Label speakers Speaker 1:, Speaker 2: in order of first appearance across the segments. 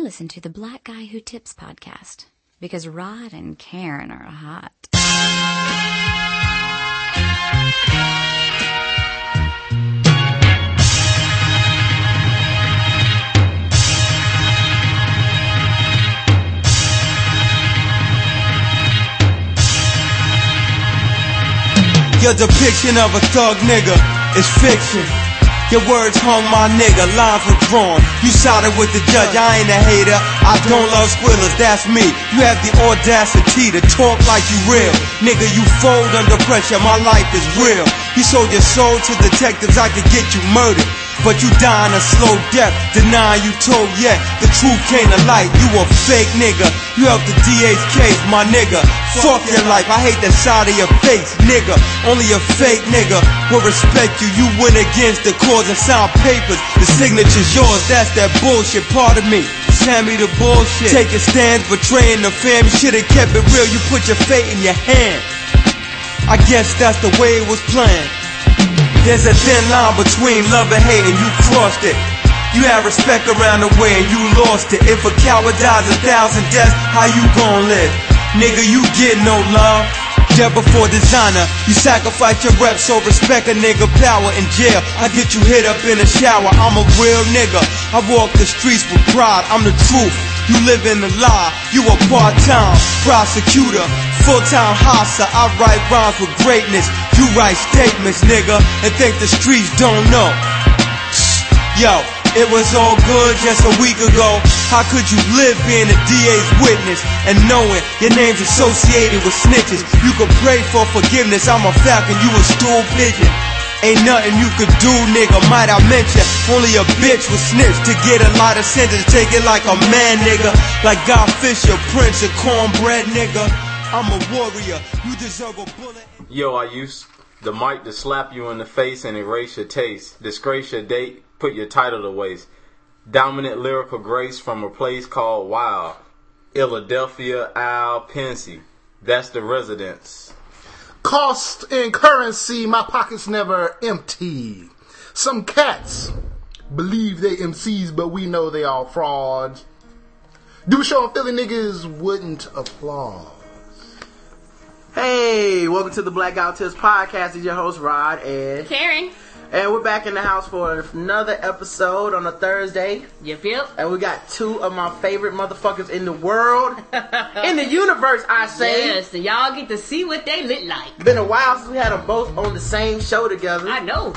Speaker 1: I listen to the Black Guy Who Tips podcast because Rod and Karen are hot.
Speaker 2: Your depiction of a thug nigga is fiction. Your words hung my nigga, lines were drawn. You sided with the judge, I ain't a hater. I don't love squillers, that's me. You have the audacity to talk like you real. Nigga, you fold under pressure, my life is real. You sold your soul to detectives, I could get you murdered. But you dying a slow death, denying you told yet. The truth came to light, you a fake nigga. You helped the DA's case, my nigga. Fuck your life, I hate the side of your face, nigga. Only a fake nigga will respect you. You went against the cause and signed papers. The signature's yours, that's that bullshit part of me. Hand me the bullshit. Taking stands, betraying the fam. You should've kept it real, you put your fate in your hand. I guess that's the way it was planned. There's a thin line between love and hate, and you crossed it. You had respect around the way, and you lost it. If a coward dies a thousand deaths, how you gon' live? Nigga, you get no love. Jet before designer, you sacrifice your rep, so respect a nigga power in jail. I get you hit up in the shower, I'm a real nigga. I walk the streets with pride, I'm the truth. You live in the lie, you a part-time prosecutor, full-time hustler. I write rhymes with greatness. You write statements, nigga, and think the streets don't know. Yo, it was all good just a week ago. How could you live being a DA's witness and knowing your name's associated with snitches? You could pray for forgiveness. I'm a falcon, you a stool pigeon. Ain't nothing you could do, nigga. Might I mention, only a bitch would snitch to get a lot of sentence. Take it like a man, nigga. Like Guy Fisher, Prince of Cornbread, nigga. I'm a warrior. You deserve a bullet.
Speaker 3: Yo, I use the mic to slap you in the face and erase your taste. Disgrace your date, put your title to waste. Dominant lyrical grace from a place called Wild. Philadelphia, Al Pensy. That's the residence.
Speaker 4: Cost in currency, my pockets never empty. Some cats believe they MCs, but we know they all frauds. Do a show on Philly niggas wouldn't applaud.
Speaker 5: Hey, welcome to the Blackout Tips podcast. It's your host Rod and
Speaker 6: Karen,
Speaker 5: and we're back in the house for another episode on a Thursday.
Speaker 6: you feel?
Speaker 5: And we got two of my favorite motherfuckers in the world, in the universe. I say.
Speaker 6: Yes, and y'all get to see what they look like.
Speaker 5: Been a while since we had them both on the same show together.
Speaker 6: I know.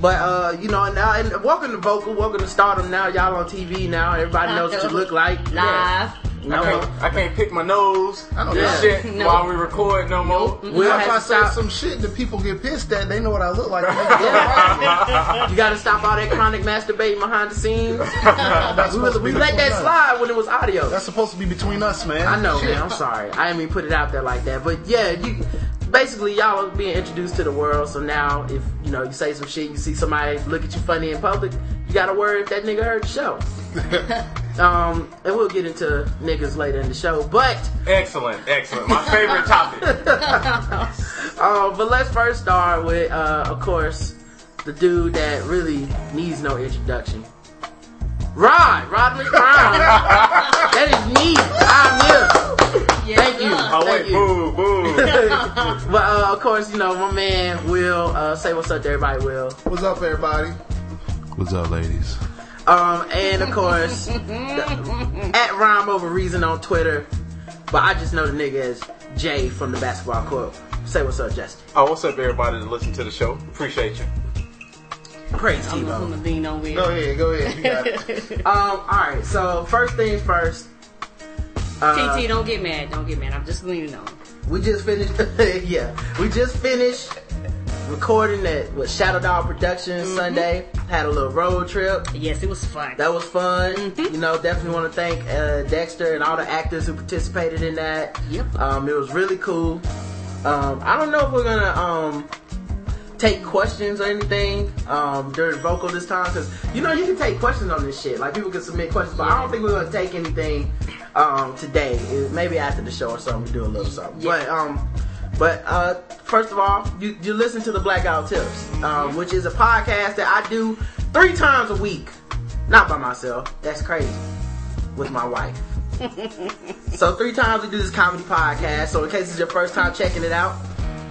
Speaker 5: But uh, you know, now and welcome to Vokle, welcome to Stardom. Now y'all on TV. Now everybody knows what you look like.
Speaker 6: Live.
Speaker 5: No,
Speaker 3: I can't, I can't pick my nose
Speaker 4: I don't
Speaker 3: and
Speaker 4: know.
Speaker 3: shit
Speaker 6: No.
Speaker 3: while we record no more.
Speaker 5: we
Speaker 4: Well, if I
Speaker 5: have to
Speaker 4: say
Speaker 5: stop.
Speaker 4: some shit that people get pissed at, they know what I look like.
Speaker 5: You got to stop all that chronic masturbating behind the scenes. We, we let that
Speaker 4: us.
Speaker 5: slide when it was audio.
Speaker 4: That's supposed to be between us, man.
Speaker 5: I know,
Speaker 4: Shit.
Speaker 5: man. I'm sorry. I didn't mean put it out there like that. But yeah, you basically y'all are being introduced to the world. So now, if you know you say some shit, you see somebody look at you funny in public, you gotta worry if that nigga heard the show. um, and we'll get into niggas later in the show. But
Speaker 3: Excellent, excellent. My favorite topic.
Speaker 5: um, but let's first start with, uh, of course, the dude that really needs no introduction. Rod, Roderick Brown. that is me. I'm here.
Speaker 6: Yes,
Speaker 5: Thank you.
Speaker 6: sir.
Speaker 3: Oh
Speaker 5: Thank
Speaker 3: wait,
Speaker 5: you.
Speaker 3: boo, boo.
Speaker 5: But uh, of course, you know my man Will. Uh, say what's up to everybody, Will.
Speaker 4: What's up, everybody?
Speaker 7: What's up, ladies?
Speaker 5: Um, and of course, the- at Rhyme Over Reason on Twitter. But I just know the nigga as Jay from the basketball court. Say what's up, Justin.
Speaker 3: Oh, what's up, everybody that listen to the show? Appreciate you.
Speaker 5: Praise
Speaker 6: I'm
Speaker 5: Tebow.
Speaker 6: gonna lean on Will.
Speaker 4: Go ahead, go ahead. You got it.
Speaker 5: Um, alright, so first things first. Uh,
Speaker 6: TT, don't get mad. Don't get mad. I'm just leaning on.
Speaker 5: we just finished, yeah, we just finished recording at with Shadow Dog Productions Sunday. Had a little road trip.
Speaker 6: Yes, it was fun.
Speaker 5: That was fun. You know, definitely want to thank uh, Dexter and all the actors who participated in that.
Speaker 6: Yep.
Speaker 5: Um, it was really cool. Um, I don't know if we're gonna um, take questions or anything um, during Vokle this time because you know you can take questions on this shit. Like people can submit questions, but I don't think we're gonna take anything um, today. Maybe after the show or something, we do a little something.
Speaker 6: Yeah.
Speaker 5: But um, but uh, first of all, you, you listen to the Blackout Tips, um, which is a podcast that I do three times a week. Not by myself. That's crazy. with my wife. so three times we do this comedy podcast. So in case it's your first time checking it out,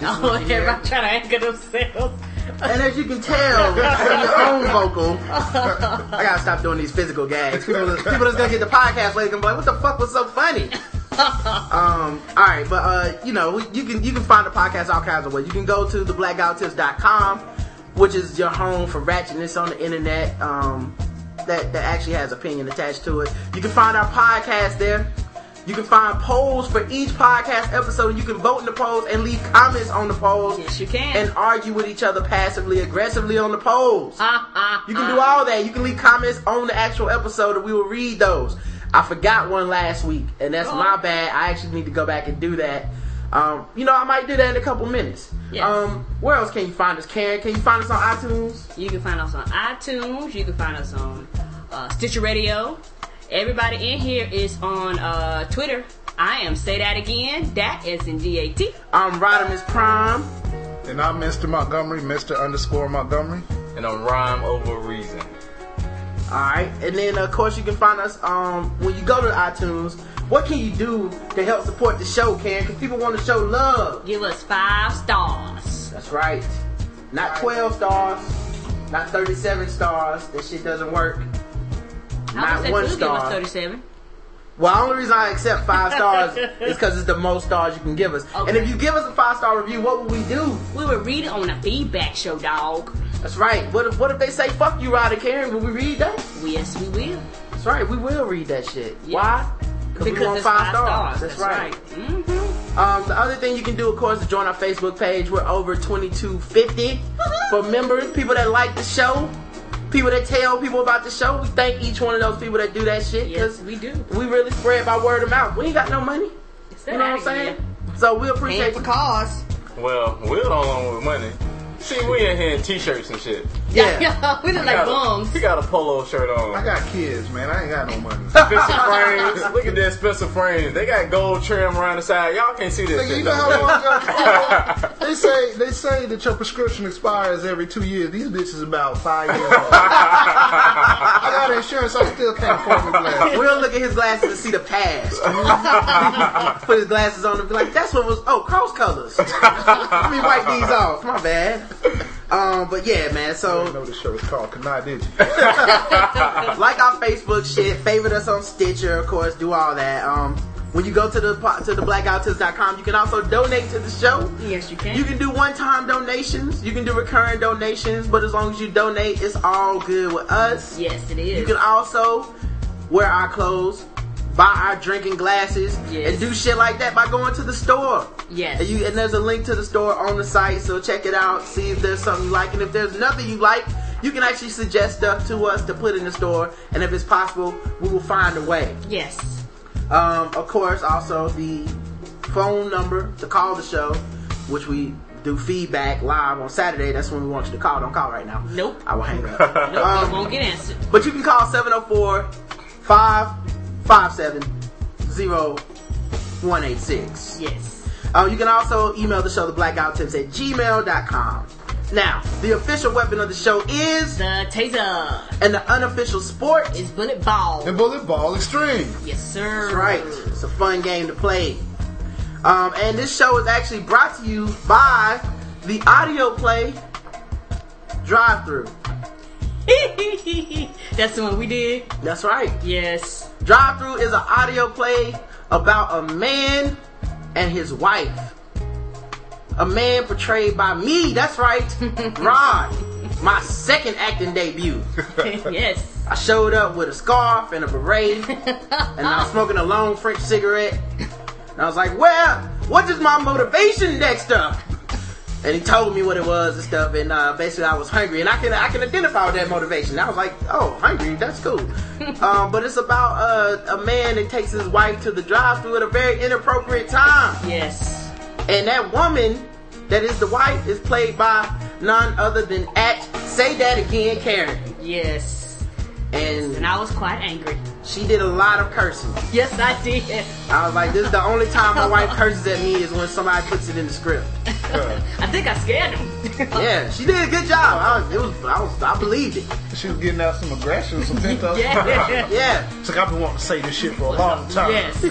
Speaker 6: Oh,
Speaker 5: what you hear.
Speaker 6: everybody trying to anchor themselves.
Speaker 5: And as you can tell from your own Vokle, I gotta stop doing these physical gags. People, people that's gonna get the podcast later gonna be like, "What the fuck was so funny?" Um, all right, but uh, you know, you can you can find the podcast all kinds of ways. You can go to theblackguywtips.com, which is your home for ratchetness on the internet. Um, that that actually has opinion attached to it. You can find our podcast there. You can find polls for each podcast episode. You can vote in the polls and leave comments on the polls.
Speaker 6: Yes, you can.
Speaker 5: And argue with each other passively, aggressively on the polls. You can do all that. You can leave comments on the actual episode and we will read those. I forgot one last week, and that's
Speaker 6: Oh.
Speaker 5: my bad. I actually need to go back and do that. Um, you know, I might do that in a couple minutes.
Speaker 6: Yes.
Speaker 5: Um, where else can you find us, Karen? Can you find us on iTunes?
Speaker 6: You can find us on iTunes. You can find us on uh, Stitcher Radio. Everybody in here is on uh, Twitter. I am say that again. That is in D A T.
Speaker 5: I'm Rodimus Prime.
Speaker 4: And I'm Mr. Montgomery, Mr. underscore Montgomery.
Speaker 3: And I'm rhyme over reason.
Speaker 5: Alright, and then of course you can find us um when you go to iTunes. What can you do to help support the show, Karen? Because people want to show love.
Speaker 6: Give us five stars.
Speaker 5: That's right. Not 12 stars, not 37 stars. That shit doesn't work.
Speaker 6: I
Speaker 5: Not one
Speaker 6: give us
Speaker 5: star.
Speaker 6: 37.
Speaker 5: Well, the only reason I accept five stars is because it's the most stars you can give us.
Speaker 6: Okay.
Speaker 5: And if you give us a five star review, what would we do?
Speaker 6: We would read it on the feedback show, dog.
Speaker 5: That's right. What if what if they say fuck you, Ryder Karen? Will we read that?
Speaker 6: Yes, we will.
Speaker 5: That's right. We will read that shit.
Speaker 6: Yes.
Speaker 5: Why? we
Speaker 6: Because
Speaker 5: want
Speaker 6: it's five stars.
Speaker 5: That's,
Speaker 6: That's,
Speaker 5: right.
Speaker 6: right. hmm
Speaker 5: Um, the other thing you can do, of course, is join our Facebook page. We're over 2250 for members, people that like the show, people that tell people about the show. We thank each one of those people that do that shit
Speaker 6: Yes,
Speaker 5: because
Speaker 6: we do.
Speaker 5: we really spread by word of mouth. We ain't got no money. You know what I'm saying?
Speaker 6: again.
Speaker 5: So we
Speaker 6: Paying
Speaker 5: appreciate
Speaker 6: for
Speaker 5: you.
Speaker 6: cars.
Speaker 3: Well, we're the only one with money. See, we in here in t-shirts and shit.
Speaker 5: Yeah.
Speaker 6: we look
Speaker 3: We
Speaker 6: like
Speaker 3: got a-
Speaker 6: bums.
Speaker 3: We got a polo shirt on.
Speaker 4: I got kids, man. I ain't got no money.
Speaker 3: Spencer frames. Look at that Spencer frames. They got gold trim around the side. Y'all can't see this
Speaker 4: Nigga,
Speaker 3: shit.
Speaker 4: you know how long they say they say that your prescription expires every two years. These bitches about five years old. I got insurance. I still can't afford my glasses.
Speaker 5: We'll look at his glasses and see the past. Put his glasses on and be like, that's what was, oh, cross colors. Let me wipe these off. My bad. Um, but yeah, man,
Speaker 4: I
Speaker 5: so
Speaker 4: know the show is called Kanai, did you?
Speaker 5: like our Facebook shit, favorite us on Stitcher, of course, do all that. Um, when you go to the po- to the blackouttips.com, you can also donate to the show.
Speaker 6: Yes, you can.
Speaker 5: You can do one-time donations. You can do recurring donations, but as long as you donate, it's all good with us.
Speaker 6: yes, it is.
Speaker 5: You can also wear our clothes, buy our drinking glasses,
Speaker 6: Yes.
Speaker 5: and do shit like that by going to the store.
Speaker 6: yes.
Speaker 5: And, you, and there's a link to the store on the site, so check it out, see if there's something you like. And if there's nothing you like, you can actually suggest stuff to us to put in the store. And if it's possible, we will find a way.
Speaker 6: yes.
Speaker 5: Um, of course, also the phone number to call the show, which we do feedback live on Saturday. That's when we want you to call. Don't call right now.
Speaker 6: Nope.
Speaker 5: I will hang up.
Speaker 6: nope,
Speaker 5: um,
Speaker 6: won't get answered.
Speaker 5: but you can call 704 557 0186.
Speaker 6: Yes.
Speaker 5: Uh, you can also email the show, the blackout tips at gmail.com. Now, the official weapon of the show is,
Speaker 6: The taser
Speaker 5: and the unofficial sport is
Speaker 6: is bullet ball.
Speaker 4: And Bullet Ball Extreme.
Speaker 6: Yes, sir.
Speaker 5: That's right. It's a fun game to play. Um, and this show is actually brought to you by the audio play drive through.
Speaker 6: That's the one we did.
Speaker 5: That's right.
Speaker 6: Yes.
Speaker 5: Drive Through is an audio play about a man and his wife. A man portrayed by me, that's right, Rod. My second acting debut.
Speaker 6: yes.
Speaker 5: I showed up with a scarf and a beret, and I was smoking a long French cigarette. And I was like, well, what is my motivation, Dexter? And he told me what it was and stuff, and uh, basically I was hungry, and I can I can identify with that motivation. I was like, oh, hungry, that's cool. um, but it's about uh, a man that takes his wife to the drive-through at a very inappropriate time,
Speaker 6: Yes.
Speaker 5: and that woman that is the wife is played by none other than at say that again, Karen,
Speaker 6: Yes.
Speaker 5: and
Speaker 6: And I was quite angry.
Speaker 5: She did a lot of cursing.
Speaker 6: Yes, I did.
Speaker 5: I was like, this is the only time my wife curses at me is when somebody puts it in the script.
Speaker 6: I think I scared him.
Speaker 5: Yeah, she did a good job. I was, it was, I was, I believed it.
Speaker 4: She was getting out some aggression, some pent up.
Speaker 6: yeah.
Speaker 5: Yeah,
Speaker 4: It's like I've been wanting to say this shit for a long time.
Speaker 6: Yes.
Speaker 3: You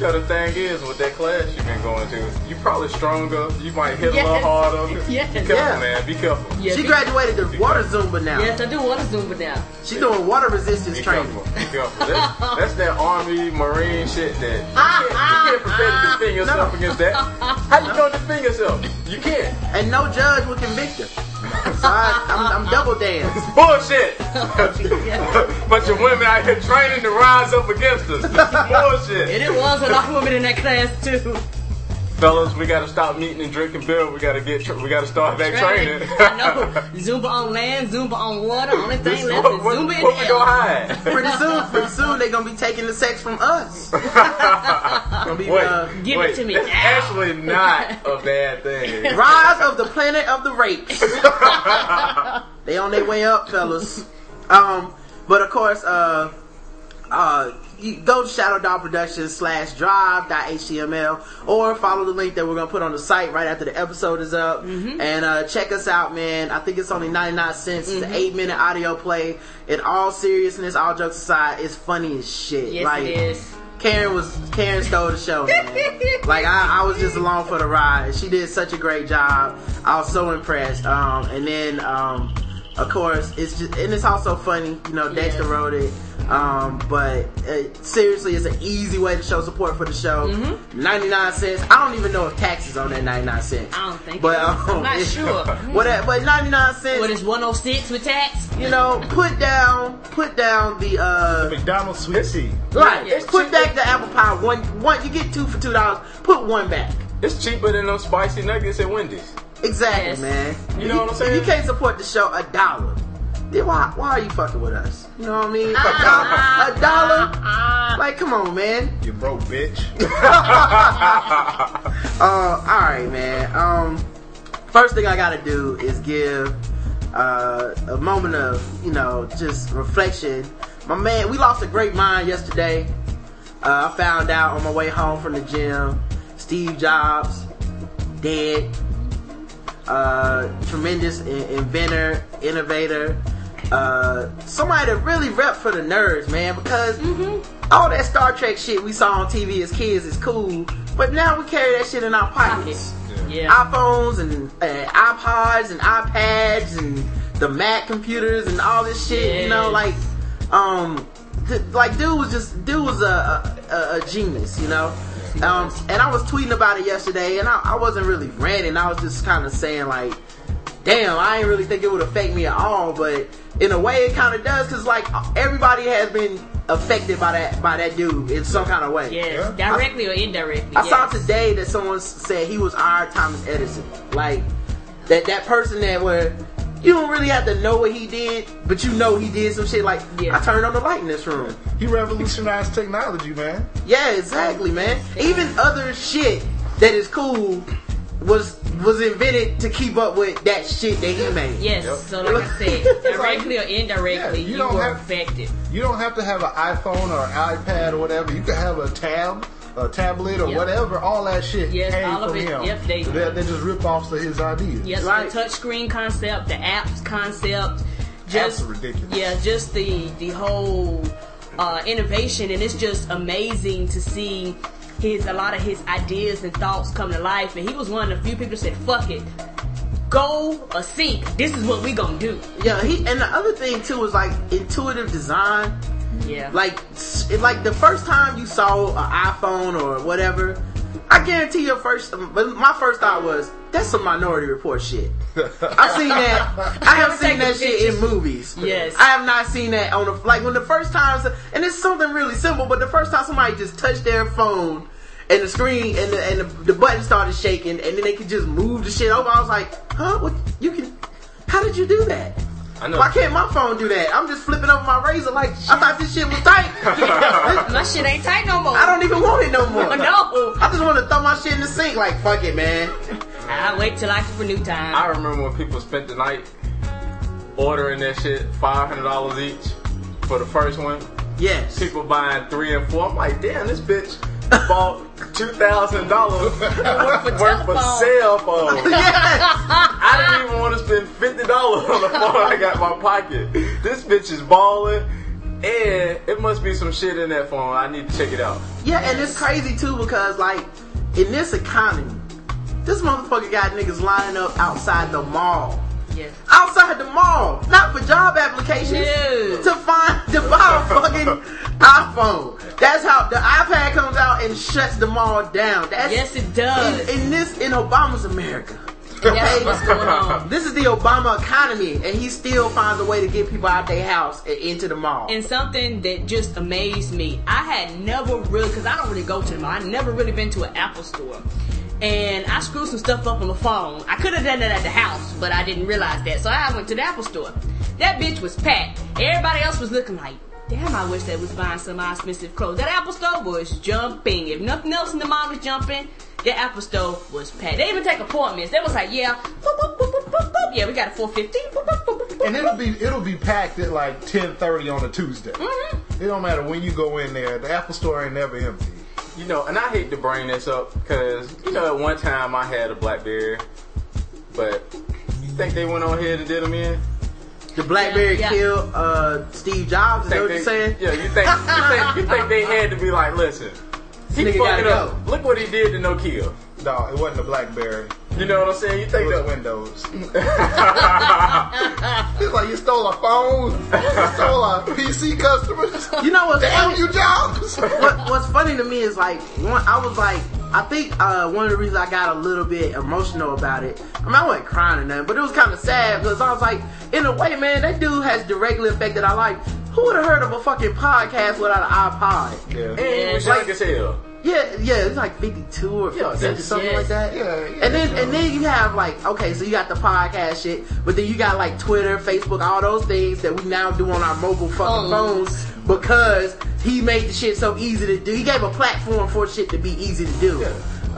Speaker 3: know, the thing is, with that class you've been going to, you probably stronger. You might hit a little harder.
Speaker 6: Yes.
Speaker 3: Be careful,
Speaker 5: Yeah.
Speaker 3: man. Be careful.
Speaker 6: Yes.
Speaker 5: she graduated to water Zumba now.
Speaker 6: Yes, I do water to now. it down.
Speaker 5: She's doing water resistance
Speaker 3: Be
Speaker 5: training.
Speaker 3: careful. Be careful. That's, that's that army, marine shit that you can't, you can't prepare to defend yourself against that. How you gonna defend yourself? You can't.
Speaker 5: And no judge will convict her. So I, I'm, I'm double dance.
Speaker 3: Bullshit. Bunch of women out here training to rise up against us. Bullshit.
Speaker 6: And it was a lot of women in that class too.
Speaker 3: Fellas, we gotta stop meeting and drinking beer. We gotta get. Tra- we gotta start back training.
Speaker 6: I know. Zumba on land, Zumba on water. Only thing
Speaker 3: is
Speaker 6: left
Speaker 3: what,
Speaker 6: is
Speaker 3: what,
Speaker 6: Zumba in
Speaker 3: what we
Speaker 6: hell.
Speaker 3: gonna hide?
Speaker 5: Pretty soon, pretty soon they're gonna be taking the sex from us. Gonna be,
Speaker 3: Wait,
Speaker 5: uh,
Speaker 6: Give it to me
Speaker 3: That's
Speaker 6: now.
Speaker 3: actually not a bad thing.
Speaker 5: Rise of the Planet of the Rapes. they on their way up, fellas. Um, but of course, uh, uh, you go to Shadow Dog Productions slash drive.html or follow the link that we're gonna put on the site right after the episode is up.
Speaker 6: Mm-hmm.
Speaker 5: And uh, check us out, man. I think it's only 99 cents. It's an eight minute audio play. In all seriousness, all jokes aside, it's funny as shit.
Speaker 6: Yes,
Speaker 5: like,
Speaker 6: it is.
Speaker 5: Karen was Karen stole the show, man. like I, I was just along for the ride. She did such a great job. I was so impressed. Um, and then um, of course it's just and it's also funny. You know, Dexter
Speaker 6: Yeah.
Speaker 5: wrote it. Um, but uh, seriously, it's an easy way to show support for the show.
Speaker 6: Mm-hmm.
Speaker 5: 99 cents. I don't even know if taxes on that 99 cents.
Speaker 6: I don't think
Speaker 5: But
Speaker 6: it is.
Speaker 5: um,
Speaker 6: I'm not
Speaker 5: it-
Speaker 6: sure.
Speaker 5: What? But 99 cents.
Speaker 6: What is 106 with tax?
Speaker 5: you know, put down, put down the uh,
Speaker 4: McDonald's sweet tea.
Speaker 5: right.
Speaker 6: Yeah.
Speaker 5: Put back the apple pie. One, one. You get two for two dollars. Put one back.
Speaker 3: It's cheaper than those spicy nuggets at Wendy's.
Speaker 5: Exactly,
Speaker 6: Yes.
Speaker 5: man.
Speaker 3: You know what I'm saying?
Speaker 5: you can't support the show a dollar, then why why are you fucking with us? You know what I mean? A dollar, a dollar. Like, come on, man.
Speaker 4: You broke bitch.
Speaker 5: Uh, all right, man. Um, first thing I gotta do is give uh, a moment of you know just reflection. My man, we lost a great mind yesterday. Uh, I found out on my way home from the gym, Steve Jobs dead. Uh, tremendous in- inventor, innovator. Uh, somebody that really rep for the nerds, man, because all that Star Trek shit we saw on TV as kids is cool, but now we carry that shit in our pockets.
Speaker 6: Yeah.
Speaker 5: iPhones and uh, iPods and iPads and the Mac computers and all this shit. You know, like, um, th- like dude was just dude was a a, a genius. You know. Um, and I was tweeting about it yesterday, and I, I wasn't really ranting. I was just kind of saying like, "Damn, I didn't really think it would affect me at all." But in a way, it kind of does, because like everybody has been affected by that by that dude in some kind of way.
Speaker 6: Yes, directly or indirectly.
Speaker 5: I saw today that someone said he was our Thomas Edison. Like that that person that where you don't really have to know what he did, but you know he did some shit. Like
Speaker 6: Yeah.
Speaker 5: I turned on the light in this room.
Speaker 4: He revolutionized technology, man.
Speaker 5: Yeah, exactly, man. Even other shit that is cool was was invented to keep up with that shit that he made.
Speaker 6: Yes, so like I said, directly or indirectly,
Speaker 4: Yeah, you
Speaker 6: you,
Speaker 4: don't
Speaker 6: were
Speaker 4: have-
Speaker 6: affected.
Speaker 4: You don't have to have an iPhone or an iPad or whatever. You can have a tab, a tablet or
Speaker 6: Yep.
Speaker 4: whatever. All that shit
Speaker 6: Yes,
Speaker 4: came
Speaker 6: all of
Speaker 4: from
Speaker 6: it.
Speaker 4: him.
Speaker 6: Yep, they-
Speaker 4: They're, they're just rip-offs of his ideas.
Speaker 6: Yes,
Speaker 5: Right.
Speaker 6: the touchscreen concept, the apps concept, just
Speaker 4: Apps are ridiculous.
Speaker 6: Yeah, just the the whole uh, innovation, and it's just amazing to see his a lot of his ideas and thoughts come to life. And he was one of the few people that said, "Fuck it, go or sink. This is what we gonna do."
Speaker 5: Yeah, he and the other thing too was like intuitive design.
Speaker 6: Yeah,
Speaker 5: Like, s- like the first time you saw an iPhone or whatever, I guarantee your first. Um, but my first thought was that's some Minority Report shit. I've seen that. I have seen that shit in movies.
Speaker 6: Yes.
Speaker 5: I have not seen that on the like when the first time, and it's something really simple. But the first time somebody just touched their phone. And the screen and the and the, the button started shaking, and then they could just move the shit over. I was like, "Huh? What? You can? How did you do that?
Speaker 3: I know.
Speaker 5: Why can't my phone do that? I'm just flipping over my razor like I thought this shit was tight.
Speaker 6: my shit ain't tight no more.
Speaker 5: I don't even want it no more.
Speaker 6: No,
Speaker 5: I just want to throw my shit in the sink like fuck it, man.
Speaker 6: I wait till I see for new time.
Speaker 3: I remember when people spent the night ordering that shit, five hundred dollars each for the first one,
Speaker 5: Yes.
Speaker 3: People buying three and four. I'm like, damn, this bitch bought two thousand dollars worth of cell phones.
Speaker 5: yes.
Speaker 3: I didn't even want to spend fifty dollars on the phone I got in my pocket. This bitch is balling, and it must be some shit in that phone. I need to check it out.
Speaker 5: Yeah, and it's crazy too because like in this economy, this motherfucker got niggas lining up outside the mall.
Speaker 6: Yes.
Speaker 5: Outside the mall, not for job applications,
Speaker 6: No.
Speaker 5: to find to buy a fucking iPhone. That's how the iPad comes out and shuts the mall down. That's
Speaker 6: Yes, it does.
Speaker 5: in, in this in Obama's America.
Speaker 6: That's what's going on.
Speaker 5: This is the Obama economy, and he still finds a way to get people out their house and into the mall.
Speaker 6: And something that just amazed me, I had never really, because I don't really go to the mall, I never really been to an Apple store. And I screwed some stuff up on the phone. I could have done that at the house, but I didn't realize that. So I went to the Apple store. That bitch was packed. Everybody else was looking like, damn, I wish they was buying some expensive clothes. That Apple store was jumping. If nothing else in the mall was jumping, the Apple store was packed. They even take appointments. They was like, yeah, boop, boop, boop, boop, boop, boop. yeah, we got a 415. Boop, boop, boop, boop, boop,
Speaker 4: And it'll be it'll be packed at like ten thirty on a Tuesday.
Speaker 6: Mm-hmm.
Speaker 4: It don't matter when you go in there. The Apple Store ain't never empty.
Speaker 3: You know, and I hate to bring this up because you know at one time I had a BlackBerry, but you think they went on here and did them in?
Speaker 5: the BlackBerry
Speaker 6: Yeah, yeah.
Speaker 5: killed uh, Steve Jobs. Is that what
Speaker 3: they,
Speaker 5: you're saying?
Speaker 3: Yeah, you think you think you think they had to be like, listen, he
Speaker 5: Nigga
Speaker 3: fucked it up.
Speaker 5: go.
Speaker 3: Look what he did to Nokia.
Speaker 4: No, it wasn't a BlackBerry.
Speaker 3: You know what I'm saying? You
Speaker 4: It was
Speaker 3: that
Speaker 4: Windows. it's like you stole a phone, you stole a PC customers.
Speaker 5: You know what's
Speaker 4: Damn
Speaker 5: funny?
Speaker 4: you, Jobs.
Speaker 5: what, what's funny to me is like one, I was like I think uh, one of the reasons I got a little bit emotional about it. I mean I wasn't crying or nothing, but it was kind of sad because I was like, in a way, man, that dude has directly affected our life. Who would have heard of a fucking podcast without an iPod?
Speaker 4: Yeah.
Speaker 3: and he was
Speaker 5: Like-
Speaker 3: young as hell.
Speaker 5: Yeah, yeah, it's like 52 or 56 or
Speaker 3: that's-
Speaker 5: something
Speaker 6: yeah.
Speaker 5: like that.
Speaker 4: Yeah, yeah,
Speaker 5: and then
Speaker 4: yeah.
Speaker 5: and then you have like okay, so you got the podcast shit, but then you got like Twitter, Facebook, all those things that we now do on our mobile fucking
Speaker 6: Phones.
Speaker 5: phones because he made the shit so easy to do. He gave a platform for shit to be easy to do.
Speaker 3: Yeah.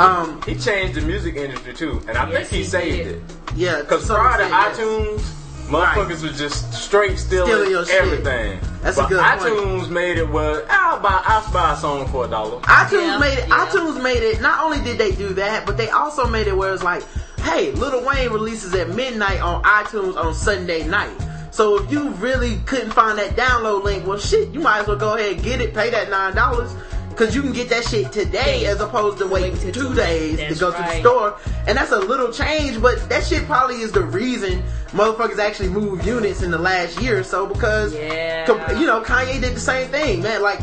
Speaker 5: Um,
Speaker 3: He changed the music industry too, and I
Speaker 6: Yes,
Speaker 3: think he,
Speaker 6: he
Speaker 3: saved
Speaker 6: did.
Speaker 3: it.
Speaker 5: yeah,
Speaker 3: Because
Speaker 5: to some
Speaker 3: prior to
Speaker 5: extent, yes.
Speaker 3: iTunes, motherfuckers was just straight stealing,
Speaker 5: Stealing your shit.
Speaker 3: everything.
Speaker 5: That's a
Speaker 3: but
Speaker 5: good point.
Speaker 3: iTunes made it where I'll buy I'll buy a song for a dollar.
Speaker 5: iTunes
Speaker 6: Yeah,
Speaker 5: made it.
Speaker 6: yeah.
Speaker 5: iTunes made it. Not only did they do that, but they also made it where it's like, hey, Lil Wayne releases at midnight on iTunes on Sunday night. So if you really couldn't find that download link, well, shit, you might as well go ahead and get it, pay that nine dollars. Cause you can get that shit today as opposed to waiting
Speaker 6: Wait
Speaker 5: two
Speaker 6: two-
Speaker 5: days to
Speaker 6: that's
Speaker 5: go to the store. And that's a little change, but that shit probably is the reason motherfuckers actually moved units in the last year or so because
Speaker 6: Yeah.
Speaker 5: you know, Kanye did the same thing, man. Like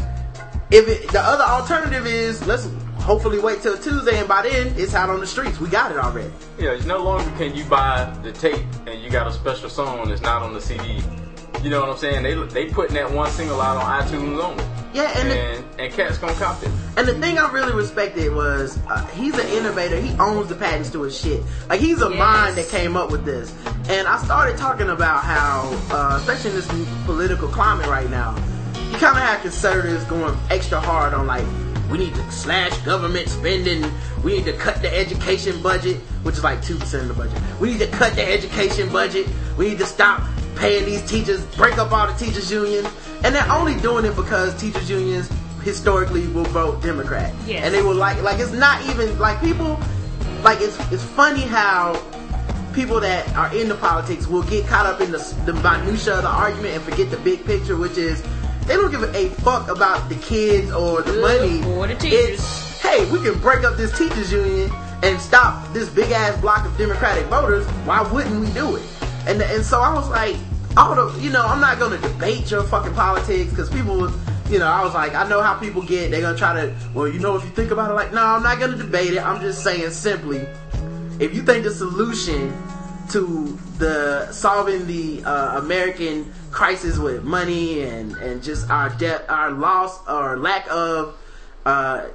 Speaker 5: if it, the other alternative is let's hopefully wait till Tuesday and by then it's out on the streets. We got it already.
Speaker 3: Yeah, it's no longer can you buy the tape and you got a special song that's not on the CD. You know what I'm saying? They they putting that one single out on iTunes only,
Speaker 5: Yeah, and the,
Speaker 3: and and cats gonna cop it.
Speaker 5: and the thing I really respected was uh, he's an innovator. He owns the patents to his shit. Like he's a
Speaker 6: Yes.
Speaker 5: mind that came up with this. And I started talking about how, uh, especially in this political climate right now, you kind of have conservatives going extra hard on like we need to slash government spending. We need to cut the education budget, which is like two percent of the budget. We need to cut the education budget. We need to stop paying these teachers, break up all the teachers unions, and they're only doing it because teachers unions historically will vote Democrat,
Speaker 6: Yes.
Speaker 5: and they will like like it's not even like people like it's it's funny how people that are into politics will get caught up in the, the minutia of the argument and forget the big picture, which is they don't give a fuck about the kids or the
Speaker 6: Good
Speaker 5: money.
Speaker 6: for the teachers.
Speaker 5: It's, hey, we can break up this teachers union and stop this big ass block of Democratic voters. Why wouldn't we do it? And and so I was like, all the you know, I'm not gonna debate your fucking politics because people. You know, I was like, I know how people get. They're gonna try to. Well, you know, if you think about it, like, no, I'm not gonna debate it. I'm just saying simply, if you think the solution to the solving the uh, American crisis with money and and just our debt, our loss or lack of, uh,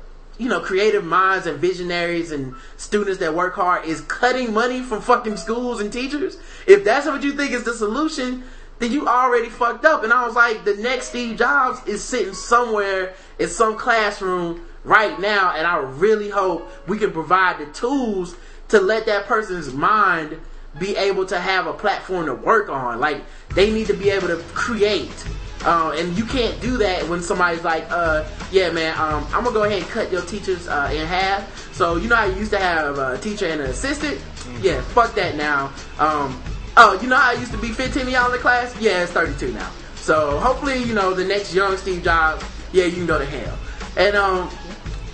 Speaker 5: you know, creative minds and visionaries and students that work hard is cutting money from fucking schools and teachers. If that's what you think is the solution, then you already fucked up. And I was like, the next Steve Jobs is sitting somewhere in some classroom right now, and I really hope we can provide the tools to let that person's mind be able to have a platform to work on. Like they need to be able to create Uh, and you can't do that when somebody's like, uh, yeah, man, um, I'm gonna go ahead and cut your teachers uh, in half. So you know how you used to have a teacher and an assistant? Yeah, fuck that now. Um, oh, you know how it used to be 15 of y'all in the class? Yeah, it's 32 now. So hopefully, you know, the next young Steve Jobs, yeah, you can go to hell. And um,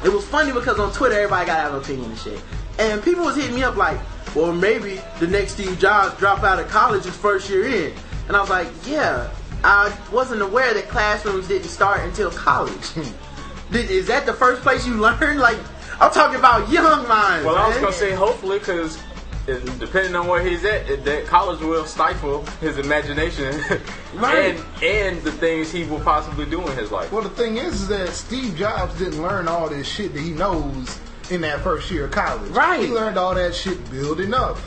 Speaker 5: it was funny because on Twitter, everybody got have an opinion and shit. And people was hitting me up like, well, maybe the next Steve Jobs drop out of college his first year in. And I was like, yeah, I wasn't aware that classrooms didn't start until college. Hmm. Is that the first place you learn? Like, I'm talking about young minds.
Speaker 3: Well, I was gonna say hopefully because depending on where he's at, it- that college will stifle his imagination
Speaker 5: Right.
Speaker 3: and and the things he will possibly do in his life.
Speaker 4: Well, the thing is, is that Steve Jobs didn't learn all this shit that he knows in that first year of college.
Speaker 5: Right.
Speaker 4: He learned all that shit building up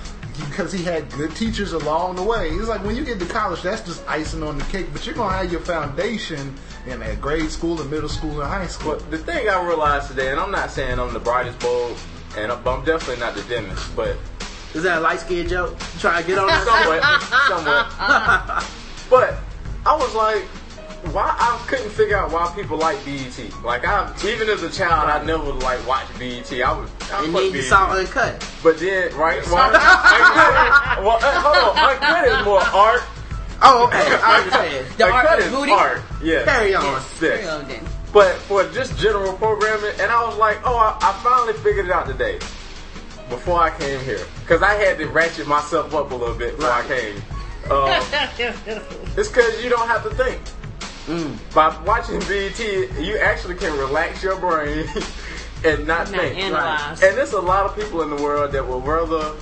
Speaker 4: because he had good teachers along the way. It's like when you get to college, that's just icing on the cake, but you're gonna have your foundation in that grade school and middle school and high school.
Speaker 3: But the thing I realized today, and I'm not saying I'm the brightest bulb, and I'm, I'm definitely not the dimmest, but
Speaker 5: Is that a light skinned joke? Try to get on that?
Speaker 3: somewhat, somewhat. but I was like, why I couldn't figure out why people like BET. Like I, even as a child, I never like watched BET. I would, I
Speaker 5: and
Speaker 3: fuck
Speaker 5: then you
Speaker 3: BET.
Speaker 5: saw uncut.
Speaker 3: But then, right? Well, uncut, well, uh, hold on. Uncut is more art.
Speaker 5: Oh, okay. I understand.
Speaker 6: The
Speaker 3: uncut
Speaker 6: of
Speaker 3: is
Speaker 6: booty?
Speaker 3: art. Yeah.
Speaker 5: Carry on.
Speaker 3: Yes.
Speaker 6: Carry on then.
Speaker 3: But for just general programming, and I was like, oh, I, I finally figured it out today before I came here. Because I had to ratchet myself up a little bit before I came. Um, it's because you don't have to think. By watching BET, you actually can relax your brain and not
Speaker 6: Not
Speaker 3: think.
Speaker 6: analyze.
Speaker 3: And there's a lot of people in the world that would rather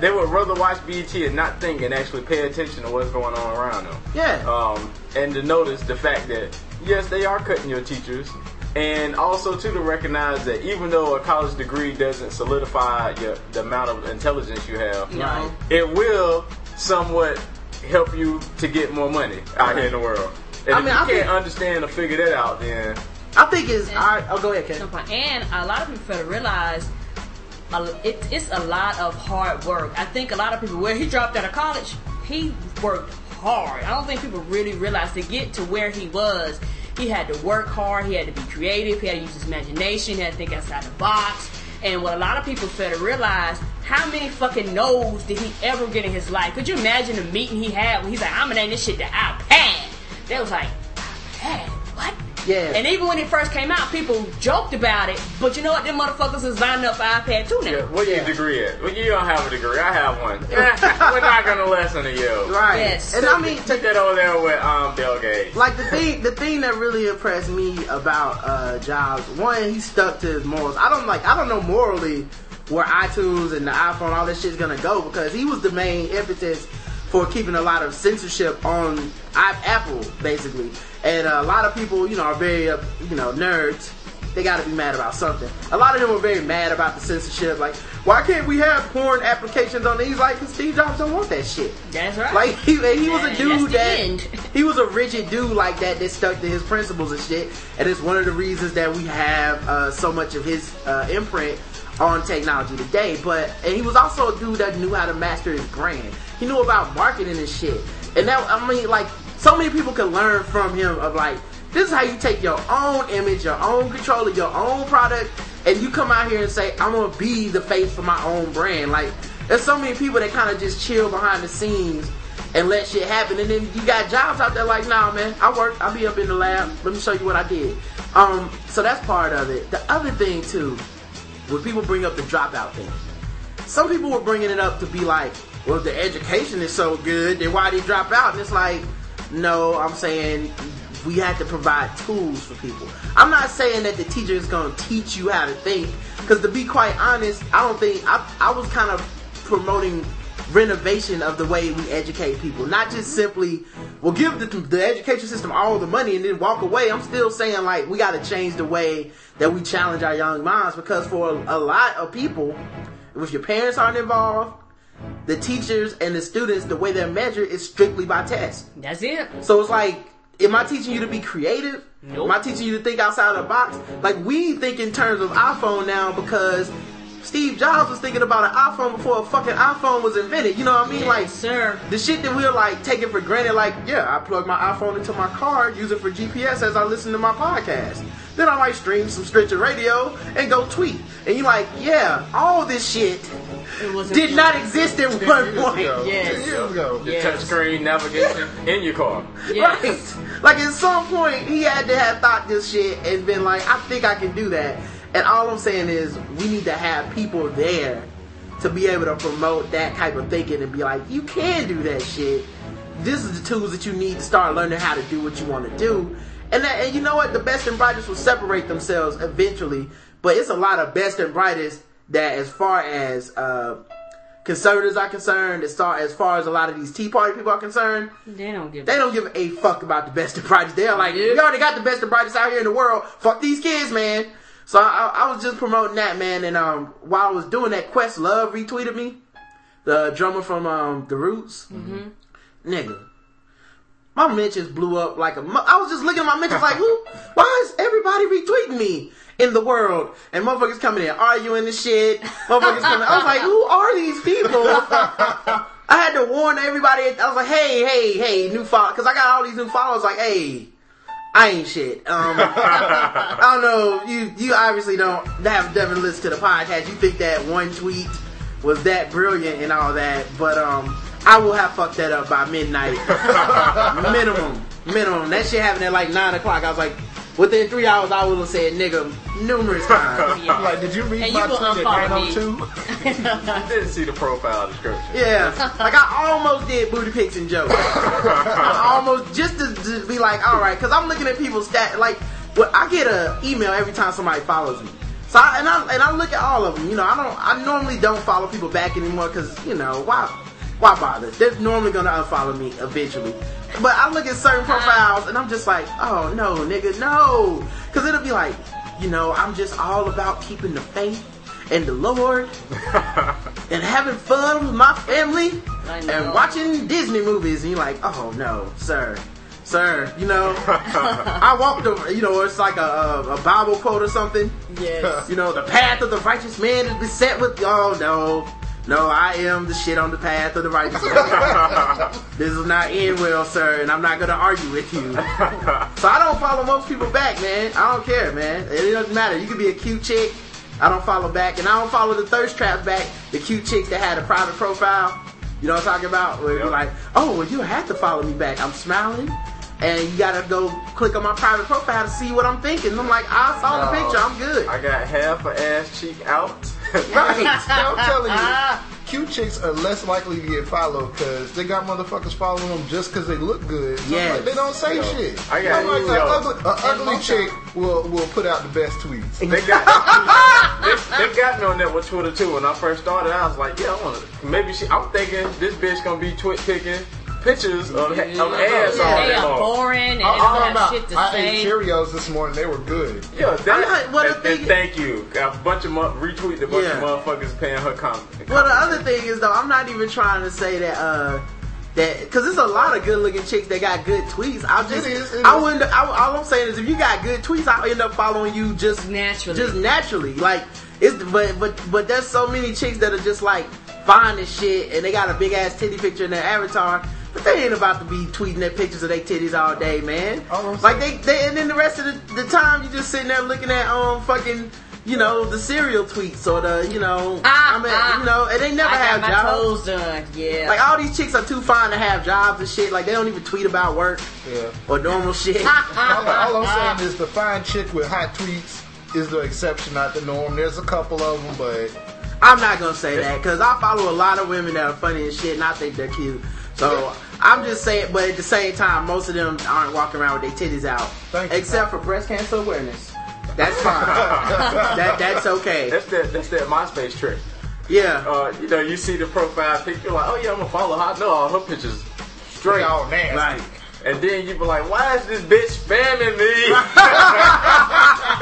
Speaker 3: they would rather watch BET and not think and actually pay attention to what's going on around them.
Speaker 5: Yeah.
Speaker 3: Um, and to notice the fact that yes, they are cutting your teachers, and also too to recognize that even though a college degree doesn't solidify your, the amount of intelligence you have,
Speaker 6: No.
Speaker 3: it will somewhat help you to get more money out here in the world. And
Speaker 5: I
Speaker 3: if
Speaker 5: mean,
Speaker 3: you
Speaker 5: I
Speaker 3: can't
Speaker 5: think-
Speaker 3: understand or figure that out, then
Speaker 5: I think it's. All right. Oh, go ahead, Ken.
Speaker 6: And a lot of people fail to realize a, it, it's a lot of hard work. I think a lot of people, where he dropped out of college, he worked hard. I don't think people really realize to get to where he was, he had to work hard, he had to be creative, he had to use his imagination, he had to think outside the box. And what a lot of people fail to realize, how many fucking no's did he ever get in his life? Could you imagine the meeting he had when he's like, I'm gonna name this shit the iPad? They was like, iPad? What?
Speaker 5: Yeah.
Speaker 6: And even when it first came out, people joked about it. But you know what? Them motherfuckers is lining up for iPad too now.
Speaker 3: yeah, what your degree at? Well, you don't have a degree. I have one. We're not gonna listen to you.
Speaker 5: Right.
Speaker 6: Yes.
Speaker 5: And I mean,
Speaker 3: Take that over there with um Bill Gates.
Speaker 5: like the thing, the thing that really impressed me about uh, Jobs, one, he stuck to his morals. I don't like, I don't know morally where iTunes and the iPhone, all this shit's gonna go because he was the main impetus for keeping a lot of censorship on Apple, basically. And uh, a lot of people, you know, are very, uh, you know, nerds. They got to be mad about something. A lot of them were very mad about the censorship. Like, why can't we have porn applications on these? Like, 'cause Steve Jobs don't want that shit.
Speaker 6: That's right.
Speaker 5: Like he, he was a dude that
Speaker 6: end.
Speaker 5: he was a rigid dude like that that stuck to his principles and shit. And it's one of the reasons that we have uh, so much of his uh, imprint on technology today. But and he was also a dude that knew how to master his brand. He knew about marketing and shit. And that I mean, like so many people can learn from him of like this is how you take your own image, your own control of your own product, and you come out here and say, I'm gonna be the face for my own brand. Like there's so many people that kind of just chill behind the scenes and let shit happen. And then you got jobs out there like, nah, man, I work, I'll be up in the lab. Let me show you what I did. Um, so that's part of it. The other thing too, when people bring up the dropout thing, some people were bringing it up to be like, well, the education is so good, then why he drop out? And it's like, no, I'm saying we have to provide tools for people. I'm not saying that the teacher is going to teach you how to think, because to be quite honest, I don't think I, I was kind of promoting renovation of the way we educate people, not just simply, well, give the, the education system all the money and then walk away. I'm still saying like we got to change the way that we challenge our young minds, because for a lot of people, if your parents aren't involved, the teachers and the students, the way they're measured is strictly by test.
Speaker 6: That's it.
Speaker 5: So it's like, am I teaching you to be creative?
Speaker 6: Nope.
Speaker 5: Am I teaching you to think outside the box? Like we think in terms of iPhone now because Steve Jobs was thinking about an iPhone before a fucking iPhone was invented. You know what I mean? Like,
Speaker 6: sir.
Speaker 5: the shit that we're like taking for granted, like, yeah, I plug my iPhone into my car, use it for GPS as I listen to my podcast. Then I might stream some Stitcher radio and go tweet. And you're like, yeah, all this shit did not exist at one
Speaker 4: Years
Speaker 5: point.
Speaker 4: ago.
Speaker 6: Yes.
Speaker 4: Ten years ago.
Speaker 3: Your
Speaker 6: Yes.
Speaker 3: touchscreen navigation in your car.
Speaker 6: Yes.
Speaker 5: Right. Like at some point he had to have thought this shit and been like, I think I can do that. And all I'm saying is we need to have people there to be able to promote that type of thinking and be like, you can do that shit. This is the tools that you need to start learning how to do what you want to do. And that, and you know what? The best and brightest will separate themselves eventually. But it's a lot of best and brightest that as far as uh conservatives are concerned, as far as far as a lot of these Tea Party people are concerned,
Speaker 6: They don't give.
Speaker 5: they don't give a fuck about the best and brightest. They're like, we already got the best and brightest out here in the world. Fuck these kids, man. So I, I was just promoting that, man. And um, while I was doing that, Questlove retweeted me, the drummer from um, The Roots. Mm-hmm. Nigga, my mentions blew up like a. I was just looking at my mentions like, who? Why is everybody retweeting me? In the world, and motherfuckers coming in arguing and shit. Motherfuckers coming. I was like, who are these people? I had to warn everybody. I was like, hey, hey, hey, new follow, because I got all these new followers. Like, hey, I ain't shit. Um, I don't know. You you obviously don't have never listened to the podcast. You think that one tweet was that brilliant and all that, but um, I will have fucked that up by midnight, minimum, minimum. That shit happened at like nine o'clock. I was like, within three hours, I would have said nigga numerous times.
Speaker 6: Yeah.
Speaker 4: Like, did you read
Speaker 6: And
Speaker 4: my
Speaker 6: you will
Speaker 4: tweet at 902?
Speaker 3: I didn't see the profile description.
Speaker 5: Yeah, like I almost did booty pics and jokes. I almost just to, to be like, all right, because I'm looking at people's stat. Like, well, I get a email every time somebody follows me. So I, and I and I look at all of them. You know, I don't. I normally don't follow people back anymore because you know why. Why bother? They're normally gonna unfollow me eventually. But I look at certain uh-huh. profiles and I'm just like, oh no, nigga, no, because it'll be like, you know, I'm just all about keeping the faith and the Lord and having fun with my family and watching Disney movies, and you're like, oh no, sir, sir, you know, I walked over, you know, it's like a, a, a Bible quote or something,
Speaker 6: Yes.
Speaker 5: you know, the path of the righteous man is beset with, oh no, no, I am the shit on the path of the righteous this is not end well, sir, and I'm not gonna argue with you. So I don't follow most people back, man. I don't care, man. It doesn't matter. You could be a cute chick. I don't follow back, and I don't follow the thirst traps back. The cute chick that had a private profile. You know what I'm talking about? Where you're
Speaker 3: Yep.
Speaker 5: like, oh, well, you have to follow me back. I'm smiling, and you gotta go click on my private profile to see what I'm thinking. I'm like, I saw the picture. I'm good.
Speaker 3: I got half a ass cheek out.
Speaker 5: Right.
Speaker 4: I'm telling you, cute chicks are less likely to get followed because they got motherfuckers following them just because they look good. So
Speaker 5: Yes.
Speaker 4: like, they don't say
Speaker 3: Yo,
Speaker 4: shit.
Speaker 3: I got-
Speaker 4: Like, an ugly, a ugly chick will will put out the best tweets.
Speaker 3: They got they, they got me on that with Twitter too. When I first started, I was like, yeah, I want to. Maybe she. I'm thinking this bitch gonna be twit picking pictures of, of ass
Speaker 6: Yeah,
Speaker 3: all
Speaker 6: they
Speaker 3: day
Speaker 6: are
Speaker 3: long.
Speaker 6: boring and they
Speaker 4: I'm
Speaker 6: don't
Speaker 4: talking
Speaker 6: have shit to
Speaker 4: I
Speaker 6: say.
Speaker 4: ate Cheerios this morning. They were good.
Speaker 3: Yeah, that,
Speaker 5: not- what
Speaker 3: and-
Speaker 5: the
Speaker 3: and
Speaker 5: thing-
Speaker 3: thank you. A bunch of mo- retweet a bunch
Speaker 5: Yeah.
Speaker 3: of motherfuckers paying her comment.
Speaker 5: Well, the other thing is though, I'm not even trying to say that uh that because there's a lot of good looking chicks that got good tweets. I'll just
Speaker 4: It is, it
Speaker 5: I wouldn't. I, all I'm saying is if you got good tweets, I'll end up following you just
Speaker 6: Naturally.
Speaker 5: just naturally. Like it's but but but there's so many chicks that are just like fine as shit and they got a big ass titty picture in their avatar. But they ain't about to be tweeting their pictures of their titties all day, man.
Speaker 4: All I'm
Speaker 5: Like they, they, and then the rest of the, the time you just sitting there looking at um fucking, you know, the serial tweets or the, you know,
Speaker 6: Ah,
Speaker 5: I mean,
Speaker 6: ah.
Speaker 5: you know, and they never
Speaker 6: I
Speaker 5: have
Speaker 6: got my
Speaker 5: jobs.
Speaker 6: toes done. Yeah.
Speaker 5: Like all these chicks are too fine to have jobs and shit. Like they don't even tweet about work
Speaker 4: Yeah.
Speaker 5: or normal shit.
Speaker 4: all, all I'm saying is the fine chick with hot tweets is the exception, not the norm. There's a couple of them, but
Speaker 5: I'm not gonna say that because I follow a lot of women that are funny and shit, and I think they're cute. So I'm just saying, but at the same time, most of them aren't walking around with their titties out,
Speaker 4: Thank you.
Speaker 5: except for breast cancer awareness. That's fine. that that's okay.
Speaker 3: That's that. That's that MySpace trick.
Speaker 5: Yeah.
Speaker 3: Uh, you know, you see the profile picture, like, oh yeah, I'm gonna follow her. No, all her pictures straight.
Speaker 4: they all nasty.
Speaker 5: Right.
Speaker 3: And then you be like, why is this bitch spamming me?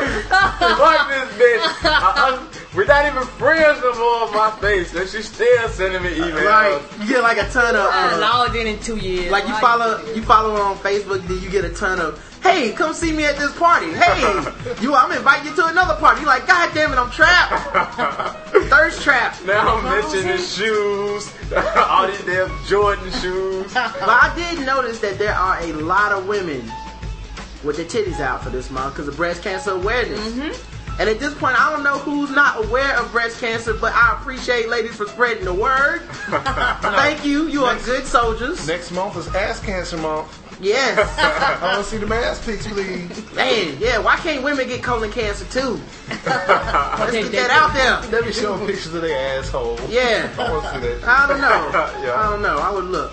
Speaker 3: Fuck this bitch. I, I'm- we're not even friends no more on my face. And she's still sending me emails.
Speaker 5: Right. You get like a ton of.
Speaker 6: I
Speaker 5: Uh,
Speaker 6: logged in in two years.
Speaker 5: like you follow you follow her on Facebook, then you get a ton of hey, come see me at this party. Hey, you I'm inviting you to another party. You like, God damn it, I'm trapped. thirst trap.
Speaker 3: Now I'm mentioning shoes, all these damn Jordan shoes.
Speaker 5: But I did notice that there are a lot of women with their titties out for this month because of breast cancer awareness.
Speaker 6: Mm-hmm.
Speaker 5: And at this point, I don't know who's not aware of breast cancer, but I appreciate ladies for spreading the word. Thank you. You are good soldiers.
Speaker 4: Next month is ass cancer month.
Speaker 5: Yes.
Speaker 4: I want to see the ass pics, please.
Speaker 5: Man, yeah, why can't women get colon cancer too? Let's get that out there.
Speaker 4: Let me show them pictures of their asshole.
Speaker 5: Yeah.
Speaker 4: I want to see that.
Speaker 5: I don't know.
Speaker 3: Yeah.
Speaker 5: I don't know. I would look.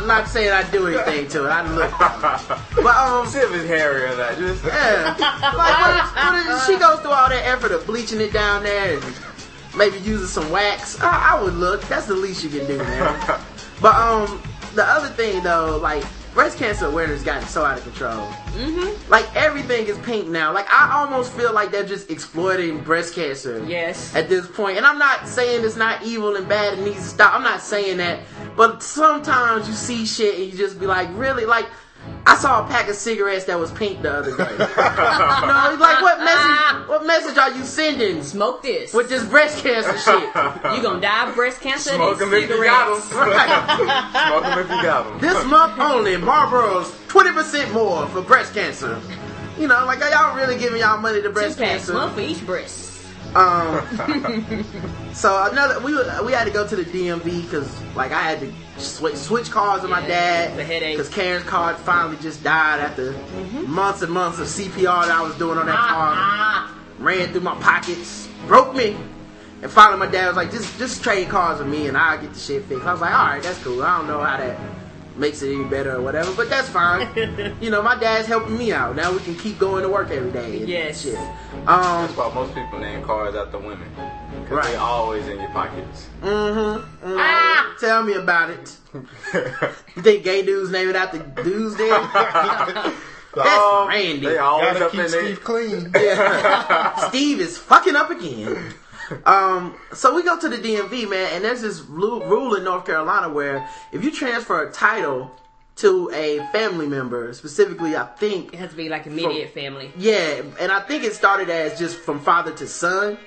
Speaker 5: I'm not saying I'd do anything to it. I look. But um,
Speaker 3: See if it's hairy or not. Just
Speaker 5: yeah. Like, what what if she goes through all that effort of bleaching it down there and maybe using some wax. I, I would look. That's the least you can do, man. But um, the other thing though, like breast cancer awareness gotten so out of control. Mm-hmm. Like everything is pink now. Like I almost feel like they're just exploiting breast cancer
Speaker 6: Yes.
Speaker 5: at this. And I'm not saying it's not evil and bad and needs to stop. I'm not saying that. But sometimes you see shit and you just be like, really? Like, I saw a pack of cigarettes that was pink the other day. no, like what message? What message are you sending
Speaker 6: Smoke this.
Speaker 5: with this breast cancer shit?
Speaker 6: you gonna die of breast cancer
Speaker 3: smoke them if you got them. Smoke them if you got them.
Speaker 5: This month only, Marlboro's 20% more for breast cancer. You know, like are y'all really giving y'all money to
Speaker 6: Two
Speaker 5: breast
Speaker 6: packs,
Speaker 5: cancer?
Speaker 6: one for each breast.
Speaker 5: Um, so another we were- we had to go to the DMV because like I had to switch switch cars with my dad
Speaker 6: the headache.
Speaker 5: because Karen's car finally just died after months and months of CPR that I was doing on that car.
Speaker 6: Ah,
Speaker 5: Ran through my pockets, broke me, and finally my dad was like, "Just just trade cars with me and I'll get the shit fixed." I was like, "All right, that's cool. I don't know how that." Makes it any better or whatever, but that's fine. you know, my dad's helping me out. Now we can keep going to work every day. and
Speaker 6: Yes.
Speaker 5: shit. Um,
Speaker 3: That's why most people name cars after women. Because
Speaker 5: Right.
Speaker 3: they always in your pockets.
Speaker 5: Mm-hmm. mm
Speaker 6: Ah!
Speaker 5: Tell me about it. You think gay dudes name it after dudes then? That's
Speaker 3: Oh,
Speaker 5: Randy.
Speaker 3: They always
Speaker 4: Gotta
Speaker 3: up
Speaker 4: keep
Speaker 3: in there.
Speaker 4: Steve clean.
Speaker 5: Steve is fucking up again. Um, so we go to the DMV, man, and there's this rule in North Carolina where if you transfer a title to a family member, specifically, I think,
Speaker 6: it has to be like immediate family.
Speaker 5: yeah, and I think it started as just from father to son.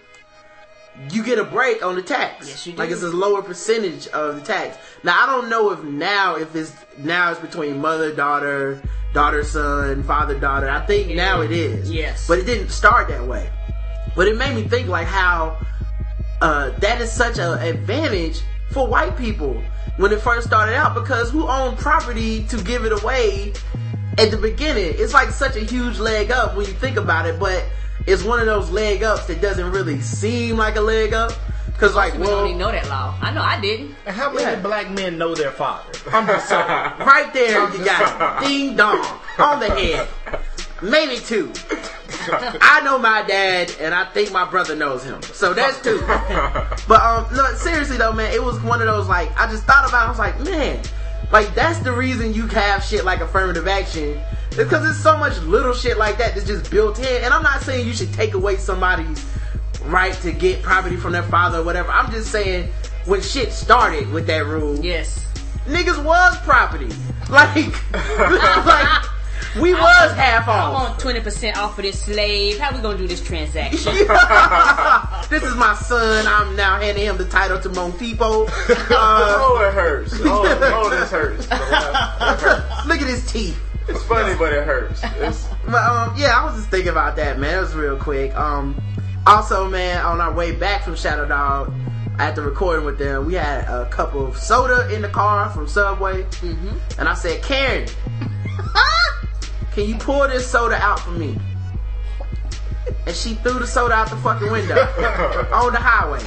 Speaker 5: You get a break on the tax.
Speaker 6: Yes, you do.
Speaker 5: Like it's a lower percentage of the tax. Now I don't know if now if it's now it's between mother daughter, daughter son, father daughter. I think now it is.
Speaker 6: Yes.
Speaker 5: But it didn't start that way. But it made me think like how uh, that is such an advantage for white people when it first started out because who owned property to give it away at the beginning? It's like such a huge leg up when you think about it, but it's one of those leg ups that doesn't really seem like a leg up. Cause like,
Speaker 6: We don't even know that law. I know I didn't.
Speaker 4: And how many
Speaker 5: Yeah.
Speaker 4: black men know their father? I'm just saying.
Speaker 5: right there you got. Ding dong. On the head. Maybe two. I know my dad, and I think my brother knows him. So that's two. But um, no, seriously though, man, it was one of those like I just thought about. it. I was like, man, like that's the reason you have shit like affirmative action, because it's so much little shit like that that's just built in. And I'm not saying you should take away somebody's right to get property from their father or whatever. I'm just saying when shit started with that rule,
Speaker 6: Yes.
Speaker 5: niggas was property. Like, like we was half
Speaker 6: I
Speaker 5: off.
Speaker 6: want twenty percent off of this slave. How we gonna do this transaction?
Speaker 5: this is my son. I'm now handing him the title to Montepo. Uh,
Speaker 3: Oh, it hurts. Oh, oh this hurts.
Speaker 5: look at his teeth.
Speaker 3: It's funny, but it hurts. It's,
Speaker 5: But um, yeah, I was just thinking about that, man. It was real quick. Um, also, man, on our way back from Shadow Dog, after recording with them, we had a cup of soda in the car from Subway, mm-hmm. and I said, Karen, can you pour this soda out for me? And she threw the soda out the fucking window on the highway,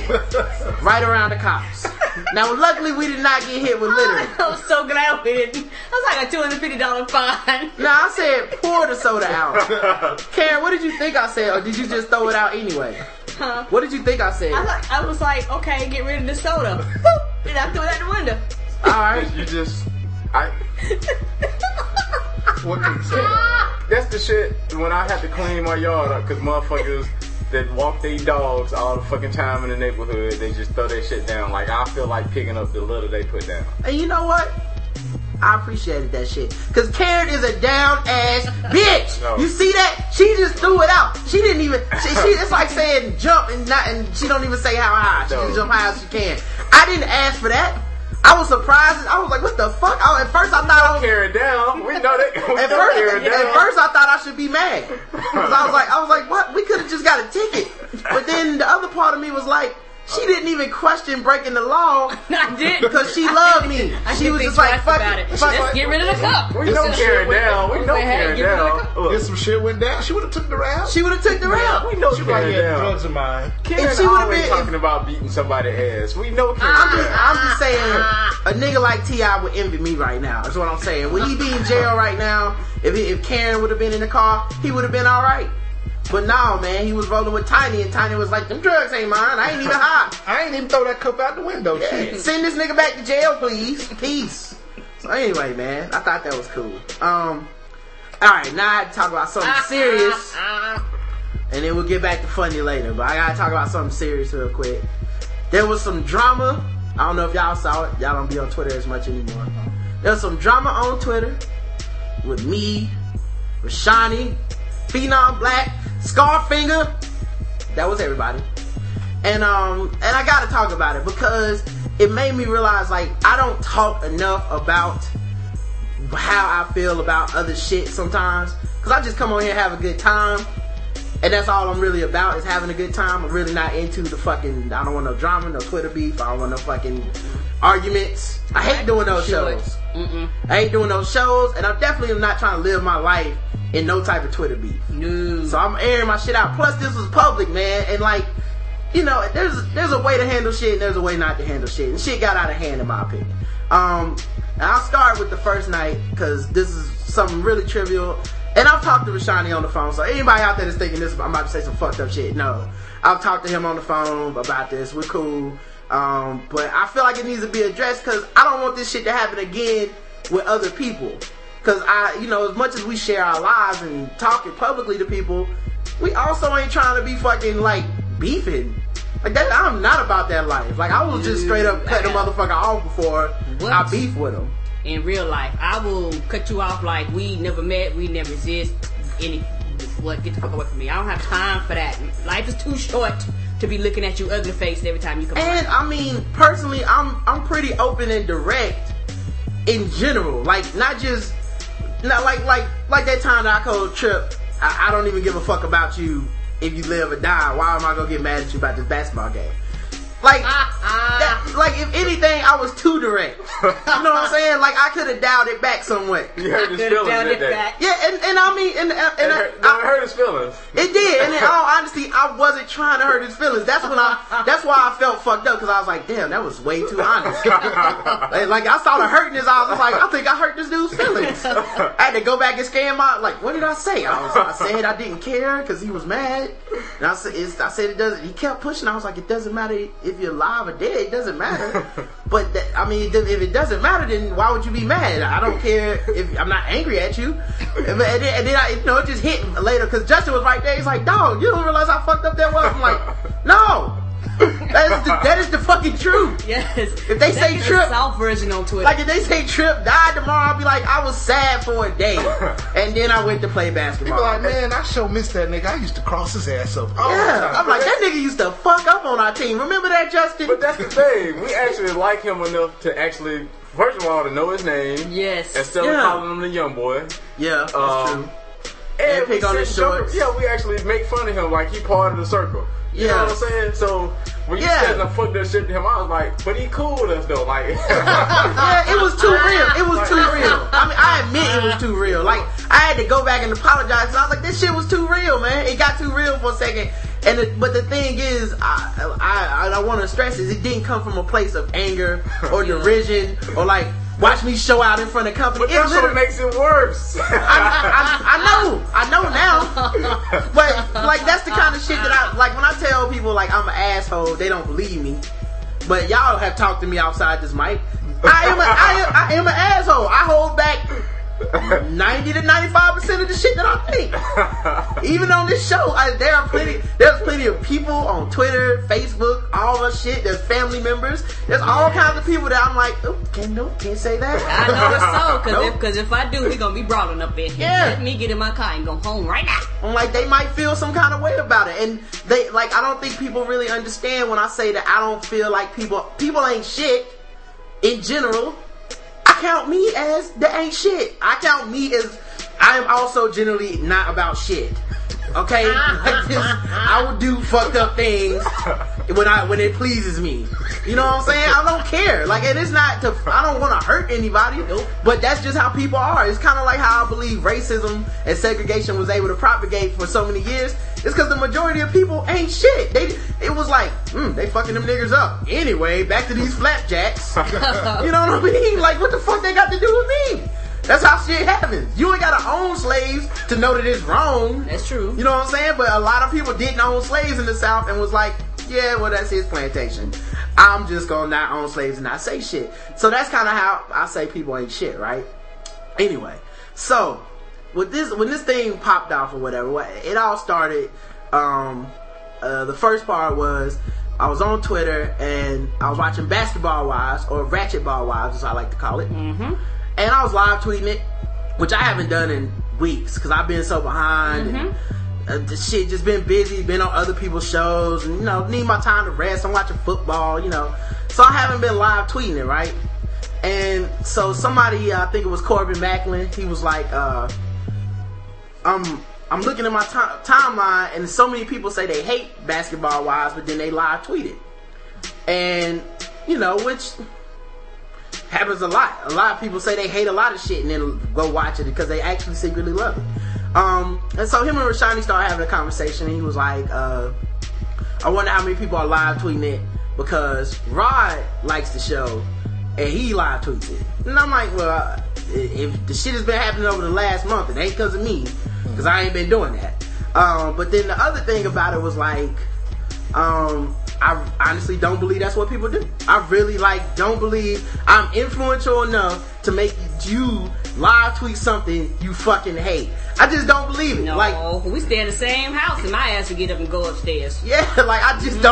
Speaker 5: right around the cops. Now, luckily, we did not get hit with littering.
Speaker 6: I'm so glad we didn't. I was like a two hundred fifty dollar fine.
Speaker 5: No, I said pour the soda out. Karen, what did you think I said, or did you just throw it out anyway?
Speaker 6: Huh?
Speaker 5: What did you think I said?
Speaker 6: I, like, I was like, okay, get rid of the soda. And I threw it out the window.
Speaker 5: All right.
Speaker 3: you just, I. That's the shit when I had to clean my yard up because motherfuckers that walk their dogs all the fucking time in the neighborhood, they just throw their shit down. Like I feel like picking up the litter they put down.
Speaker 5: And you know what? I appreciated that shit. Cause Karen is a down ass bitch.
Speaker 3: No.
Speaker 5: You see that? She just threw it out. She didn't even. She, she it's like saying jump and not, and she don't even say how high. She just jump high as she can. I didn't ask for that. I was surprised. I was like, what the fuck? I, at first, I thought I was.
Speaker 3: Tear it down. We know that. We
Speaker 5: At first,
Speaker 3: tear it
Speaker 5: at first, I thought I should be mad because I was like, I was like, what? We could have just got a ticket. But then the other part of me was like, she didn't even question breaking the law
Speaker 6: I did
Speaker 5: because she loved me.
Speaker 6: I
Speaker 5: She was just like, fuck
Speaker 6: about
Speaker 5: it.
Speaker 6: it.
Speaker 5: Fuck
Speaker 6: Let's
Speaker 5: it.
Speaker 6: get rid of the cup.
Speaker 3: we know
Speaker 6: Just-
Speaker 3: tear it down. We know
Speaker 6: Hey,
Speaker 3: tear it
Speaker 6: get rid of the
Speaker 3: down.
Speaker 4: If some shit went down, she would have took the round.
Speaker 5: She would have took the round.
Speaker 3: we know
Speaker 4: She
Speaker 3: tear
Speaker 4: like,
Speaker 3: it
Speaker 4: drugs of mine.
Speaker 3: Karen
Speaker 5: If she would've
Speaker 3: always
Speaker 5: been-
Speaker 3: talking about beating somebody's ass. We know Karen.
Speaker 5: I'm just, I'm just saying, a nigga like T.I. would envy me right now. That's what I'm saying. Would he be in jail right now? If he, if Karen would have been in the car, he would have been all right. But no, man, he was rolling with Tiny, and Tiny was like, "Them drugs ain't mine. I ain't even high.
Speaker 4: I ain't even throw that cup out the window. Shit.
Speaker 5: Send this nigga back to jail, please. Peace." So anyway, man, I thought that was cool. Um, all right, now I had to talk about something serious, and then we'll get back to funny later. But I gotta talk about something serious real quick. There was some drama. I don't know if y'all saw it. Y'all don't be on Twitter as much anymore. There was some drama on Twitter with me, Rashani, Phenom Black, Scarfinger. That was everybody. And um and I gotta talk about it because it made me realize like I don't talk enough about how I feel about other shit sometimes. Cause I just come on here and have a good time. And that's all I'm really about is having a good time. I'm really not into the fucking I don't want no drama, no Twitter beef, I don't want no fucking arguments. I hate doing those shows. I hate doing those shows, and I'm definitely not trying to live my life in no type of Twitter beef.
Speaker 6: No.
Speaker 5: So I'm airing my shit out. Plus, this was public, man, and like, you know, there's there's a way to handle shit, and there's a way not to handle shit, and shit got out of hand, in my opinion. Um, I'll start with the first night because this is something really trivial. And I've talked to Rashani on the phone, so anybody out there that's thinking this, I'm about to say some fucked up shit. No, I've talked to him on the phone about this. We're cool. Um, but I feel like it needs to be addressed because I don't want this shit to happen again with other people. Cause I, you know, as much as we share our lives and talking publicly to people, we also ain't trying to be fucking like beefing. Like that, I'm not about that life. Like I was just straight up cut the motherfucker off before
Speaker 6: What?
Speaker 5: I beef with him.
Speaker 6: In real life. I will cut you off like we never met, we never exist. Any what? Get the fuck away from me. I don't have time for that. Life is too short to be looking at you ugly faced every time you come.
Speaker 5: And
Speaker 6: around.
Speaker 5: I mean, personally, I'm I'm pretty open and direct in general. Like not just not like like like that time that I called Trip. I, I don't even give a fuck about you if you live or die. Why am I gonna get mad at you about this basketball game? Like, ah, ah. that, like if anything, I was too direct. You know what I'm saying? Like I could have dialed it back somewhat.
Speaker 3: You hurt his feelings
Speaker 6: done
Speaker 3: that
Speaker 6: it
Speaker 3: day.
Speaker 6: back.
Speaker 5: Yeah, and, and I mean, and, and,
Speaker 3: It hurt,
Speaker 5: I,
Speaker 3: no, it hurt his feelings.
Speaker 5: it did, and in all honesty, I wasn't trying to hurt his feelings. That's when I. That's why I felt fucked up because I was like, "Damn, that was way too honest." like, like, I started hurting his eyes. I was like, "I think I hurt this dude's feelings." I had to go back and scan my like, what did I say? I was, I said I didn't care because he was mad, and I said, it's, I said it doesn't. He kept pushing. I was like, it doesn't matter if you're alive or dead. It doesn't matter. But that, I mean, if it doesn't matter, then why would you be mad? I don't care if I'm not angry at you. And then, and then, and then I, you know, it just hit later because Justin was right there. He's like, dog, you don't realize how fucked up that was. I'm like, no, that is the, that is the fucking truth.
Speaker 6: yes.
Speaker 5: If they say
Speaker 6: That's
Speaker 5: trip-
Speaker 6: the soft version on Twitter.
Speaker 5: Like if they say Trip died tomorrow, I'll be like, I was sad for a day, and then I went to play basketball.
Speaker 4: People like, man, I sure miss that nigga. I used to cross his ass up. all the
Speaker 5: Yeah. I'm like that nigga used to fuck up on our team. Remember that, Justin?
Speaker 3: But that's the thing. We actually like him enough to actually, first of all, to know his name.
Speaker 6: yes.
Speaker 3: Instead
Speaker 5: Yeah.
Speaker 3: of calling him the young boy.
Speaker 5: yeah, that's
Speaker 3: Um,
Speaker 5: true.
Speaker 3: And
Speaker 5: pick on his shorts.
Speaker 3: Yeah, we actually make fun of him like he part of the circle. You know
Speaker 5: Yeah.
Speaker 3: what I'm saying? So when you
Speaker 5: Yeah.
Speaker 3: said the fuck that shit to him, I was like, but he cool with us though. Like,
Speaker 5: Yeah, it was too real. It was too real. I mean, I admit it was too real. Like, I had to go back and apologize. 'cause I was like, this shit was too real, man. It got too real for a second. And the, but the thing is, I I, I, I want to stress is it didn't come from a place of anger or derision or like watch me show out in front of company.
Speaker 3: but
Speaker 5: It
Speaker 3: that's what
Speaker 5: literally-
Speaker 3: makes it worse.
Speaker 5: I, I, I know, I know now. But like that's the kind of shit that I like when I tell people like I'm an asshole, they don't believe me. But y'all have talked to me outside this mic. I am a, I am, I am an asshole. I hold back 90 to 95 percent of the shit that I think. Even on this show, I, there are plenty. There's plenty of people on Twitter, Facebook, all the shit. There's family members. There's all kinds of people that I'm like, oh, can no, can't say that.
Speaker 6: I know it's so, cause,
Speaker 5: Nope.
Speaker 6: if, if I do, we gonna be brawling up in here.
Speaker 5: Yeah.
Speaker 6: Let me get in my car and go home right now.
Speaker 5: I'm like, they might feel some kind of way about it, and they like. I don't think people really understand when I say that. I don't feel like people. People ain't shit in general. Count me as the ain't shit. I count me as I am also generally not about shit. Okay, like this, I will do fucked up things when I when it pleases me. You know what I'm saying? I don't care. Like, it's not to. I don't want to hurt anybody. But that's just how people are. It's kind of like how I believe racism and segregation was able to propagate for so many years. It's because the majority of people ain't shit. They it was like, mm, they fucking them niggers up. Anyway, back to these flapjacks. you know what I mean? Like, what the fuck they got to do with me? That's how shit happens. You ain't gotta own slaves to know that it's wrong.
Speaker 6: That's true.
Speaker 5: You know what I'm saying? But a lot of people didn't own slaves in the South and was like, yeah, well, that's his plantation. I'm just gonna not own slaves and not say shit. So that's kind of how I say people ain't shit, right? Anyway, so with this, when this thing popped off or whatever, what- it all started. Um, uh, the first part was I was on Twitter and I was watching Basketball Wives or Ratchet Ball Wives, as I like to call it, mm-hmm. and I was live tweeting it, which I haven't done in weeks because I've been so behind and uh, the shit just been busy, been on other people's shows, and you know need my time to rest. I'm watching football, you know, so I haven't been live tweeting it, right? And so somebody, uh, I think it was Corbin Macklin, he was like, uh, I'm I'm looking at my ti- timeline, and so many people say they hate Basketball Wives, but then they live tweet it, and you know, which happens a lot. A lot of people say they hate a lot of shit, and then go watch it because they actually secretly love it. Um, and so him and Rashani started having a conversation, and he was like, uh, "I wonder how many people are live tweeting it because Rod likes the show, and he live tweets it." And I'm like, "Well, if the shit has been happening over the last month, it ain't because of me, because I ain't been doing that." Um, but then the other thing about it was like, um, I honestly don't believe that's what people do. I really like don't believe I'm influential enough to make you live tweet something you fucking hate. I just don't believe it.
Speaker 6: No,
Speaker 5: Like
Speaker 6: we stay in the same house, and my ass will get up and go upstairs.
Speaker 5: yeah, like I just mm-hmm.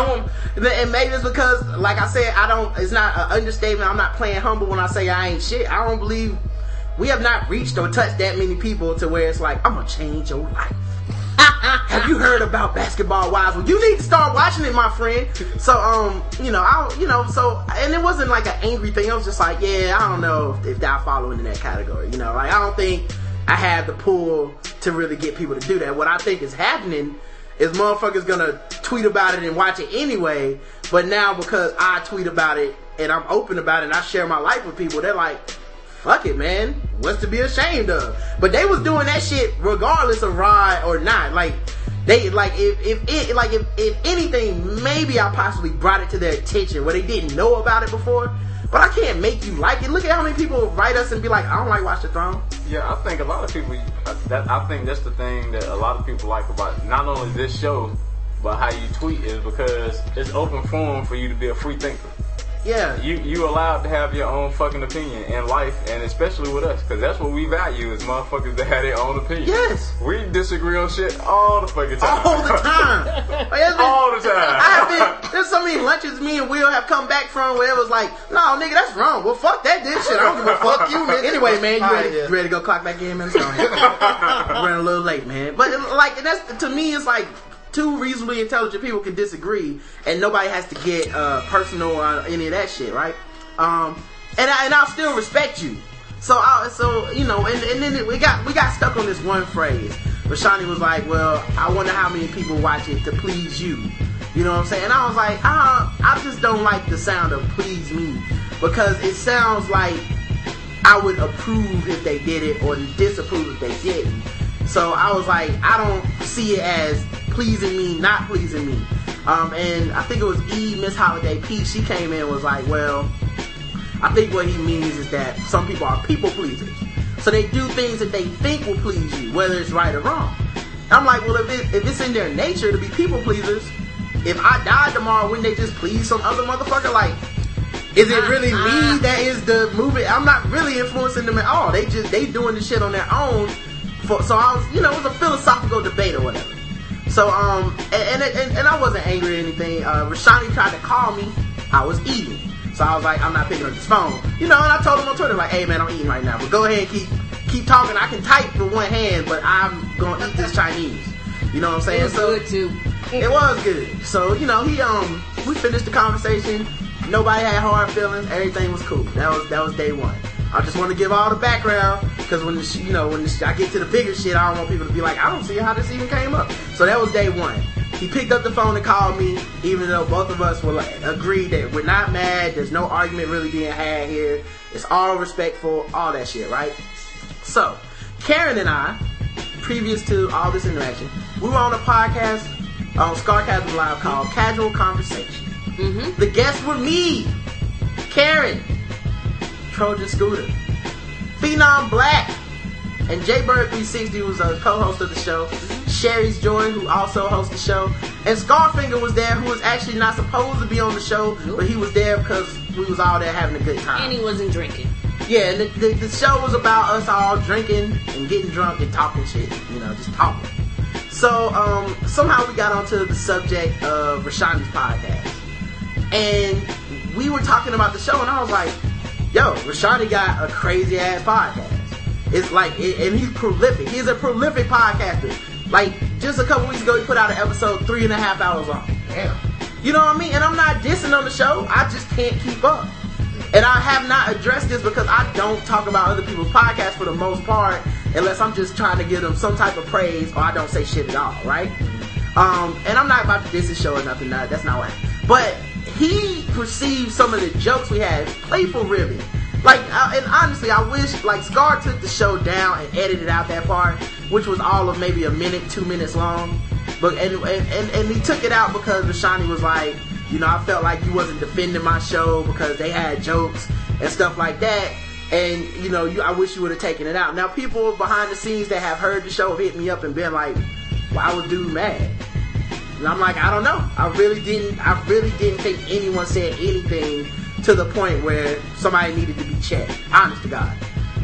Speaker 5: don't. And maybe it's because, like I said, I don't. It's not an understatement. I'm not playing humble when I say I ain't shit. I don't believe we have not reached or touched that many people to where it's like I'm gonna change your life. Have you heard about Basketball Wives? Well, you need to start watching it, my friend. So, um, you know, I, you know, so, and it wasn't like an angry thing. It was just like, yeah, I don't know if, if I fall into that category. You know, like I don't think I have the pull to really get people to do that. What I think is happening is motherfuckers gonna tweet about it and watch it anyway. But now because I tweet about it and I'm open about it and I share my life with people, they're like, fuck it, man. What's to be ashamed of? But they was doing that shit regardless of Rod or not. Like they like if if it like if if anything, maybe I possibly brought it to their attention where they didn't know about it before. But I can't make you like it. Look at how many people write us and be like, I don't like Watch the Throne.
Speaker 3: Yeah, I think a lot of people. That I think that's the thing that a lot of people like about not only this show, but how you tweet is because it's open forum for you to be a free thinker.
Speaker 5: Yeah.
Speaker 3: You you allowed to have your own fucking opinion in life, and especially with us, because that's what we value is motherfuckers that have their own opinion.
Speaker 5: Yes.
Speaker 3: We disagree on shit all the fucking time.
Speaker 5: All the time. Like, been-
Speaker 3: all the time.
Speaker 5: I have been, there's so many lunches me and Will have come back from where it was like, no, nigga, that's wrong. Well, fuck that this shit. I don't give a fuck you, nigga. Anyway, man, you ready, you ready to go clock back in, man? Sorry. Running a little late, man. But like, and that's to me, it's like two reasonably intelligent people can disagree, and nobody has to get uh, personal on any of that shit, right? Um, and I, and I'll still respect you. So I, so you know, and, and then we got we got stuck on this one phrase. Rashani was like, "Well, I wonder how many people watch it to please you." You know what I'm saying? And I was like, uh, I just don't like the sound of "please me" because it sounds like I would approve if they did it or disapprove if they didn't. So I was like, I don't see it as pleasing me, not pleasing me. Um, and I think it was E Miss Holiday P. She came in and was like, well, I think what he means is that some people are people pleasers. So they do things that they think will please you, whether it's right or wrong. I'm like, well, if, it, if it's in their nature to be people pleasers, if I died tomorrow, wouldn't they just please some other motherfucker? Like, Is it really me that is the movie? I'm not really influencing them at all. They just they doing the shit on their own. For, so I was, you know, it was a philosophical debate or whatever. So um, and and, and, and I wasn't angry or anything. Uh, Rashani tried to call me. I was eating, so I was like, I'm not picking up this phone. You know, and I told him on Twitter like, Hey man, I'm eating right now, but go ahead keep keep talking. I can type with one hand, but I'm gonna eat this Chinese. You know what I'm saying?
Speaker 6: It was
Speaker 5: so
Speaker 6: good too.
Speaker 5: it was good. So you know, he um, we finished the conversation. Nobody had hard feelings. Everything was cool. That was that was day one. I just want to give all the background because when the you know when the I get to the bigger shit, I don't want people to be like, I don't see how this even came up. So that was day one. He picked up the phone and called me, even though both of us were like agreed that we're not mad. There's no argument really being had here. It's all respectful, all that shit, right? So Karen and I, previous to all this interaction, we were on a podcast on Scarcasm Live called Casual Conversation. Mm-hmm. The guests were me, Karen, Trojan Scooter, Phenom Black, and Jay Bird 360 was a co-host of the show. Sherry's Joy, who also hosts the show, and Scarfinger was there, who was actually not supposed to be on the show, but he was there because we was all there having a good time.
Speaker 6: And he wasn't drinking.
Speaker 5: Yeah, the, the, the show was about us all drinking and getting drunk and talking shit. You know, just talking. So um, somehow we got onto the subject of Rashani's podcast, and we were talking about the show, and I was like, "Yo, Rashani got a crazy ass podcast. It's like, it, and he's prolific. He's a prolific podcaster. Like just a couple weeks ago, he put out an episode three and a half hours long.
Speaker 4: Damn.
Speaker 5: You know what I mean? And I'm not dissing on the show. I just can't keep up. And I have not addressed this because I don't talk about other people's podcasts for the most part, unless I'm just trying to give them some type of praise or I don't say shit at all, right? Um, and I'm not about to diss his show or nothing. That's not what. But he perceived some of the jokes we had as playful, really. Like, and honestly, I wish like Scar took the show down and edited out that part, which was all of maybe a minute, two minutes long. But and and, and, and he took it out because Rashani was like, you know, I felt like you wasn't defending my show because they had jokes and stuff like that. And you know, you I wish you would have taken it out. Now, people behind the scenes that have heard the show have hit me up and been like, "Why was dude mad?" And I'm like, I don't know. I really didn't. I really didn't think anyone said anything to the point where somebody needed to be checked. Honest to God.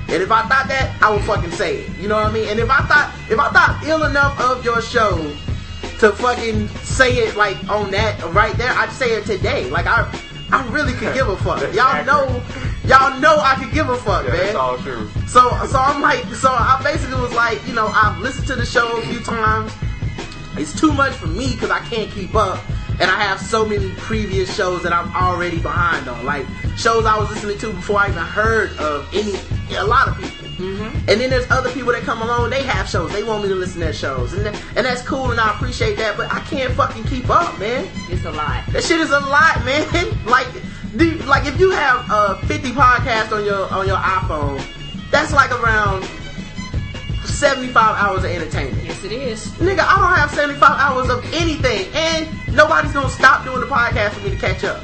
Speaker 5: And if I thought that, I would fucking say it. You know what I mean? And if I thought, if I thought ill enough of your show to fucking say it like on that right there, I'd say it today. Like I, I really could give a fuck. Y'all know, y'all know I could give a fuck,
Speaker 3: Yeah,
Speaker 5: man.
Speaker 3: that's all true.
Speaker 5: So, so I'm like, so I basically was like, you know, I've listened to the show a few times. It's too much for me because I can't keep up, and I have so many previous shows that I'm already behind on, like shows I was listening to before I even heard of any, a lot of people. Mm-hmm. And then there's other people that come along, they have shows, they want me to listen to their shows, and that, and that's cool, and I appreciate that, but I can't fucking keep up, man.
Speaker 6: It's a lot.
Speaker 5: That shit is a lot, man. like, dude, like if you have uh 50 podcasts on your on your iPhone, that's like around 75 hours of entertainment.
Speaker 6: Yes, it is.
Speaker 5: Nigga, I don't have 75 hours of anything, and nobody's gonna stop doing the podcast for me to catch up.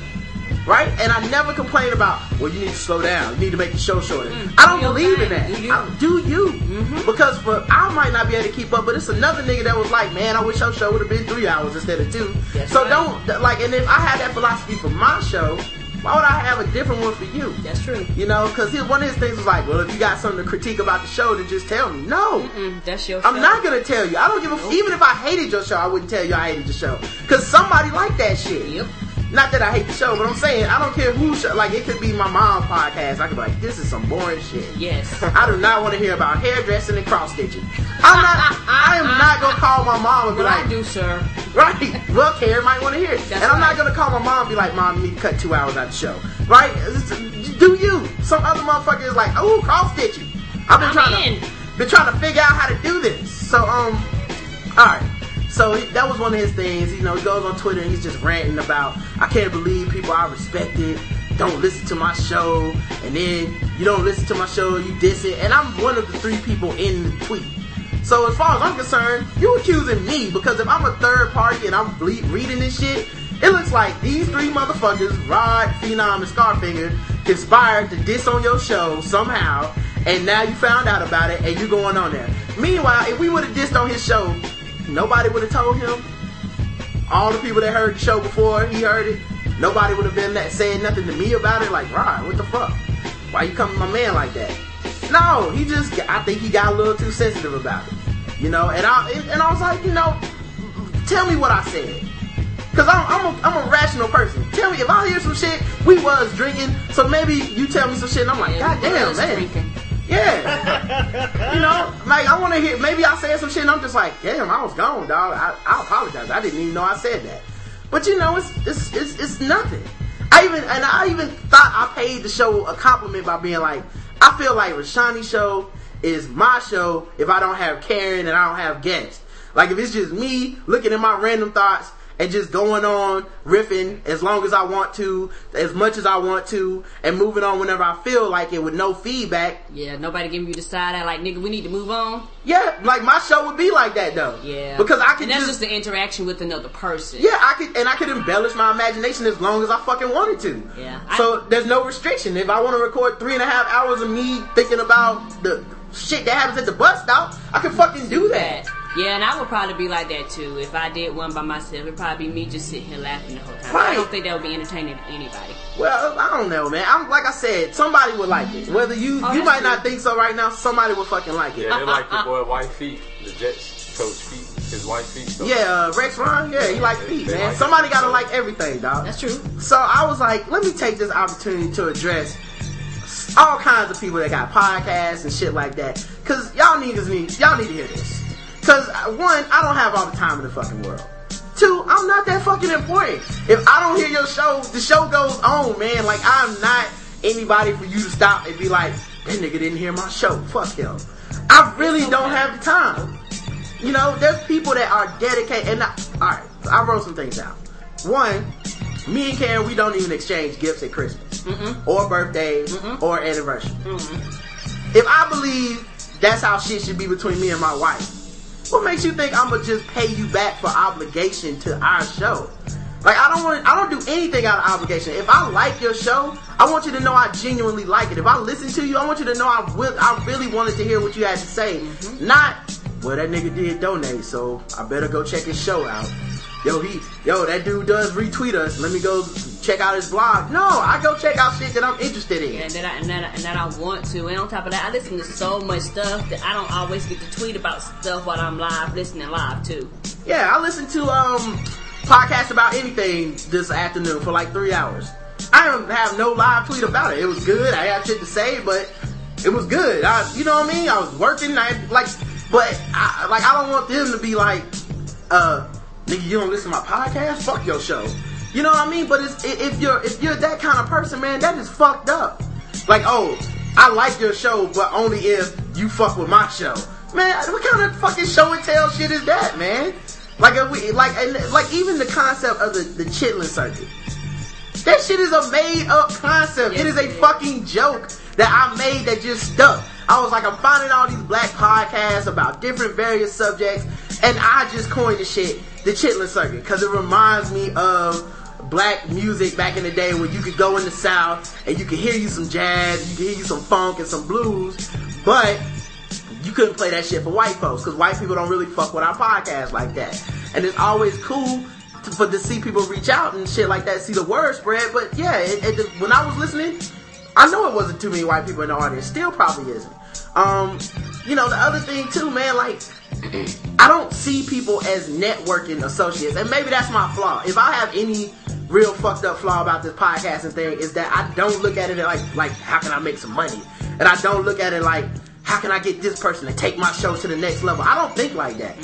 Speaker 5: Right? And I never complain about, well, you need to slow down. You need to make the show shorter. Mm, I don't believe in that.
Speaker 6: Do you.
Speaker 5: I- do you? Mm-hmm. Because for I might not be able to keep up, but it's another nigga that was like, man, I wish your show would have been three hours instead of two.
Speaker 6: That's
Speaker 5: so
Speaker 6: right.
Speaker 5: don't like. And if I had that philosophy for my show, why would I have a different one for you?
Speaker 6: That's true.
Speaker 5: You know, because one of his things was like, well, if you got something to critique about the show, then just tell me. No.
Speaker 6: Mm, that's your
Speaker 5: I'm not gonna tell you. I don't give a f- even if I hated your show, I wouldn't tell you I hated your show. Cause somebody liked that shit.
Speaker 6: Yep.
Speaker 5: Not that I hate the show, but I'm saying I don't care who show. Like it could be my mom's podcast. I could be like, this is some boring shit.
Speaker 6: Yes.
Speaker 5: I do not want to hear about hairdressing and cross stitching. I'm not. I am not gonna call my mom and be
Speaker 6: But
Speaker 5: like,
Speaker 6: I do, sir.
Speaker 5: Right. Well, Karen might want to hear it.
Speaker 6: That's
Speaker 5: and I'm not going to call my mom and be like, Mom, you need to cut two hours out the show. Right? Do you? Some other motherfucker is like, oh, cross stitching. I've been
Speaker 6: I'm
Speaker 5: trying
Speaker 6: in.
Speaker 5: to been trying to figure out how to do this. So, um, alright. So that was one of his things. You know, he goes on Twitter and he's just ranting about, I can't believe people I respected don't listen to my show. And then you don't listen to my show, you diss it. And I'm one of the three people in the tweet. So as far as I'm concerned, you accusing me because if I'm a third party and I'm ble- reading this shit, it looks like these three motherfuckers, Rod, Phenom, and Scarfinger, conspired to diss on your show somehow, and now you found out about it and you're going on there. Meanwhile, if we would have dissed on his show, nobody would have told him. All the people that heard the show before he heard it, nobody would have been that saying nothing to me about it. Like, Rod, what the fuck? Why you coming to my man like that? No, he just, I think he got a little too sensitive about it. You know, and I and I was like, you know, tell me what I said. Cause I'm I'm a, I'm a rational person. Tell me if I hear some shit. We was drinking, so maybe you tell me some shit, and I'm like, God damn, man. Yeah. you know, like I want to hear. Maybe I said some shit, and I'm just like, damn, I was gone, dog. I, I apologize. I didn't even know I said that. But you know, it's it's it's, it's nothing. I even and I even thought I paid the show a compliment by being like, I feel like Rashani's show is my show if I don't have Karen and I don't have guests. Like if it's just me looking at my random thoughts and just going on riffing as long as I want to, as much as I want to, and moving on whenever I feel like it with no feedback.
Speaker 6: Yeah, nobody giving you the side eye like, nigga, we need to move on.
Speaker 5: Yeah, like my show would be like that though.
Speaker 6: Yeah.
Speaker 5: Because I could
Speaker 6: And that's
Speaker 5: just,
Speaker 6: just the interaction with another person.
Speaker 5: yeah, I could, and I could embellish my imagination as long as I fucking wanted to.
Speaker 6: Yeah.
Speaker 5: So there's no restriction. If I want to record three and a half hours of me thinking about the shit that happens at the bus stop, I can fucking do that.
Speaker 6: Yeah, and I would probably be like that too. If I did one by myself, it'd probably be me just sitting here laughing the whole time. I don't think that would be entertaining to anybody.
Speaker 5: Well, I don't know, man. I'm like I said, somebody would like it. Whether you
Speaker 6: Oh,
Speaker 5: you might
Speaker 6: true.
Speaker 5: not think so right now, somebody would fucking like it.
Speaker 3: Yeah, they like your boy White Feet, the Jets coach Feet, his White Feet. So.
Speaker 5: Yeah, uh, Rex Ryan, yeah, he like feet, man.
Speaker 3: like
Speaker 5: Somebody gotta like everything, dog.
Speaker 6: That's true.
Speaker 5: So I was like, let me take this opportunity to address all kinds of people that got podcasts and shit like that. Cause y'all niggas need, y'all need to hear this. Cause uh, one, I don't have all the time in the fucking world. Two, I'm not that fucking important. If I don't hear your show, the show goes on, man. Like I'm not anybody for you to stop and be like, that nigga didn't hear my show. Fuck him. I really don't have the time. You know, there's people that are dedicated. And I, all right, I wrote some things down. One, me and Karen, we don't even exchange gifts at Christmas or birthdays or anniversary. If I believe that's how shit should be between me and my wife, what makes you think I'm gonna just pay you back for obligation to our show? Like I don't want, I don't do anything out of obligation. If I like your show, I want you to know I genuinely like it. If I listen to you, I want you to know I will, I really wanted to hear what you had to say. Mm-hmm. Not, well, that nigga did donate, so I better go check his show out. Yo, he, yo, that dude does retweet us. Let me go check out his blog. No, I go check out shit that I'm interested in.
Speaker 6: And that, I, and, that, I- and that I want to. And on top of that, I listen to so much stuff that I don't always get to tweet about stuff while I'm live, listening live too.
Speaker 5: Yeah, I listened to um podcasts about anything this afternoon for like three hours. I don't have no live tweet about it. It was good. I had shit to say, but it was good. I, you know what I mean? I was working. I like, but I like I don't want them to be like, uh, nigga, you don't listen to my podcast? Fuck your show. You know what I mean? But it's, if you're if you're that kind of person, man, that is fucked up. Like, oh, I like your show, but only if you fuck with my show. Man, what kind of fucking show and tell shit is that, man? Like, we, like, and, like even the concept of the the chitlin circuit. That shit is a made up concept. it is a fucking joke that I made that just stuck. I was like, I'm finding all these black podcasts about different various subjects, and I just coined the shit, the chitlin circuit, because it reminds me of black music back in the day when you could go in the south and you could hear you some jazz, you could hear you some funk and some blues, but you couldn't play that shit for white folks because white people don't really fuck with our podcast like that. And it's always cool to, for to see people reach out and shit like that, see the word spread. But yeah, it, it, when I was listening, I know it wasn't too many white people in the audience. Still probably isn't. Um, you know, the other thing too, man, like I don't see people as networking associates, and maybe that's my flaw. If I have any real fucked up flaw about this podcasting thing, is that I don't look at it like like how can I make some money, and I don't look at it like how can I get this person to take my show to the next level. I don't think like that.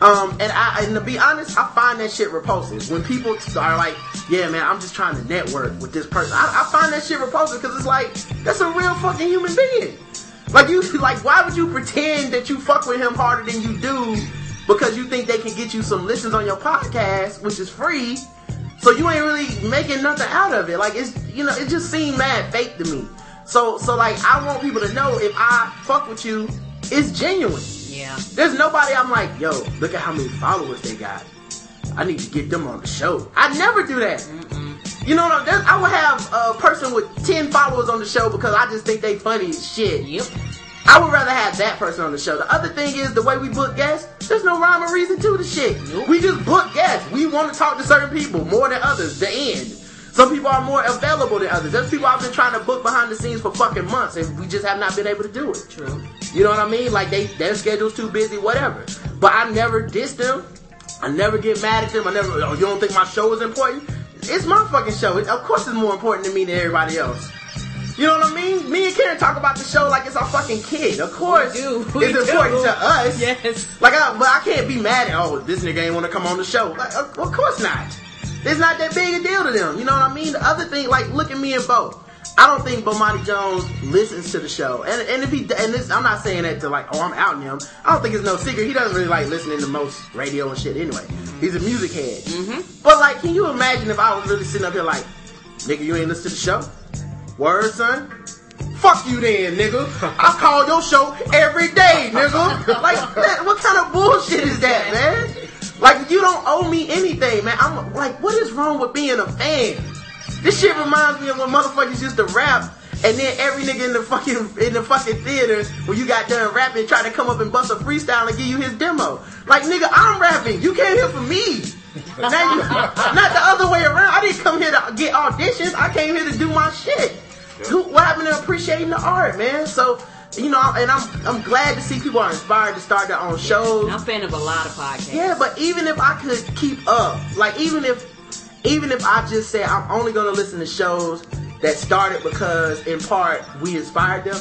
Speaker 5: Um, and I and to be honest, I find that shit repulsive when people are like, "Yeah, man, I'm just trying to network with this person." I, I find that shit repulsive because it's like that's a real fucking human being. Like you, like why would you pretend that you fuck with him harder than you do because you think they can get you some listens on your podcast, which is free? So you ain't really making nothing out of it. Like it's you know, it just seemed mad fake to me. So so like I want people to know if I fuck with you, it's genuine.
Speaker 6: Yeah.
Speaker 5: There's nobody I'm like, yo, look at how many followers they got. I need to get them on the show. I never do that. You know what I'm I would have a person with 10 followers on the show because I just think they funny as shit.
Speaker 6: Yep.
Speaker 5: I would rather have that person on the show. The other thing is the way we book guests, there's no rhyme or reason to the shit. We just book guests. We want to talk to certain people more than others. The end. Some people are more available than others. There's people I've been trying to book behind the scenes for fucking months, and we just have not been able to do it.
Speaker 6: True.
Speaker 5: You know what I mean? Like they their schedule's too busy, whatever. But I never diss them. I never get mad at them. I never. Oh, you don't think my show is important? It's my fucking show. Of course, it's more important to me than everybody else. You know what I mean? Me and Karen talk about the show like it's our fucking kid. Of course,
Speaker 6: We do. We
Speaker 5: it's important
Speaker 6: do.
Speaker 5: to us.
Speaker 6: Yes.
Speaker 5: Like, I, but I can't be mad at oh this nigga ain't want to come on the show. Like, of, of course not. It's not that big a deal to them. You know what I mean? The other thing, like, look at me and Bo. I don't think Bomani Jones listens to the show, and and if he and this, I'm not saying that to like, oh, I'm outing him. I don't think it's no secret. He doesn't really like listening to most radio and shit anyway. He's a music head. Mm-hmm. But like, can you imagine if I was really sitting up here like, nigga, you ain't listen to the show? Word, son. Fuck you then, nigga. I call your show every day, nigga. Like, what kind of bullshit is that, man? Like, you don't owe me anything, man. I'm like, what is wrong with being a fan? This shit reminds me of when motherfuckers used to rap, and then every nigga in the fucking in the fucking theater when you got done rapping try to come up and bust a freestyle and give you his demo. Like, nigga, I'm rapping. You came here for me. Now you, not the other way around. I didn't come here to get auditions. I came here to do my shit. Who, what happened to appreciating the art, man? So, you know, and I'm I'm glad to see people are inspired to start their own shows.
Speaker 6: I'm a fan of a lot of podcasts.
Speaker 5: Yeah, but even if I could keep up, like even if even if I just say I'm only gonna listen to shows that started because in part we inspired them,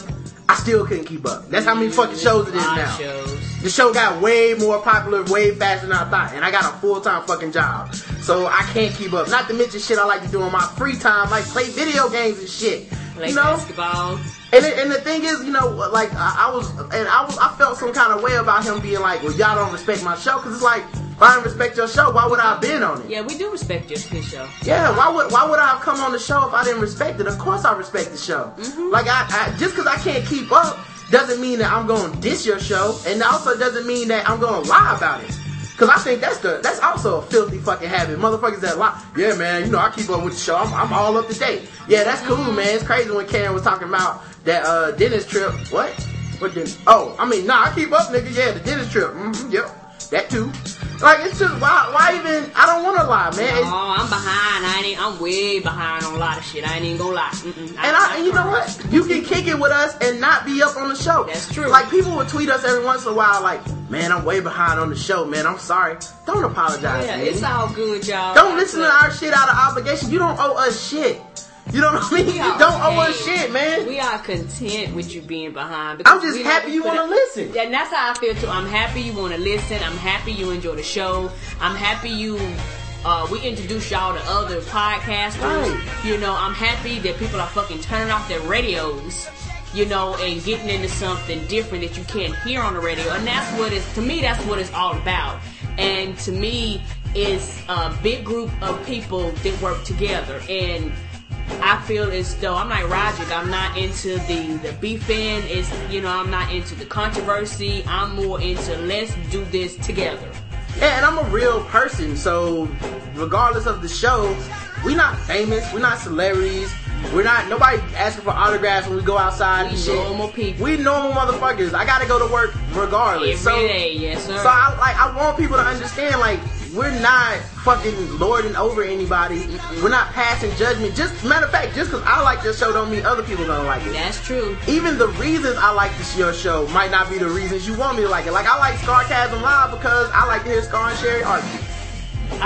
Speaker 5: I still couldn't keep up. That's how many fucking shows it is now.
Speaker 6: shows.
Speaker 5: The show got way more popular, way faster than I thought, and I got a full time fucking job, so I can't keep up. Not to mention shit I like to do in my free time, like play video games and shit.
Speaker 6: Play
Speaker 5: you know,
Speaker 6: basketball.
Speaker 5: and, it, and the thing is, you know, like I, I was, and I was, I felt some kind of way about him being like, "Well, y'all don't respect my show," because it's like, if I didn't respect your show, why would I have been on it?
Speaker 6: Yeah, we do respect your his show.
Speaker 5: Yeah, why would why would I have come on the show if I didn't respect it? Of course I respect the show. Mm-hmm. Like I, I just because I can't keep up doesn't mean that I'm going to diss your show, and also doesn't mean that I'm going to lie about it. Cause I think that's the that's also a filthy fucking habit. Motherfuckers that lie. Yeah, man, you know I keep up with the show. I'm, I'm all up to date. Yeah, that's cool, man. It's crazy when Karen was talking about that uh dentist trip. What? What dentist? Oh, I mean, nah, I keep up, nigga. Yeah, the dentist trip. Mm-hmm, yep, that too. Like it's just why why even? I don't want to lie, man.
Speaker 6: Oh, I'm behind. I ain't. I'm way behind on a lot of shit. I ain't even gonna lie. Mm-mm.
Speaker 5: And I, and you know what? You can kick it with us and not be up on the show.
Speaker 6: That's true.
Speaker 5: Like people will tweet us every once in a while, like, "Man, I'm way behind on the show, man. I'm sorry." Don't apologize.
Speaker 6: Yeah,
Speaker 5: man.
Speaker 6: it's all good, y'all.
Speaker 5: Don't listen to our shit out of obligation. You don't owe us shit. You know what I mean? You don't owe us shit, man.
Speaker 6: We are content with you being behind.
Speaker 5: I'm just happy you want to listen.
Speaker 6: And that's how I feel too. I'm happy you want to listen. I'm happy you enjoy the show. I'm happy you. Uh, we introduce y'all to other podcasters.
Speaker 5: Right.
Speaker 6: You know, I'm happy that people are fucking turning off their radios. You know, and getting into something different that you can't hear on the radio. And that's what it's to me. That's what it's all about. And to me, it's a big group of people that work together. And I feel as though I'm like Roger. I'm not into the the beefing. It's you know I'm not into the controversy. I'm more into let's do this together.
Speaker 5: Yeah, and I'm a real person, so regardless of the show, we're not famous, we're not celebrities, we're not nobody asking for autographs when we go outside
Speaker 6: We
Speaker 5: and shit.
Speaker 6: normal people.
Speaker 5: We normal motherfuckers. I gotta go to work regardless.
Speaker 6: Every
Speaker 5: so,
Speaker 6: day, yes sir.
Speaker 5: so I like I want people to understand like we're not fucking lording over anybody. We're not passing judgment. Just matter of fact, just because I like your show don't mean other people gonna like it
Speaker 6: That's true.
Speaker 5: even the reasons I like this your show might not be the reasons you want me to like it. Like I like Scarcasm Live because I like to hear Scar and Sherry argue.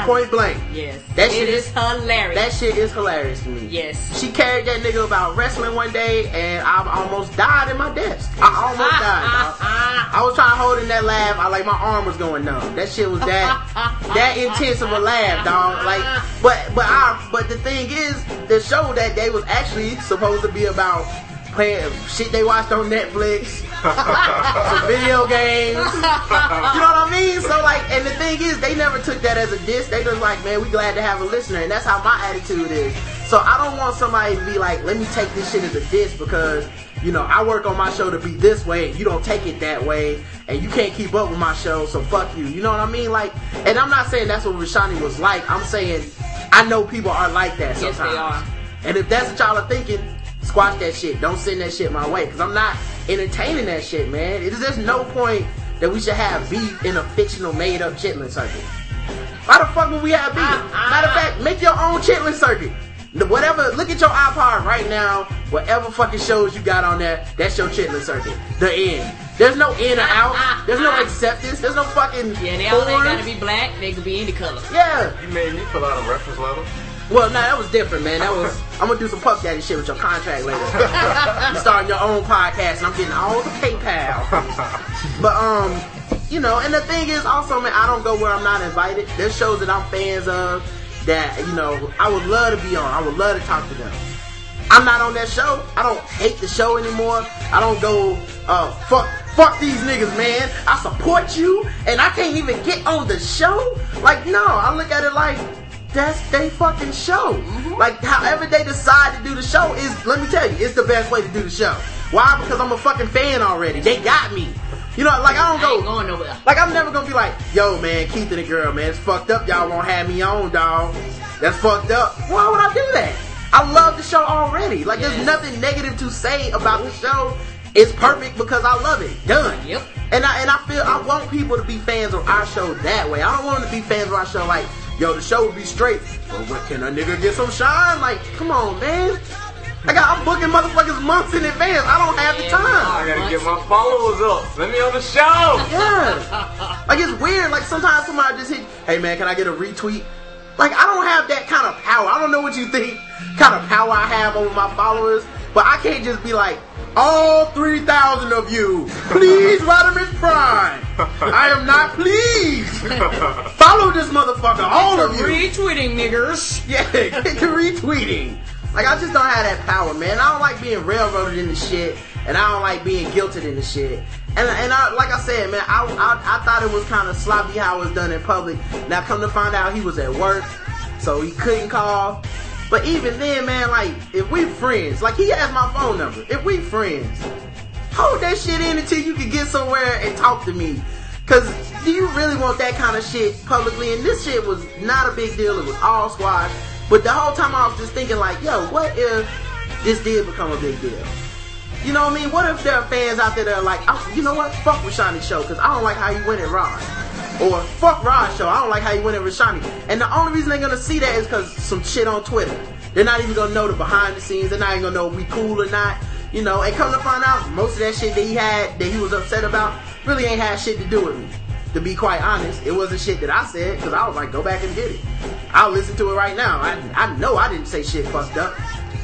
Speaker 5: Point blank.
Speaker 6: Yes,
Speaker 5: That shit
Speaker 6: is
Speaker 5: is-
Speaker 6: hilarious.
Speaker 5: That shit is hilarious to me.
Speaker 6: Yes.
Speaker 5: She carried that nigga about wrestling one day and I almost died in my desk. I almost ah, died. dog. Ah, ah. I was trying to hold in that laugh. I like my arm was going numb. That shit was that that intense of a laugh, dog. Like, but but I but the thing is, the show that day was actually supposed to be about playing shit they watched on Netflix, some video games. You know what I mean? So like, and the thing is, they never took that as a diss. They just like, man, we glad to have a listener, and that's how my attitude is. So I don't want somebody to be like, let me take this shit as a diss because you know I work on my show to be this way, and you don't take it that way, and you can't keep up with my show, so fuck you. You know what I mean? Like, and I'm not saying that's what Rashani was like. I'm saying I know people are like that
Speaker 6: Yes,
Speaker 5: sometimes.
Speaker 6: they are.
Speaker 5: And if that's what y'all are thinking, squash that shit. Don't send that shit my way. Cause I'm not entertaining that shit, man. It is there's no point that we should have beef in a fictional made up chitlin circuit. Why the fuck would we have beef?
Speaker 6: Ah, ah.
Speaker 5: Matter of fact, make your own chitlin circuit. Whatever, look at your iPod right now. Whatever fucking shows you got on there, that's your chitlin circuit. The end. There's no in or out. There's no acceptance. There's no fucking.
Speaker 6: Yeah, they all ain't gotta be black. They could be any color.
Speaker 5: Yeah.
Speaker 3: You made me fill out a reference letter.
Speaker 5: Well, no, that was different, man. That was. I'm gonna do some puff daddy shit with your contract later. you starting your own podcast, and I'm getting all the PayPal. but um, you know, and the thing is, also, man, I don't go where I'm not invited. There's shows that I'm fans of that you know I would love to be on. I would love to talk to them. I'm not on that show. I don't hate the show anymore. I don't go, uh, fuck, fuck these niggas, man. I support you, and I can't even get on the show. Like, no, I look at it like that's they fucking show. Mm-hmm. Like, however they decide to do the show is, let me tell you, it's the best way to do the show. Why? Because I'm a fucking fan already. They got me. You know, like I don't
Speaker 6: I ain't
Speaker 5: go.
Speaker 6: going nowhere.
Speaker 5: Like I'm never gonna be like, yo man, Keith and the girl, man, it's fucked up. Y'all won't have me on, dog. That's fucked up. Why would I do that? I love the show already. Like there's nothing negative to say about the show. It's perfect because I love it. Done.
Speaker 6: Yep.
Speaker 5: And I and I feel I want people to be fans of our show that way. I don't want them to be fans of our show like, yo, the show would be straight. But what can a nigga get some shine? Like, come on, man. I got I'm booking motherfuckers months in advance. I don't have the time.
Speaker 3: I gotta get my followers up. Let me on the show.
Speaker 5: Yeah. Like it's weird. Like sometimes somebody just hit, hey man, can I get a retweet? Like I don't have that kind of power. I don't know what you think kind of power I have over my followers, but I can't just be like, all 3,000 of you, please Rodimus Prime. I am not pleased. Follow this motherfucker, all of you.
Speaker 6: Retweeting niggers.
Speaker 5: Yeah, get to retweeting. Like I just don't have that power, man. I don't like being railroaded into shit, and I don't like being guilted into shit. And and I, like I said, man, I, I I thought it was kind of sloppy how it was done in public. Now come to find out, he was at work, so he couldn't call. But even then, man, like if we friends, like he has my phone number. If we friends, hold that shit in until you can get somewhere and talk to me. Cause do you really want that kind of shit publicly? And this shit was not a big deal. It was all squash. But the whole time I was just thinking like, yo, what if this did become a big deal? You know what I mean? What if there are fans out there that are like, you know what? Fuck Rashani's show because I don't like how he went at Rod. Or fuck Rod's show. I don't like how he went at Rashani. And the only reason they're gonna see that is because some shit on Twitter. They're not even gonna know the behind the scenes. They're not even gonna know if we cool or not. You know, and come to find out, most of that shit that he had, that he was upset about, really ain't had shit to do with me. To be quite honest, it wasn't shit that I said because I was like, go back and get it. I'll listen to it right now. I, I know I didn't say shit fucked up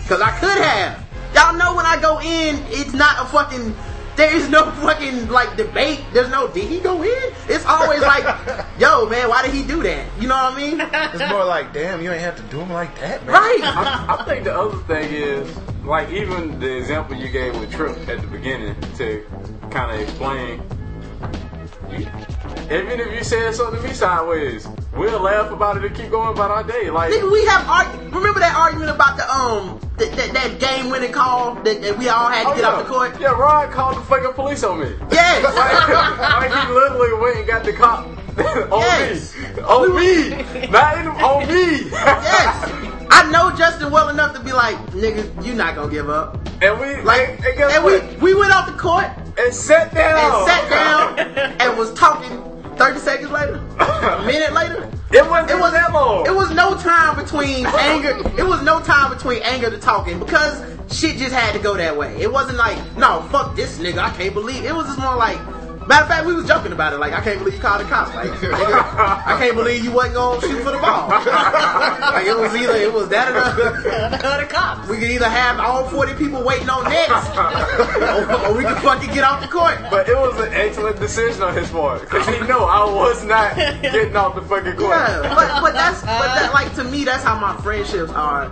Speaker 5: because I could have. Y'all know when I go in, it's not a fucking. There is no fucking like debate. There's no did he go in? It's always like, yo man, why did he do that? You know what I mean?
Speaker 4: It's more like, damn, you ain't have to do him like that, man.
Speaker 5: Right.
Speaker 3: I, I think the other thing is, like, even the example you gave with Trip at the beginning to kind of explain. Even if you said something to me sideways, we'll laugh about it and keep going about our day. Like,
Speaker 5: Nigga, we have arg- remember that argument about the um that, that, that game winning call that, that we all had to
Speaker 3: oh,
Speaker 5: get
Speaker 3: yeah,
Speaker 5: off the court?
Speaker 3: Yeah, Rod called the fucking police on me.
Speaker 5: Yes.
Speaker 3: like, like he literally went and got the cop on
Speaker 5: Yes.
Speaker 3: me. On me. Not even on me.
Speaker 5: yes. I know Justin well enough to be like, nigga, you not gonna give up.
Speaker 3: And we,
Speaker 5: Like,
Speaker 3: and, and
Speaker 5: and we we went off the court
Speaker 3: and sat down.
Speaker 5: and sat down and was talking 30 seconds later, a minute later.
Speaker 3: It wasn't
Speaker 5: It was
Speaker 3: that long.
Speaker 5: It was no time between anger. It was no time between anger to talking because shit just had to go that way. It wasn't like, no, fuck this nigga. I can't believe. It was just more like. Matter of fact, we was joking about it. Like, I can't believe you called the cops. Like, I can't believe you wasn't gonna shoot for the ball. like, it was either it was that or the,
Speaker 6: the cops.
Speaker 5: we could either have all forty people waiting on next, or, or we could fucking get off the court.
Speaker 3: But it was an excellent decision on his part because he know I was not getting off the fucking court.
Speaker 5: Yeah, but but that's but that like to me that's how my friendships are,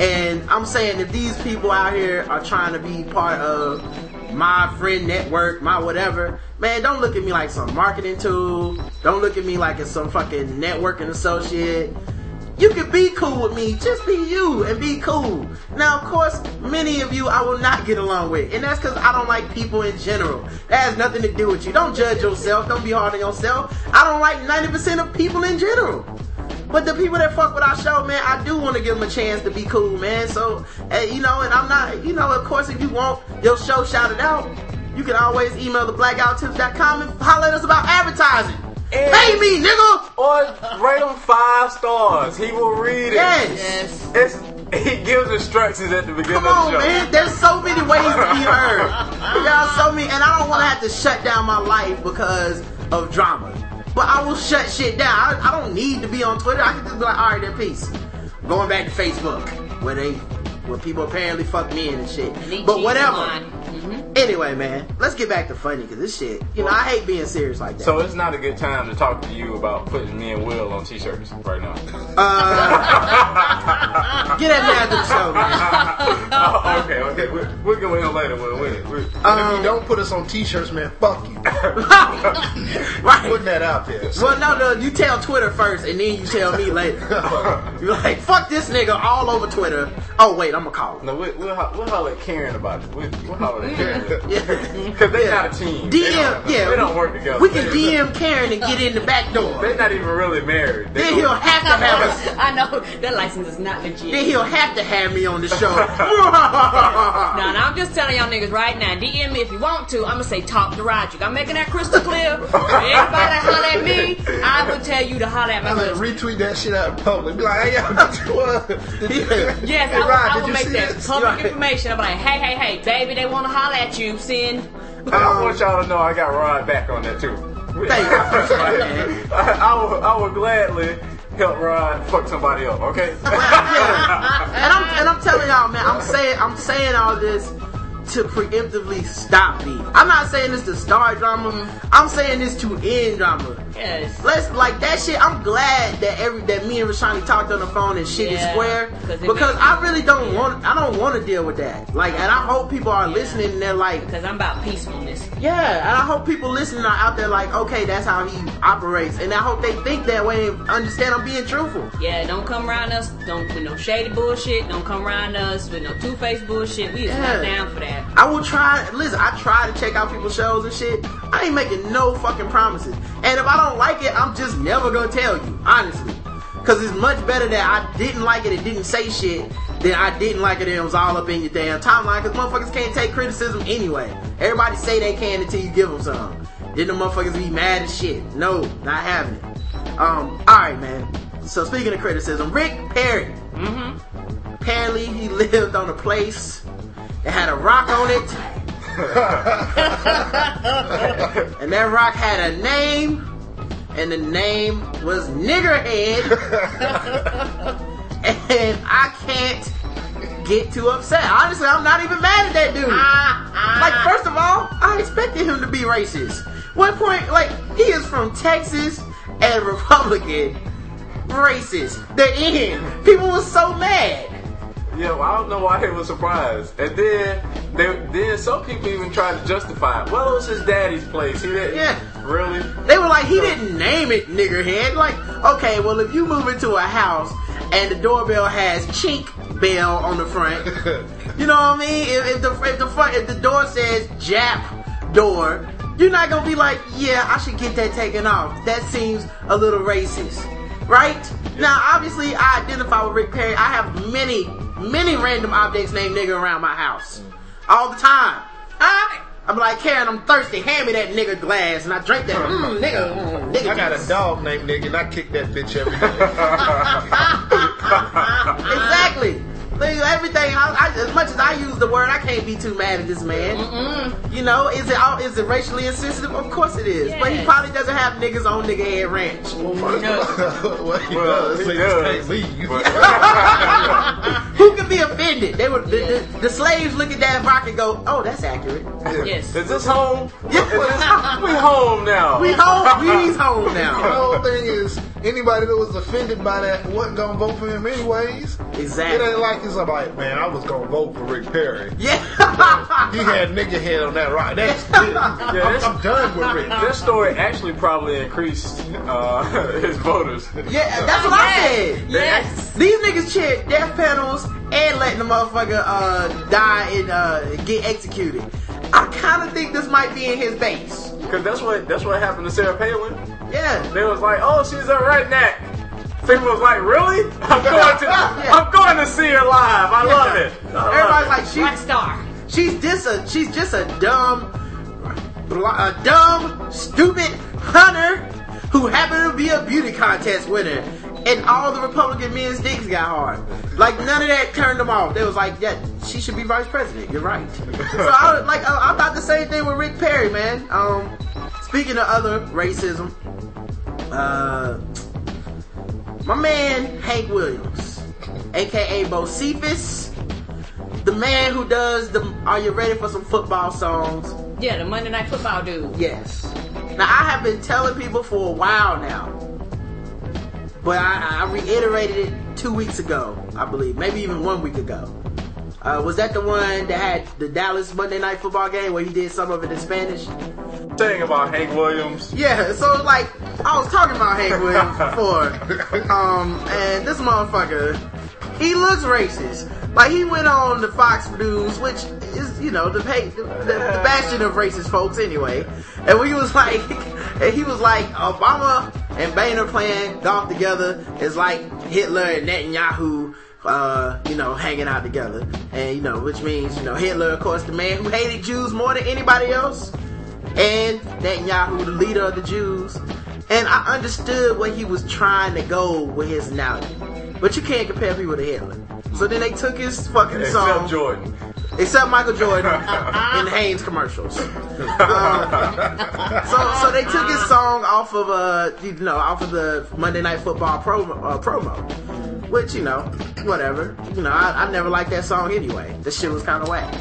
Speaker 5: and I'm saying if these people out here are trying to be part of my friend network, my whatever, man, don't look at me like some marketing tool. Don't look at me like it's some fucking networking associate. You can be cool with me, just be you and be cool. Now, of course, many of you I will not get along with, and that's because I don't like people in general. That has nothing to do with you. Don't judge yourself. Don't be hard on yourself. I don't like 90% of people in general. But the people that fuck with our show, man, I do want to give them a chance to be cool, man. So, uh, you know, and I'm not, you know, of course, if you want your show shouted out, you can always email the theblackguywhotips.com and holler at us about advertising.
Speaker 3: And-
Speaker 5: Pay me, nigga!
Speaker 3: Or rate him five stars. He will read it.
Speaker 5: Yes.
Speaker 6: Yes.
Speaker 3: It's He gives instructions at the beginning
Speaker 5: Come
Speaker 3: of
Speaker 5: on,
Speaker 3: the show.
Speaker 5: man. There's so many ways to be heard. Y'all so many, and I don't want to have to shut down my life because of drama. But I will shut shit down. I, I don't need to be on Twitter. I can just be like, all right, then peace. Going back to Facebook, where they, where people apparently fuck me in and shit.
Speaker 6: Leech
Speaker 5: But
Speaker 6: each
Speaker 5: whatever.
Speaker 6: Line.
Speaker 5: Anyway, man, let's get back to funny because this shit. You know, I hate being serious like that.
Speaker 3: So it's not a good time to talk to you about putting me and Will on t-shirts right now.
Speaker 5: Uh, get that man to the show, man.
Speaker 3: oh, okay, okay. We'll, we'll get with him later. We'll, we'll, we'll.
Speaker 4: And if you don't put us on t-shirts, man, fuck you.
Speaker 5: right.
Speaker 4: Putting that out there.
Speaker 5: Well, no, no, you tell Twitter first, and then you tell me later. You're like, fuck this nigga all over Twitter. Oh wait, I'm gonna call him.
Speaker 3: no, we'll, we'll, ho- we'll holler at Karen about it. We'll, we'll holler at Karen.
Speaker 5: Yeah.
Speaker 3: Because they not a team.
Speaker 5: DM,
Speaker 3: don't,
Speaker 5: yeah,
Speaker 3: They don't work together.
Speaker 5: We can
Speaker 3: They-
Speaker 5: DM Karen and get in the back door.
Speaker 3: They're not even really married. They
Speaker 5: Then he'll have to have us.
Speaker 6: I know that license is not legit.
Speaker 5: Then
Speaker 6: legit.
Speaker 5: he'll have to have me on the show.
Speaker 6: No, no, I'm just telling y'all niggas right now. DM me if you want to. I'm gonna say talk to Roger. I'm making that crystal clear. Everybody that holler at me, I will tell you to holler at my
Speaker 4: I'm gonna retweet that shit out in public. Be like, hey, yo, did you, uh, did you,
Speaker 6: Yes,
Speaker 4: hey,
Speaker 6: I will,
Speaker 4: Rod,
Speaker 6: I
Speaker 4: did
Speaker 6: will make that
Speaker 4: this?
Speaker 6: public
Speaker 5: Right.
Speaker 6: information. I'm like, hey, hey, hey, baby, they want to holler at you. Send.
Speaker 3: I want y'all to know I got Rod back on that too.
Speaker 5: Thank you. I appreciate it, man.
Speaker 3: I, I, will, I will gladly help Rod fuck somebody up, okay?
Speaker 5: Yeah. And I'm and I'm telling y'all, man, I'm saying I'm saying all this to preemptively stop me. I'm not saying this to start drama. I'm saying this to end drama.
Speaker 6: Yes.
Speaker 5: Let's like that shit. I'm glad that every that me and Rashani talked on the phone and shit
Speaker 6: Yeah,
Speaker 5: is square
Speaker 6: 'cause
Speaker 5: because I really don't want I don't want to deal with that. Like, and I hope people are listening and they're like,
Speaker 6: Because I'm about peacefulness.
Speaker 5: yeah. And I hope people listening are out there like, okay, that's how he operates, and I hope they think that way and understand I'm being truthful.
Speaker 6: Yeah, don't come around us. Don't with no shady bullshit. Don't come around us with no two faced bullshit. We is
Speaker 5: Yeah.
Speaker 6: not down for that.
Speaker 5: I will try. Listen, I try to check out people's shows and shit. I ain't making no fucking promises. And if I don't like it, I'm just never gonna tell you, honestly. Cause it's much better that I didn't like it and didn't say shit than I didn't like it and it was all up in your damn timeline. Cause motherfuckers can't take criticism anyway. Everybody say they can until you give them some. Then the motherfuckers be mad as shit. No, not having it. Um, alright, man. So speaking of criticism, Rick Perry. Mm-hmm. Apparently he lived on a place that had a rock on it. and that rock had a name, and the name was Niggerhead. and I can't get too upset. Honestly, I'm not even mad at that dude. Ah, like, ah. first of all, I expected him to be racist. One point, like, he is from Texas and Republican. Racist. The end. People were so mad.
Speaker 3: Yeah, I don't know why he was surprised. And then, they, then some people even tried to justify it. Well, it was his daddy's place. He didn't.
Speaker 5: Yeah.
Speaker 3: Really?
Speaker 5: They were like, he didn't name it niggerhead. Like, okay, well, if you move into a house and the doorbell has chink bell on the front, you know what I mean? If, if the if the front if the door says Jap door, you're not gonna be like, yeah, I should get that taken off. That seems a little racist, right? Now, obviously, I identify with Rick Perry. I have many, many random objects named nigger around my house all the time. Huh? I'm like, Karen, I'm thirsty. Hand me that nigga glass, and I drink that. Mm, nigga, mm, nigga.
Speaker 4: I got
Speaker 5: juice.
Speaker 4: a dog named Nigga, and I kick that bitch every day.
Speaker 5: exactly. Like, everything. I, I, as much as I use the word, I can't be too mad at this man. You know, is it all- is it racially insensitive? Of course it is. But he probably doesn't have niggas on nigga head ranch.
Speaker 4: Oh well, he
Speaker 3: Well,
Speaker 4: does.
Speaker 3: he does.
Speaker 4: can't leave.
Speaker 3: But-
Speaker 5: Who could be offended? They would. The, the, the slaves look at that rock and go, "Oh, that's accurate.
Speaker 6: Yes.
Speaker 3: Is this home?
Speaker 5: Yeah.
Speaker 3: We home now.
Speaker 5: We home. We's home now.
Speaker 4: The whole thing is, anybody that was offended by that wasn't gonna vote for him anyways. Exactly. It
Speaker 5: Exactly.
Speaker 4: ain't like it's like, man, I was gonna vote for Rick Perry.
Speaker 5: Yeah.
Speaker 4: He had nigga head on that rock. That's it. I'm, I'm done with Rick.
Speaker 3: This story actually probably increased uh, his voters.
Speaker 5: yeah. That's what I said.
Speaker 6: Yes.
Speaker 5: These niggas cheer death panels and letting the motherfucker uh, die and uh, get executed. I kind of think this might be in his base.
Speaker 3: Because that's what that's what happened to Sarah Palin.
Speaker 5: Yeah.
Speaker 3: They was like, oh, she's a redneck. People was like, really? I'm going to I'm going to see her live. I love it. I love
Speaker 5: Everybody's
Speaker 3: it.
Speaker 5: like, she's
Speaker 6: Rock star.
Speaker 5: she's just a she's just a dumb, bl- a dumb, stupid hunter who happened to be a beauty contest winner. and all the Republican men's dicks got hard. Like none of that turned them off. They was like, yeah, she should be vice president. You're right. so I was like, I, I thought the same thing with Rick Perry, man. Um, speaking of other racism, uh, my man Hank Williams, aka Bocephus, the man who does the "Are you ready for some football?" songs.
Speaker 6: Yeah, the Monday Night Football dude.
Speaker 5: Yes. Now I have been telling people for a while now, but I, I reiterated it two weeks ago, I believe, maybe even one week ago. Uh, was that the one that had the Dallas Monday Night Football game where he did some of it in Spanish?
Speaker 3: Thing about Hank Williams.
Speaker 5: Yeah, so like I was talking about Hank Williams before, um, and this motherfucker, he looks racist. Like he went on the Fox News, which is you know the the, the, the bastion of racist folks anyway, and he was like, and he was like Obama and Boehner playing golf together is like Hitler and Netanyahu. Uh, you know, hanging out together, and you know, which means you know Hitler, of course, the man who hated Jews more than anybody else, and Netanyahu, the leader of the Jews. And I understood where he was trying to go with his analogy. But you can't compare people to Hitler. So then they took his fucking song.
Speaker 3: Except Jordan.
Speaker 5: Except Michael Jordan in Hanes commercials. Um, so, so they took his song off of uh, you know, off of the Monday Night Football promo, uh, promo, which you know, whatever. You know, I, I never liked that song anyway. The shit was kind of whack.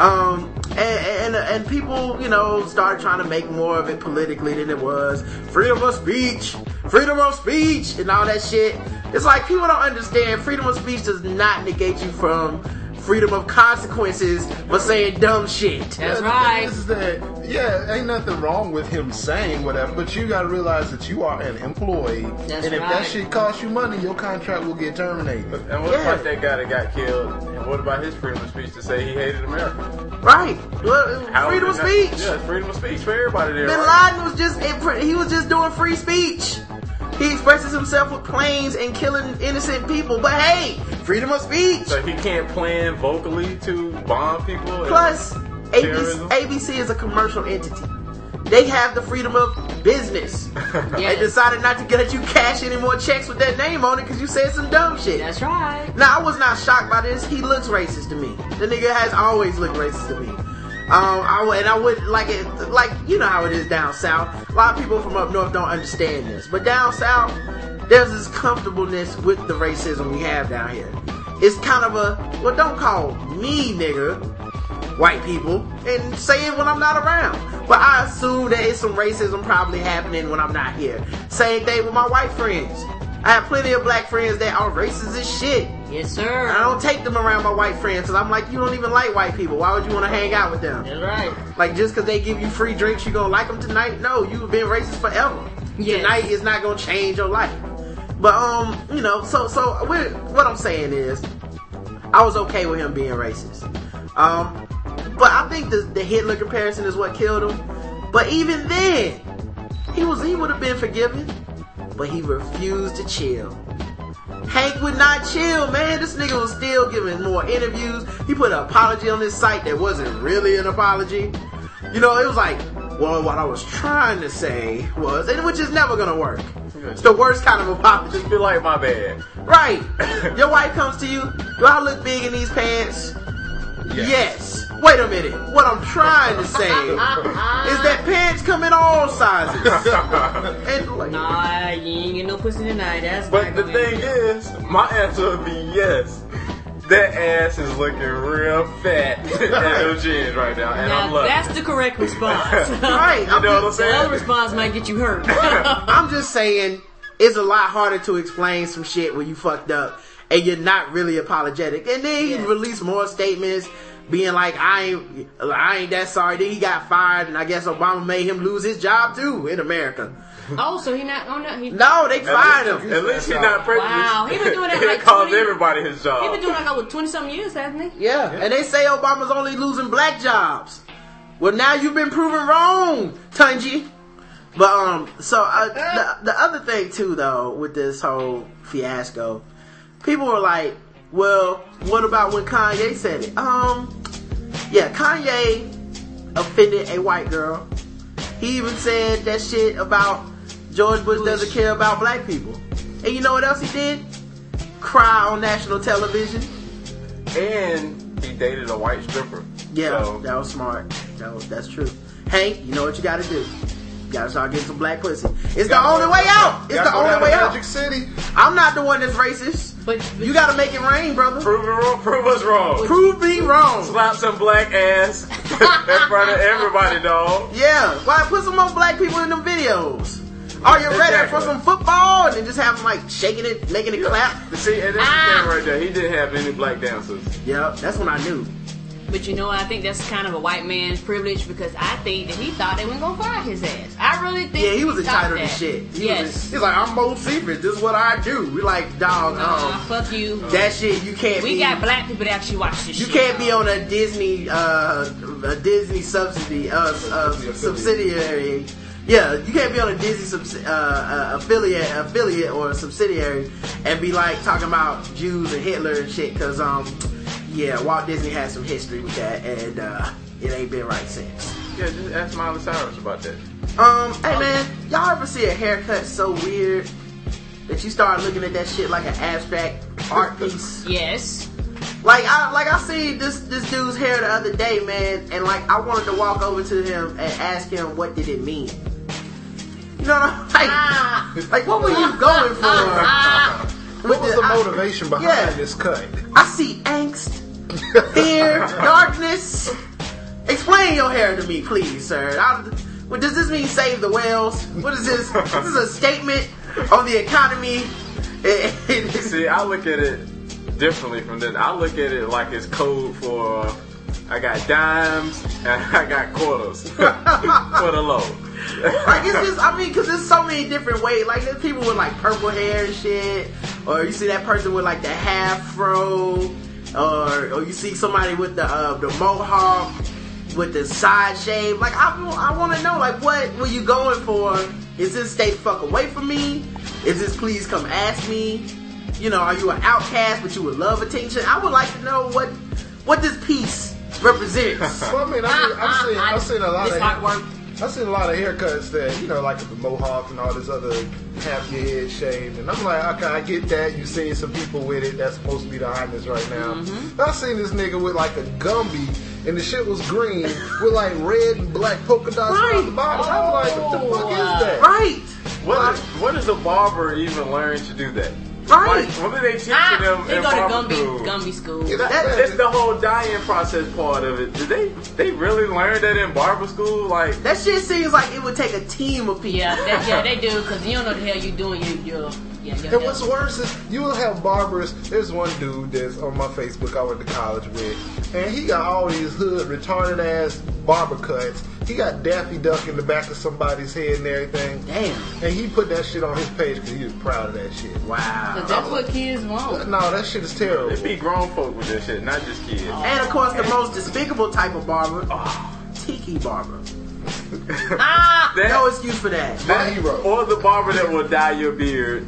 Speaker 5: Um, and, and and people, you know, started trying to make more of it politically than it was. Freedom of speech, freedom of speech, and all that shit. It's like people don't understand. Freedom of speech does not negate you from freedom of consequences for saying dumb shit.
Speaker 6: That's
Speaker 4: the
Speaker 6: right.
Speaker 4: is that, yeah, ain't nothing wrong with him saying whatever, but you gotta realize that you are an employee.
Speaker 6: That's
Speaker 4: and if
Speaker 6: right.
Speaker 4: that shit costs you money, your contract will get terminated.
Speaker 3: And what
Speaker 5: Yeah.
Speaker 3: about that guy that got killed? And what about his freedom of speech to say he hated America?
Speaker 5: Right. Well,
Speaker 3: How
Speaker 5: freedom of
Speaker 3: is that-
Speaker 5: speech.
Speaker 3: Yeah, freedom of speech for everybody there.
Speaker 5: Bin
Speaker 3: right?
Speaker 5: Laden was just he was just doing free speech. He expresses himself with planes and killing innocent people. But hey, freedom of speech.
Speaker 3: So he can't plan vocally to bomb people.
Speaker 5: Plus, ABC, ABC is a commercial entity. They have the freedom of business. They decided not to get you cash any more checks with that name on it because you said some dumb shit.
Speaker 6: That's right.
Speaker 5: Now, I was not shocked by this. He looks racist to me. The nigga has always looked racist to me. Um, I would, and I would like it, like you know how it is down south. A lot of people from up north don't understand this, but down south, there's this comfortableness with the racism we have down here. It's kind of a well, don't call me nigga, white people, and say it when I'm not around. But I assume that it's some racism probably happening when I'm not here. Same thing with my white friends. I have plenty of black friends that are racist as shit.
Speaker 6: Yes, sir.
Speaker 5: I don't take them around my white friends because I'm like, you don't even like white people. Why would you want to hang out with them?
Speaker 6: That's right.
Speaker 5: Like, just because they give you free drinks, you gonna like them tonight? No, you've been racist forever.
Speaker 6: Yes.
Speaker 5: Tonight is not gonna change your life. But um, you know, so so what I'm saying is, I was okay with him being racist. Um, but I think the the Hitler comparison is what killed him. But even then, he was he would have been forgiven, but he refused to chill. Hank would not chill, man. This nigga was still giving more interviews. He put an apology on his site that wasn't really an apology. You know, it was like, well, what I was trying to say was, and which is never gonna work. It's the worst kind of apology.
Speaker 3: Just be like, my bad.
Speaker 5: Right. Your wife comes to you. Do I look big in these pants? Yes. Wait a minute. What I'm trying to say is that pants come in all sizes. and like,
Speaker 6: Nah, you ain't get no pussy tonight. That's
Speaker 3: But the thing
Speaker 6: happen.
Speaker 3: is, my answer would be yes. That ass is looking real fat at those jeans right now, and I'm
Speaker 6: Now,
Speaker 3: loving
Speaker 6: that's
Speaker 3: it.
Speaker 6: the correct response.
Speaker 5: right.
Speaker 3: You
Speaker 5: I'm
Speaker 3: know what I'm
Speaker 5: saying?
Speaker 6: the other response might get you hurt.
Speaker 5: I'm just saying it's a lot harder to explain some shit when you fucked up and you're not really apologetic. And then he
Speaker 6: Yeah.
Speaker 5: released more statements being like, I ain't, I ain't that sorry. Then he got fired, and I guess Obama made him lose his job too in America.
Speaker 6: oh, so he not? Oh no, he.
Speaker 5: No, they fired him.
Speaker 3: at least he's not prejudiced.
Speaker 6: Wow, he been doing that like
Speaker 3: caused
Speaker 6: 20
Speaker 3: everybody his job.
Speaker 6: He been doing like twenty something years, hasn't he?
Speaker 5: Yeah, and they say Obama's only losing black jobs. Well, now you've been proven wrong, Tunji. But um, so uh, the the other thing too, though, with this whole fiasco, people were like, "Well, what about when Kanye said it?" Um, yeah, Kanye offended a white girl. He even said that shit about George Bush,
Speaker 6: Bush.
Speaker 5: doesn't care about black people. And you know what else he did? Cry on national television.
Speaker 3: And he dated a white stripper.
Speaker 5: Yeah,
Speaker 3: So,
Speaker 5: that was smart. That was that's true. Hank, you know what you gotta do. You gotta start getting some black pussy. It's the only way out. It's the only way out.
Speaker 4: Magic City.
Speaker 5: I'm not the one that's racist.
Speaker 6: But, but
Speaker 5: You gotta make it rain, brother.
Speaker 3: prove, it wrong, prove us wrong.
Speaker 5: Prove me wrong.
Speaker 3: Slap some black ass in front of everybody, dog.
Speaker 5: Yeah, why put some more black people in them videos? Are you ready
Speaker 3: Exactly.
Speaker 5: for some football? And then just have them like shaking it, making it clap.
Speaker 3: See, and that's
Speaker 6: Ah.
Speaker 3: the thing right there. He didn't have any black dancers.
Speaker 5: Yeah, that's when I knew.
Speaker 6: But you know what? I think that's kind of a white man's privilege because I think that he thought they weren't gonna fire his ass. I really think.
Speaker 5: Yeah, he was entitled to shit. He
Speaker 6: yes.
Speaker 5: was, he's like, I'm Mo Secret. This is what I do. We like, dog.
Speaker 6: Nah,
Speaker 5: Um,
Speaker 6: fuck you.
Speaker 5: that shit, you can't
Speaker 6: we
Speaker 5: be.
Speaker 6: got black people that actually watch this shit.
Speaker 5: You
Speaker 6: shit.
Speaker 5: can't be on a Disney, uh, a Disney subsidy, uh, uh, subsidiary. Yeah, you can't be on a Disney subs- uh, uh, affiliate, affiliate or subsidiary, and be like talking about Jews and Hitler and shit. Cause um, yeah, Walt Disney has some history with that, and uh, it ain't been right since.
Speaker 3: Yeah, just ask Miley Cyrus about that.
Speaker 5: Um, hey man, y'all ever see a haircut so weird that you start looking at that shit like an abstract art piece?
Speaker 6: Yes.
Speaker 5: Like I like I see this this dude's hair the other day, man, and like I wanted to walk over to him and ask him what did it mean. You know what I'm like?
Speaker 6: Ah.
Speaker 5: Like what were you going for?
Speaker 4: What was
Speaker 5: the-
Speaker 4: the
Speaker 5: I-
Speaker 4: motivation behind
Speaker 5: yeah.
Speaker 4: this cut?
Speaker 5: I see angst, fear, darkness. Explain your hair to me, please, sir. I, what does this mean? Save the whales? What is this? this is a statement on the economy.
Speaker 3: See, I look at it differently from that. I look at it like it's code for I got dimes and I got quarters for the low.
Speaker 5: like it's just, I mean, because there's so many different ways. Like there's people with like purple hair and shit, or you see that person with like the half fro, or or you see somebody with the uh, the mohawk with the side shave. Like I, I want to know, like what were you going for? Is this stay the fuck away from me? Is this please come ask me? You know, are you an outcast but you would love attention? I would like to know what what this piece represents.
Speaker 4: Well, I mean, I mean I've seen, I've seen a lot
Speaker 6: This
Speaker 4: of
Speaker 6: artwork.
Speaker 4: I've seen a lot of haircuts that you know, like the mohawk and all this other half your head shaved, and I'm like, okay, I get that. You seen some people with it that's supposed to be the hotness right now.
Speaker 5: Mm-hmm.
Speaker 4: I seen this nigga with like a Gumby, and the shit was green with like red and black polka dots around the bottom. I was like, what the fuck is that?
Speaker 5: right,
Speaker 3: What, what does a barber even learn to do that?
Speaker 5: Right.
Speaker 3: Like, what do they teach
Speaker 6: Ah,
Speaker 3: them
Speaker 6: they go to
Speaker 3: barber
Speaker 6: Gumby,
Speaker 3: school?
Speaker 6: Gumby school.
Speaker 4: Yeah, that-
Speaker 5: That-
Speaker 3: It's the whole dying process part of it. Did they they really learn that in barber school? Like,
Speaker 5: That shit seems like it would take a team of people.
Speaker 6: Yeah, that, yeah, they do because you don't know the hell you're doing. You, you, yeah, yeah.
Speaker 4: And what's worse is you will have barbers. There's one dude that's on my Facebook I went to college with, and he got all these hood retarded ass barber cuts. He got Daffy Duck in the back of somebody's head and everything.
Speaker 5: Damn.
Speaker 4: And he put that shit on his page because he was proud of that shit.
Speaker 5: Wow.
Speaker 6: Because that's what kids want.
Speaker 4: No, that shit is terrible.
Speaker 3: it be grown folk with that shit, not just kids.
Speaker 5: And of course, the most despicable type of barber, Tiki Barber.
Speaker 6: Ah,
Speaker 3: That,
Speaker 5: No excuse for that.
Speaker 4: My hero.
Speaker 3: or the barber that will dye your beard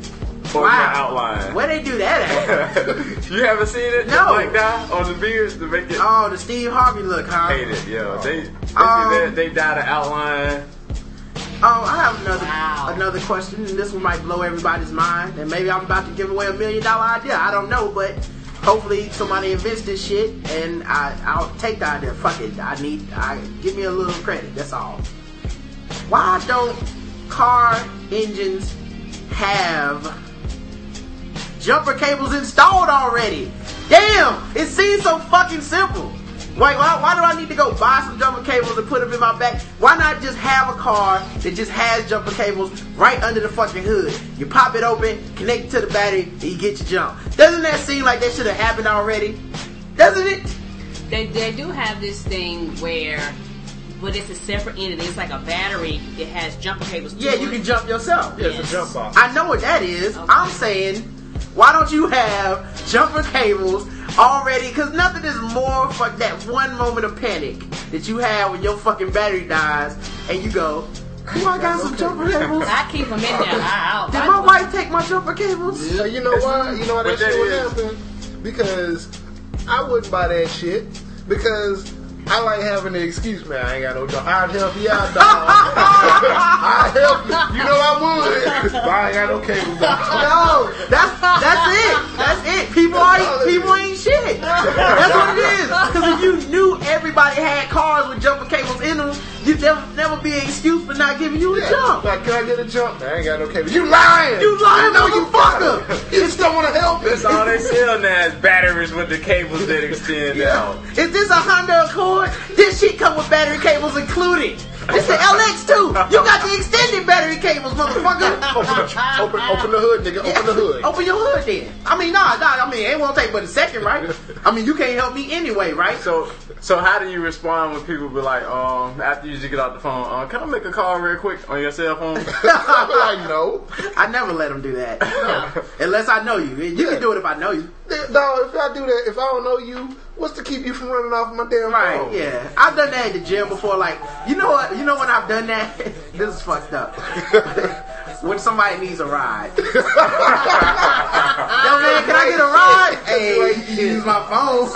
Speaker 3: or your outline.
Speaker 5: Where they do that at?
Speaker 3: you haven't seen it?
Speaker 5: No.
Speaker 3: Like that on the beards to make it
Speaker 5: oh, the Steve Harvey look, huh?
Speaker 3: hate it. Yo, they they, do
Speaker 5: Um,
Speaker 3: that, they dye the outline.
Speaker 5: Oh, I have another
Speaker 6: Wow.
Speaker 5: another question, and this one might blow everybody's mind. And maybe I'm about to give away a million dollar idea. I don't know, but hopefully somebody invents this shit, and I I'll take the idea. Fuck it. I need I give me a little credit. That's all. Why don't car engines have jumper cables installed already? Damn, it seems so fucking simple. Why, why, why do I need to go buy some jumper cables and put them in my back? Why not just have a car that just has jumper cables right under the fucking hood? You pop it open, connect it to the battery, and you get your jump. Doesn't that seem like that should have happened already? Doesn't it?
Speaker 6: they, they do have this thing where, but it's a separate entity. It's like a battery that has jumper cables.
Speaker 5: Yeah, you
Speaker 6: it.
Speaker 5: can jump yourself.
Speaker 4: Yeah, it's a jump box.
Speaker 5: I know what that is. I'm saying, why don't you have jumper cables already? Because nothing is more fuck that one moment of panic that you have when your fucking battery dies and you go, "Oh, I got some jumper cables."
Speaker 6: I keep them in there. I, I,
Speaker 5: Did
Speaker 6: I-
Speaker 5: my wife take my jumper cables?
Speaker 4: Yeah, you know why? You know why that
Speaker 3: But that
Speaker 4: shit would happen? Because I wouldn't buy that shit. Because I like having the excuse, man. I ain't got no job. I'd help you out, dog. I'd help you. You know I would. But I ain't got no cable, dog.
Speaker 5: No, that's that's it. That's it. People ain't people ain't shit. That's what it is. Because if you knew everybody had cars with jumper cables in them, you'd never never be an excuse for not giving you the jump.
Speaker 4: Like, can I get a jump? I ain't got no cable. You lying.
Speaker 5: You lying,
Speaker 4: no, you
Speaker 5: motherfucker.
Speaker 4: You just don't want to help us.
Speaker 3: That's all they sell now is batteries with the cables that extend out.
Speaker 5: Is this a Honda Accord? This shit come with battery cables included. It's the LX2. You got the extended battery cables, motherfucker.
Speaker 4: Open, open the hood, nigga. Open the hood.
Speaker 5: Open your hood then. I mean, nah, nah. I mean, it won't take but a second, right? I mean, you can't help me anyway, right?
Speaker 3: So, so how do you respond when people be like, um, after you just get off the phone, uh, can I make a call real quick on your cell phone?
Speaker 4: I'm like, no.
Speaker 5: I never let them do that. No. Unless I know you. You can do it if I know you.
Speaker 4: Dog, if I do that, if I don't know you, what's to keep you from running off my damn
Speaker 5: Right,
Speaker 4: phone?
Speaker 5: yeah. I've done that at the gym before. Like, you know what? You know when I've done that? this is fucked up. When somebody needs a ride. Yo, man, can I get a ride? Hey, you can use my phone.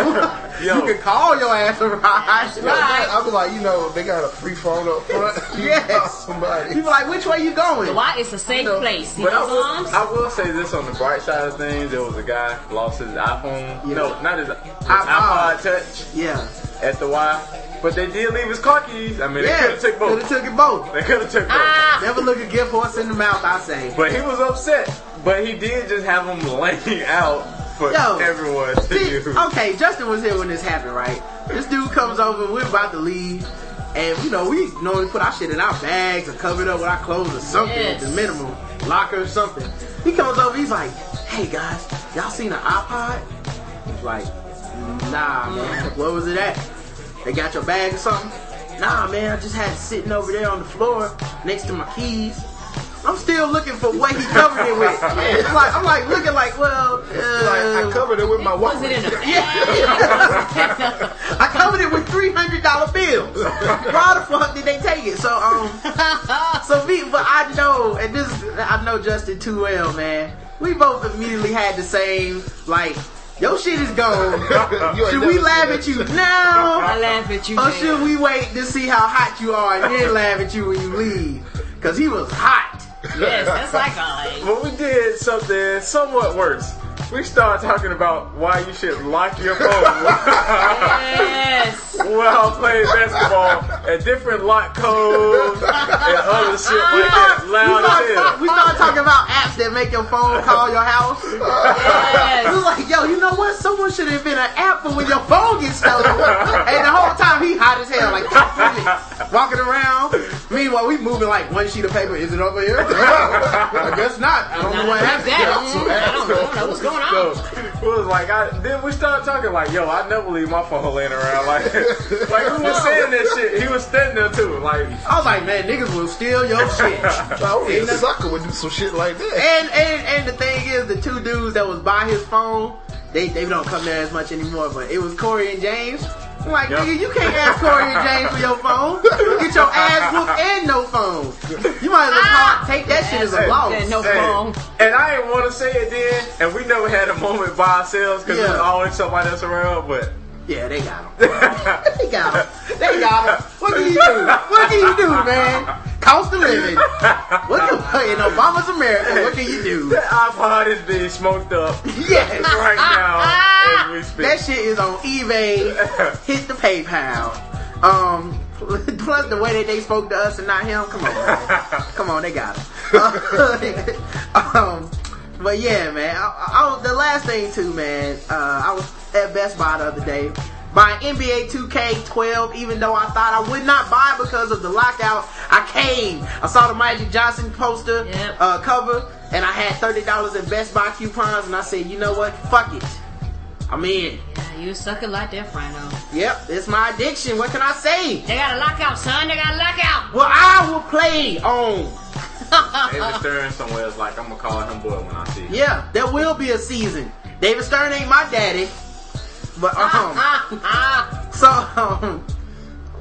Speaker 3: Yo.
Speaker 5: you can call your ass a ride.
Speaker 4: I was like, you know, they got a free phone up front. You
Speaker 5: Yes.
Speaker 4: call somebody.
Speaker 5: People like, which way you going?
Speaker 6: The why? It's a safe place. See
Speaker 3: But I
Speaker 6: those
Speaker 3: will. I will say this on the bright side of things. There was a guy lost his iPhone.
Speaker 5: Yeah.
Speaker 3: No, not his, his
Speaker 5: iPod.
Speaker 3: iPod Touch
Speaker 5: Yeah.
Speaker 3: at the Y. But they did leave his car keys. I mean, they could have took
Speaker 5: Could have
Speaker 3: both.
Speaker 5: took it both.
Speaker 3: They could have took both.
Speaker 6: Ah,
Speaker 5: Never look a gift horse in the mouth, I say.
Speaker 3: But he was upset. But he did just have them laying out for
Speaker 5: Yo.
Speaker 3: everyone to
Speaker 5: See,
Speaker 3: use.
Speaker 5: okay, Justin was here when this happened, right? This dude comes over, we're about to leave, and you know, we normally put our shit in our bags or cover it up with our clothes or something
Speaker 6: Yes.
Speaker 5: at the minimum, locker or something. He comes over, he's like, hey guys, y'all seen an iPod? He's like, nah, man, where was it at? They got your bag or something? Nah, man, I just had it sitting over there on the floor next to my keys. I'm still looking for what he covered it with. It's like I'm like looking like, well, uh,
Speaker 4: Like, I covered it with my
Speaker 6: was
Speaker 4: wallet.
Speaker 6: it in a
Speaker 5: I covered it with three hundred dollar bills. Why the fuck did they take it? So um, so me, but I know, and this I know Justin too well, man. We both immediately had the same like, your shit is gone. Should we laugh at you now?
Speaker 6: I laugh at you.
Speaker 5: Or
Speaker 6: man.
Speaker 5: should we wait to see how hot you are and then laugh at you when you leave? Cause he was hot.
Speaker 6: Yes, that's like a.
Speaker 3: But we did something somewhat worse. We start talking about why you should lock your phone
Speaker 6: Yes.
Speaker 3: while playing basketball and different lock codes and other shit like ah, that.
Speaker 5: we,
Speaker 3: Loud as
Speaker 5: started,
Speaker 3: hell.
Speaker 5: we started talking about apps that make your phone call your house.
Speaker 6: Yes.
Speaker 5: We're like, yo, you know what? Someone should have been an app for when your phone gets stolen. and the whole time he hot as hell, like walking around. Meanwhile, we moving like one sheet of paper. Is it over here? I guess not. I don't know what happened.
Speaker 6: that. I don't know. I don't know what's going
Speaker 3: So
Speaker 6: on.
Speaker 3: it was like I then we started talking like, yo, I never leave my phone laying around. Like like who was saying that shit. He was standing there too. Like
Speaker 5: I was like, man, niggas will steal your shit.
Speaker 4: I would be a sucker would do some shit like that.
Speaker 5: And and and the thing is, the two dudes that was by his phone, they they don't come there as much anymore. But it was Corey and James. I'm like,
Speaker 3: Yep.
Speaker 5: nigga, you can't ask Corey and James for your phone. Get your ass whooped and no phone. You might as well call, take that shit as a loss.
Speaker 6: Yeah, no
Speaker 3: hey,
Speaker 6: phone.
Speaker 3: and I didn't want to say it then, and we never had a moment by ourselves because
Speaker 5: Yeah.
Speaker 3: there's always somebody else around. But
Speaker 5: Yeah, they got him. They got him. They got him. What can you do? What can you do, man? Cost of living. What can, in Obama's America, what can you do?
Speaker 3: that iPod is being smoked up
Speaker 5: Yes.
Speaker 3: right now as we speak.
Speaker 5: That shit is on eBay. Hit the PayPal. Um, plus the way that they spoke to us and not him. Come on, man. Come on, they got him. um, but yeah, man. I, I, the last thing too, man. Uh, I was at Best Buy the other day. Buying NBA 2K12, even though I thought I would not buy because of the lockout, I came. I saw the Magic Johnson poster
Speaker 6: Yep.
Speaker 5: uh, cover, and I had thirty dollars in Best Buy coupons, and I said, you know what? Fuck it. I'm in.
Speaker 6: Yeah, you a sucker like that, Frano.
Speaker 5: Yep, it's my addiction. What can I say?
Speaker 6: They got a lockout, son. They got a lockout.
Speaker 5: Well, I will play on.
Speaker 3: David Stern somewhere is like, I'm gonna call him boy when I see him.
Speaker 5: Yeah, there will be a season. David Stern ain't my daddy, but um,
Speaker 6: Ah, ah.
Speaker 5: so um,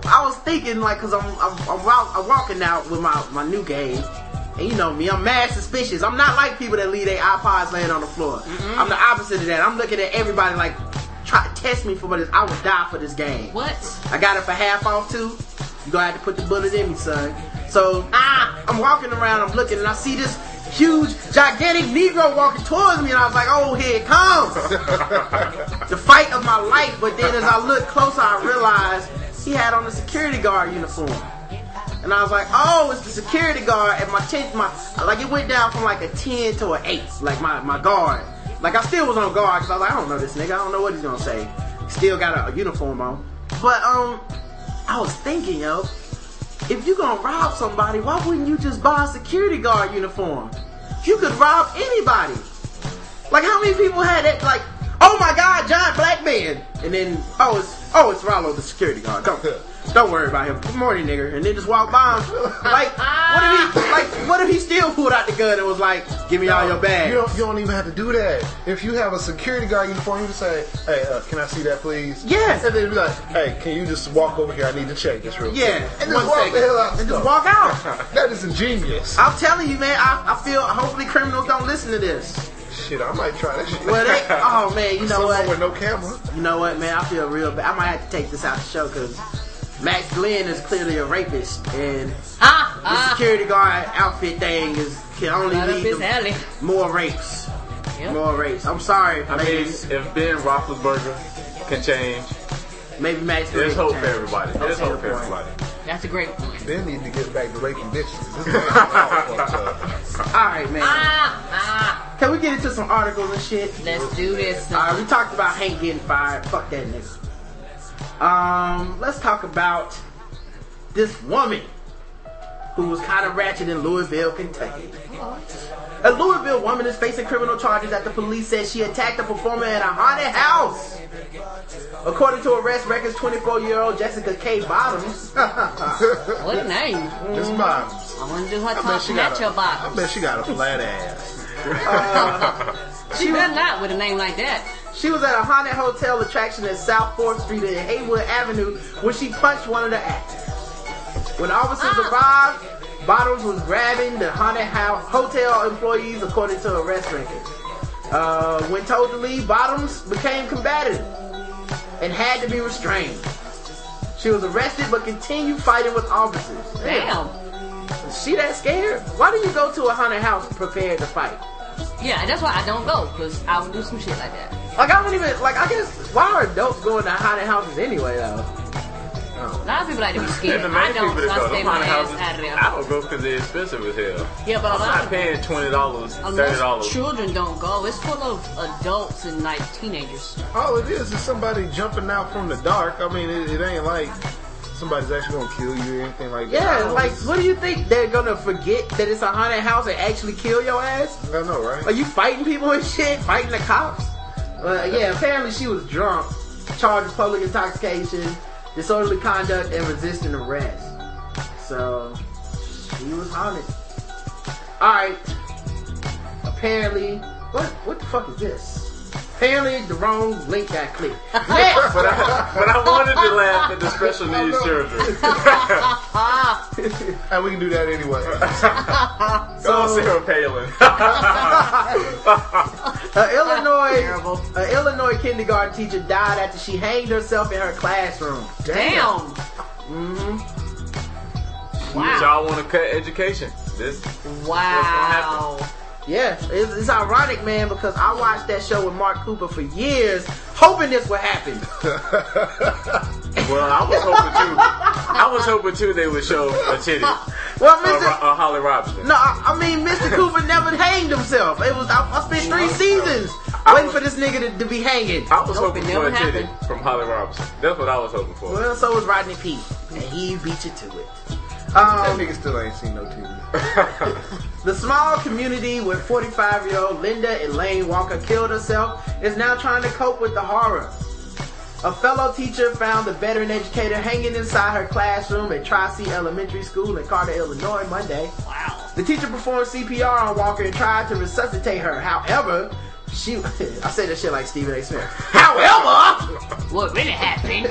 Speaker 5: I was thinking like, cause I'm I'm, I'm, walk, I'm walking out with my my new game, and you know me, I'm mad suspicious. I'm not like people that leave their iPods laying on the floor. I'm the opposite of that. I'm looking at everybody like try to test me for this. I would die for this game.
Speaker 6: What?
Speaker 5: I got it for half off too. You gonna have to put the bullet in me, son. So ah, I'm walking around, I'm looking, and I see this huge, gigantic Negro walking towards me, and I was like, oh, here it comes. the fight of my life. But then as I looked closer, I realized he had on a security guard uniform. And I was like, oh, it's the security guard. And my ten, my like it went down from like a ten to an eight, like my my guard. Like I still was on guard because I was like, I don't know this nigga. I don't know what he's gonna say. Still got a, a uniform on. But um, I was thinking, yo, if you're gonna rob somebody, why wouldn't you just buy a security guard uniform? You could rob anybody. Like how many people had it? Like, oh my God, giant black man, and then oh it's oh it's Rollo the security guard. Don't don't worry about him. Good morning, nigger, and then just walk by him. Like what if he like what if he still pulled out the gun and was like, give me all your bags?
Speaker 4: You don't, you don't even have to do that. If you have a security guard uniform, you can say, "Hey, uh, can I see that, please?"
Speaker 5: Yes.
Speaker 4: And then be like, "Hey, can you just walk over here? I need to check this real
Speaker 5: Yeah,
Speaker 4: quick." And
Speaker 5: one
Speaker 4: just walk
Speaker 5: second.
Speaker 4: the hell out.
Speaker 5: And just walk out.
Speaker 4: that is ingenious.
Speaker 5: I'm telling you, man. I, I feel hopefully criminals don't listen to this.
Speaker 4: Shit, I might try that shit.
Speaker 5: Well, they, oh man, you know
Speaker 4: Someone
Speaker 5: what?
Speaker 4: with no camera.
Speaker 5: You know what, man? I feel real bad. I might have to take this out the show because Max Glenn is clearly a rapist, and
Speaker 6: Ah,
Speaker 5: the
Speaker 6: ah.
Speaker 5: security guard outfit thing is can only
Speaker 6: Right
Speaker 5: lead to more rapes.
Speaker 6: Yep.
Speaker 5: More rapes. I'm sorry,
Speaker 3: I mean, if Ben Roethlisberger can change,
Speaker 5: Maybe Max Glenn.
Speaker 3: there's hope for everybody. There's hope for everybody.
Speaker 6: That's a great point.
Speaker 4: Then need to get back to raping bitches. This man's all fucked up.
Speaker 5: All right, man.
Speaker 6: Ah, ah.
Speaker 5: Can we get into some articles and shit?
Speaker 6: Let's do this.
Speaker 5: All right, we talked about Hank getting fired. Fuck that nigga. Um, let's talk about this woman who was kind of ratchet in Louisville, Kentucky. A Louisville woman is facing criminal charges after the police said she attacked a performer at a haunted house. According to arrest records, 24-year-old Jessica K. Bottoms.
Speaker 6: What a name.
Speaker 4: This bottoms.
Speaker 6: I want to do her
Speaker 4: I bet
Speaker 6: top
Speaker 4: she got
Speaker 6: match
Speaker 4: a,
Speaker 6: your
Speaker 4: I bet she got a flat ass.
Speaker 6: She better not with a name like that.
Speaker 5: She was at a haunted hotel attraction at South 4th Street and Haywood Avenue when she punched one of the actors. When officers
Speaker 6: Ah.
Speaker 5: arrived, Bottoms was grabbing the haunted house hotel employees according to arrest records. Uh, when told to leave, Bottoms became combative and had to be restrained. She was arrested but continued fighting with officers.
Speaker 6: Damn.
Speaker 5: Is she that scared? Why do you go to a haunted house prepared to fight?
Speaker 6: Yeah, and that's why I don't go, because I would do some shit like that.
Speaker 5: Like I don't even like. I guess why are adults going to haunted houses anyway though?
Speaker 6: A lot of people like to be scared.
Speaker 3: And the
Speaker 6: I don't,
Speaker 3: people
Speaker 6: so
Speaker 3: that
Speaker 6: I
Speaker 3: go
Speaker 6: stay
Speaker 3: to
Speaker 6: my
Speaker 3: haunted
Speaker 6: ass
Speaker 3: houses,
Speaker 6: out of there.
Speaker 3: I don't go because they're expensive as hell.
Speaker 6: Yeah, but
Speaker 3: I'm
Speaker 6: lot
Speaker 3: not
Speaker 6: of
Speaker 3: paying twenty dollars, thirty dollars.
Speaker 6: children don't go, it's full of adults and like teenagers.
Speaker 4: All it is is somebody jumping out from the dark. I mean, it, it ain't like somebody's actually gonna kill you or anything like that.
Speaker 5: Yeah, like what do you think they're gonna forget that it's a haunted house and actually kill your ass?
Speaker 4: I know, right?
Speaker 5: Are you fighting people and shit? Fighting the cops? Uh, yeah, apparently she was drunk, charged with public intoxication, disorderly conduct, and resisting arrest. So she was haunted. All right. Apparently, what what the fuck is this? Apparently, the wrong link I clicked.
Speaker 3: But I, but I wanted to laugh at the special needs children.
Speaker 4: and we can do that anyway.
Speaker 3: Go Sarah Palin.
Speaker 5: An Illinois,
Speaker 6: Terrible.
Speaker 5: an Illinois kindergarten teacher died after she hanged herself in her classroom.
Speaker 6: Damn.
Speaker 3: But y'all want to cut education. This
Speaker 6: Wow.
Speaker 5: Yeah, it's, it's ironic, man, because I watched that show with Mark Cooper for years, hoping this would happen.
Speaker 3: well, I was hoping too. I was hoping too they would show a titty.
Speaker 5: Well, Mr.
Speaker 3: Ro- uh, Holly Robinson.
Speaker 5: No, I, I mean, Mr. Cooper never hanged himself. It was I, I spent three seasons waiting for this nigga to, to be hanging.
Speaker 3: I was
Speaker 6: Nope,
Speaker 3: hoping
Speaker 6: it
Speaker 3: for a
Speaker 6: never
Speaker 3: titty from Holly Robinson. That's what I was hoping for.
Speaker 5: Well, so was Rodney Peete, and he beat you to it.
Speaker 4: That
Speaker 5: Um,
Speaker 4: nigga still ain't seen no TV.
Speaker 5: The small community where 45 year old Linda Elaine Walker killed herself is now trying to cope with the horror. A fellow teacher found the veteran educator hanging inside her classroom at Tri-C Elementary School in Carter, Illinois, Monday.
Speaker 6: Wow.
Speaker 5: The teacher performed CPR on Walker and tried to resuscitate her. However, she, I say that shit like Stephen A. Smith. However,
Speaker 6: What really happened?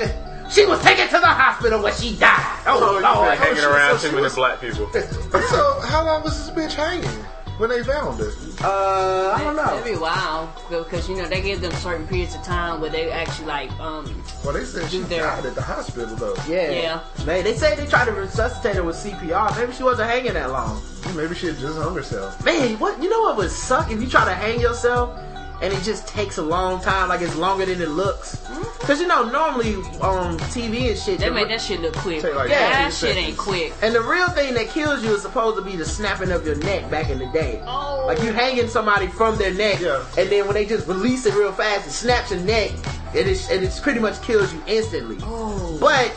Speaker 5: She was taken to the hospital where she died. Oh,
Speaker 3: Oh, you
Speaker 5: Lord.
Speaker 3: been hanging
Speaker 4: she-
Speaker 3: around
Speaker 4: so
Speaker 3: too many
Speaker 4: was-
Speaker 3: black people.
Speaker 4: so how long was this bitch hanging? when they found her?
Speaker 5: Uh, I don't
Speaker 6: That'd
Speaker 5: know.
Speaker 6: be wild because you know they give them certain periods of time where they actually like um
Speaker 4: Well, they said she
Speaker 6: Do their-
Speaker 4: died at the hospital though.
Speaker 5: Yeah.
Speaker 6: Yeah.
Speaker 5: Man, they say they tried to resuscitate her with CPR. Maybe she wasn't hanging that long.
Speaker 4: Maybe she had just hung herself.
Speaker 5: Man, what you know what would suck if you try to hang yourself and it just takes a long time, like it's longer than it looks. Mm-hmm. Cause you know normally um, on TV and shit,
Speaker 6: they make that shit look quick.
Speaker 4: Take like
Speaker 5: Yeah.
Speaker 6: that
Speaker 4: 15
Speaker 6: shit ain't quick.
Speaker 5: and the real thing that kills you is supposed to be the snapping of your neck back in the day.
Speaker 6: Oh.
Speaker 5: Like you hanging somebody from their neck,
Speaker 4: Yeah.
Speaker 5: and then when they just release it real fast, it snaps your neck, and it's and it pretty much kills you instantly.
Speaker 6: Oh.
Speaker 5: But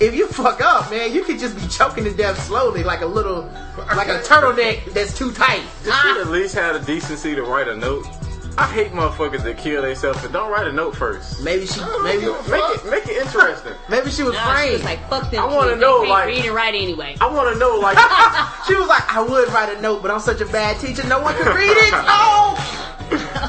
Speaker 5: if you fuck up, man, you could just be choking to death slowly, like a little, like a turtleneck that's too tight.
Speaker 3: Just should at least had a decency to write a note. I hate motherfuckers that kill themselves, but don't write a note first.
Speaker 5: Maybe she, oh, maybe,
Speaker 3: Make it make it interesting.
Speaker 5: maybe she was
Speaker 6: Nah, she
Speaker 5: framed.
Speaker 6: was like, fuck them
Speaker 3: I wanna know,
Speaker 6: they
Speaker 3: like-
Speaker 6: read and write anyway.
Speaker 3: I want to know, like,
Speaker 5: she was like, I would write a note, but I'm such a bad teacher, no one can read it. Oh,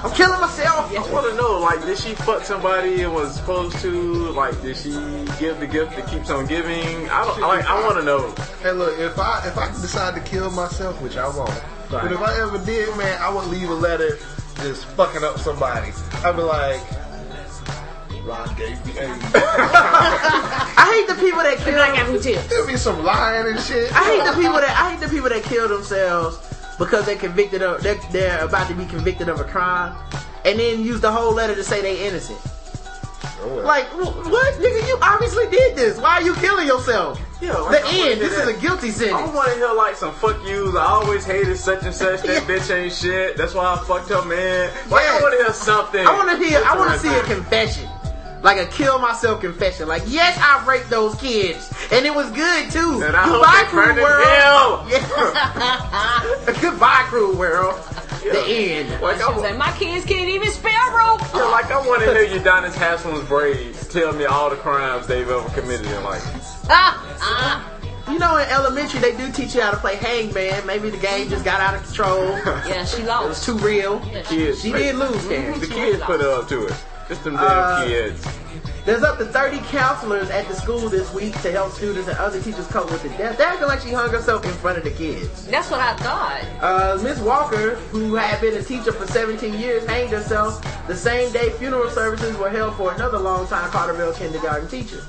Speaker 5: I'm killing myself.
Speaker 3: I want to know, like, did she fuck somebody and was supposed to? Like, did she give the gift that keeps on giving? I don't. Like, I want to know.
Speaker 4: Hey, look, if I if I decide to kill myself, which I won't, but if I ever did, man, I would leave a letter just fucking up somebody. I'd be like, Ron gave me AIDS.
Speaker 5: I hate the people that kill.
Speaker 6: I got me too.
Speaker 4: There'll be some lying and shit.
Speaker 5: I hate the people that I hate the people that kill themselves because they're convicted of they're, they're about to be convicted of a crime, and then use the whole letter to say they innocent. Like what, nigga? You obviously did this. Why are you killing yourself?
Speaker 3: Yeah, like,
Speaker 5: the end. This is a guilty sentence.
Speaker 3: I want to hear like some fuck yous. I always hated such and such. That
Speaker 5: Yeah.
Speaker 3: bitch ain't shit. That's why I fucked her man. Like
Speaker 5: Yeah.
Speaker 3: I want to hear something.
Speaker 5: I want to hear. I want to see a confession, like a kill myself confession. Like yes, I raped those kids, and it was good too.
Speaker 3: And I
Speaker 5: Goodbye,
Speaker 3: hope they
Speaker 5: cruel world. Yeah. Goodbye, cruel world. The end.
Speaker 3: Like
Speaker 6: She
Speaker 3: I,
Speaker 6: like, my kids can't even spell rope.
Speaker 3: yeah, like I want to hear Udonis Haslem's braids tell me all the crimes they've ever committed in life.
Speaker 6: Ah, ah.
Speaker 5: You know, in elementary they do teach you how to play hangman. Maybe the game just got out of control.
Speaker 6: Yeah, she lost.
Speaker 5: It was too real.
Speaker 3: Kids,
Speaker 5: She did lose there.
Speaker 3: The kids put her up to it. Just them damn
Speaker 5: Uh,
Speaker 3: kids.
Speaker 5: There's up to 30 counselors at the school this week to help students and other teachers cope with the death. They're acting like she hung herself in front of the kids.
Speaker 6: That's what I thought.
Speaker 5: Uh, Miss Walker, who had been a teacher for 17 years, hanged herself the same day funeral services were held for another longtime Carterville kindergarten teacher.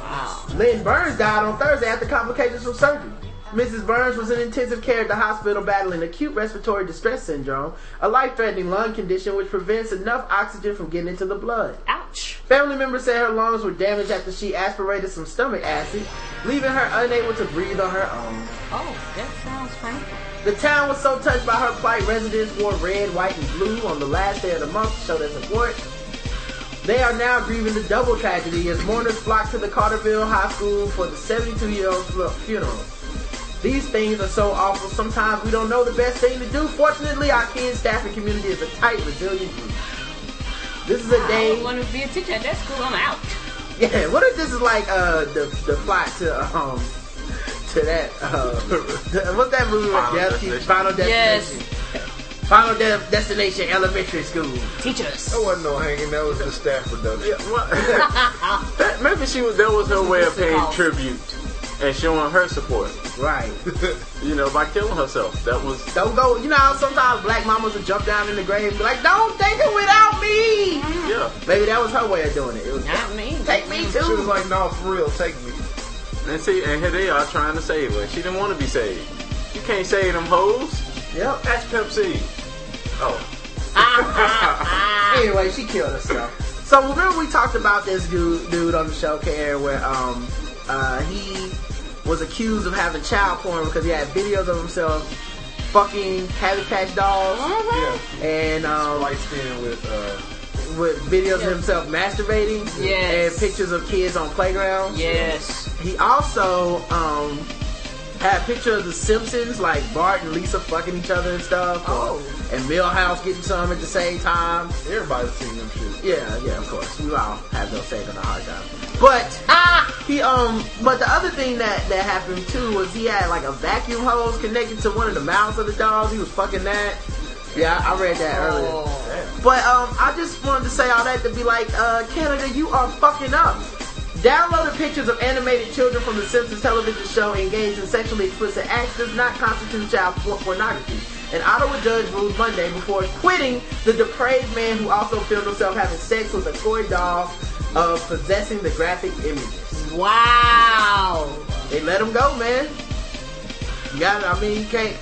Speaker 6: Wow.
Speaker 5: Lynn Burns died on Thursday after complications from surgery. Mrs. Burns was in intensive care at the hospital battling acute respiratory distress syndrome, a life-threatening lung condition which prevents enough oxygen from getting into the blood.
Speaker 6: Ouch.
Speaker 5: Family members said her lungs were damaged after she aspirated some stomach acid, leaving her unable to breathe on her own.
Speaker 6: Oh, that sounds painful.
Speaker 5: The town was so touched by her plight, residents wore red, white, and blue on the last day of the month to show their support. They are now grieving the double tragedy as mourners flock to the Carterville High School for the 72-year-old's funeral. These things are so awful, sometimes we don't know the best thing to do. Fortunately, our kids, staff, and community is a tight, resilient group. This is a day...
Speaker 6: don't want to be a teacher at that school. I'm out.
Speaker 5: Yeah, what if this is like uh the the plot to um to that uh the, what's that movie with
Speaker 3: Final
Speaker 5: Death
Speaker 3: Destination.
Speaker 5: Final
Speaker 6: Yes.
Speaker 5: Destination? Final De- Destination Elementary School.
Speaker 6: Teachers. us.
Speaker 4: That wasn't no hanging. That was the staff production.
Speaker 3: Yeah, what? that, maybe she was. That was her way of paying
Speaker 6: What's
Speaker 3: tribute and showing her support.
Speaker 5: Right.
Speaker 3: You know, by killing herself. That was.
Speaker 5: Don't go. You know how sometimes black mamas will jump down in the grave and be like, "Don't take it without me."
Speaker 3: Yeah.
Speaker 5: Maybe that was her way of doing it. It was
Speaker 6: Not me.
Speaker 5: take me too.
Speaker 4: She was like, "No, for real, take me."
Speaker 3: And see, and here they are trying to save her. She didn't want to be saved. You can't save them hoes.
Speaker 5: Yep.
Speaker 3: That's Pepsi. Oh.
Speaker 5: anyway, she killed herself. So remember we talked about this dude dude on the show care where um uh he was accused of having child porn because he had videos of himself fucking Cabbage Patch dolls
Speaker 4: Yeah,
Speaker 5: and um
Speaker 4: light skin with uh,
Speaker 5: with videos of himself masturbating
Speaker 6: Yes.
Speaker 5: and pictures of kids on playgrounds.
Speaker 6: Yes.
Speaker 5: He also um had pictures of the Simpsons like Bart and Lisa fucking each other and stuff.
Speaker 6: Oh.
Speaker 5: And Milhouse getting some at the same time.
Speaker 4: everybody's seen them shit.
Speaker 5: Yeah, yeah, of course. We all have those saved on the hard drive. But ah, he um, but the other thing that that happened too was he had like a vacuum hose connected to one of the mouths of the dogs. He was fucking that. Yeah, I I read that earlier.
Speaker 6: Oh.
Speaker 5: But um, I just wanted to say all that to be like, uh, Canada, you are fucking up. Downloading pictures of animated children from the Simpsons television show engaged in sexually explicit acts does not constitute child pornography. An Ottawa judge ruled Monday before acquitting the depraved man who also filmed himself having sex with a toy doll of possessing the graphic images.
Speaker 6: Wow.
Speaker 5: They let him go, man. You got I mean, you can't.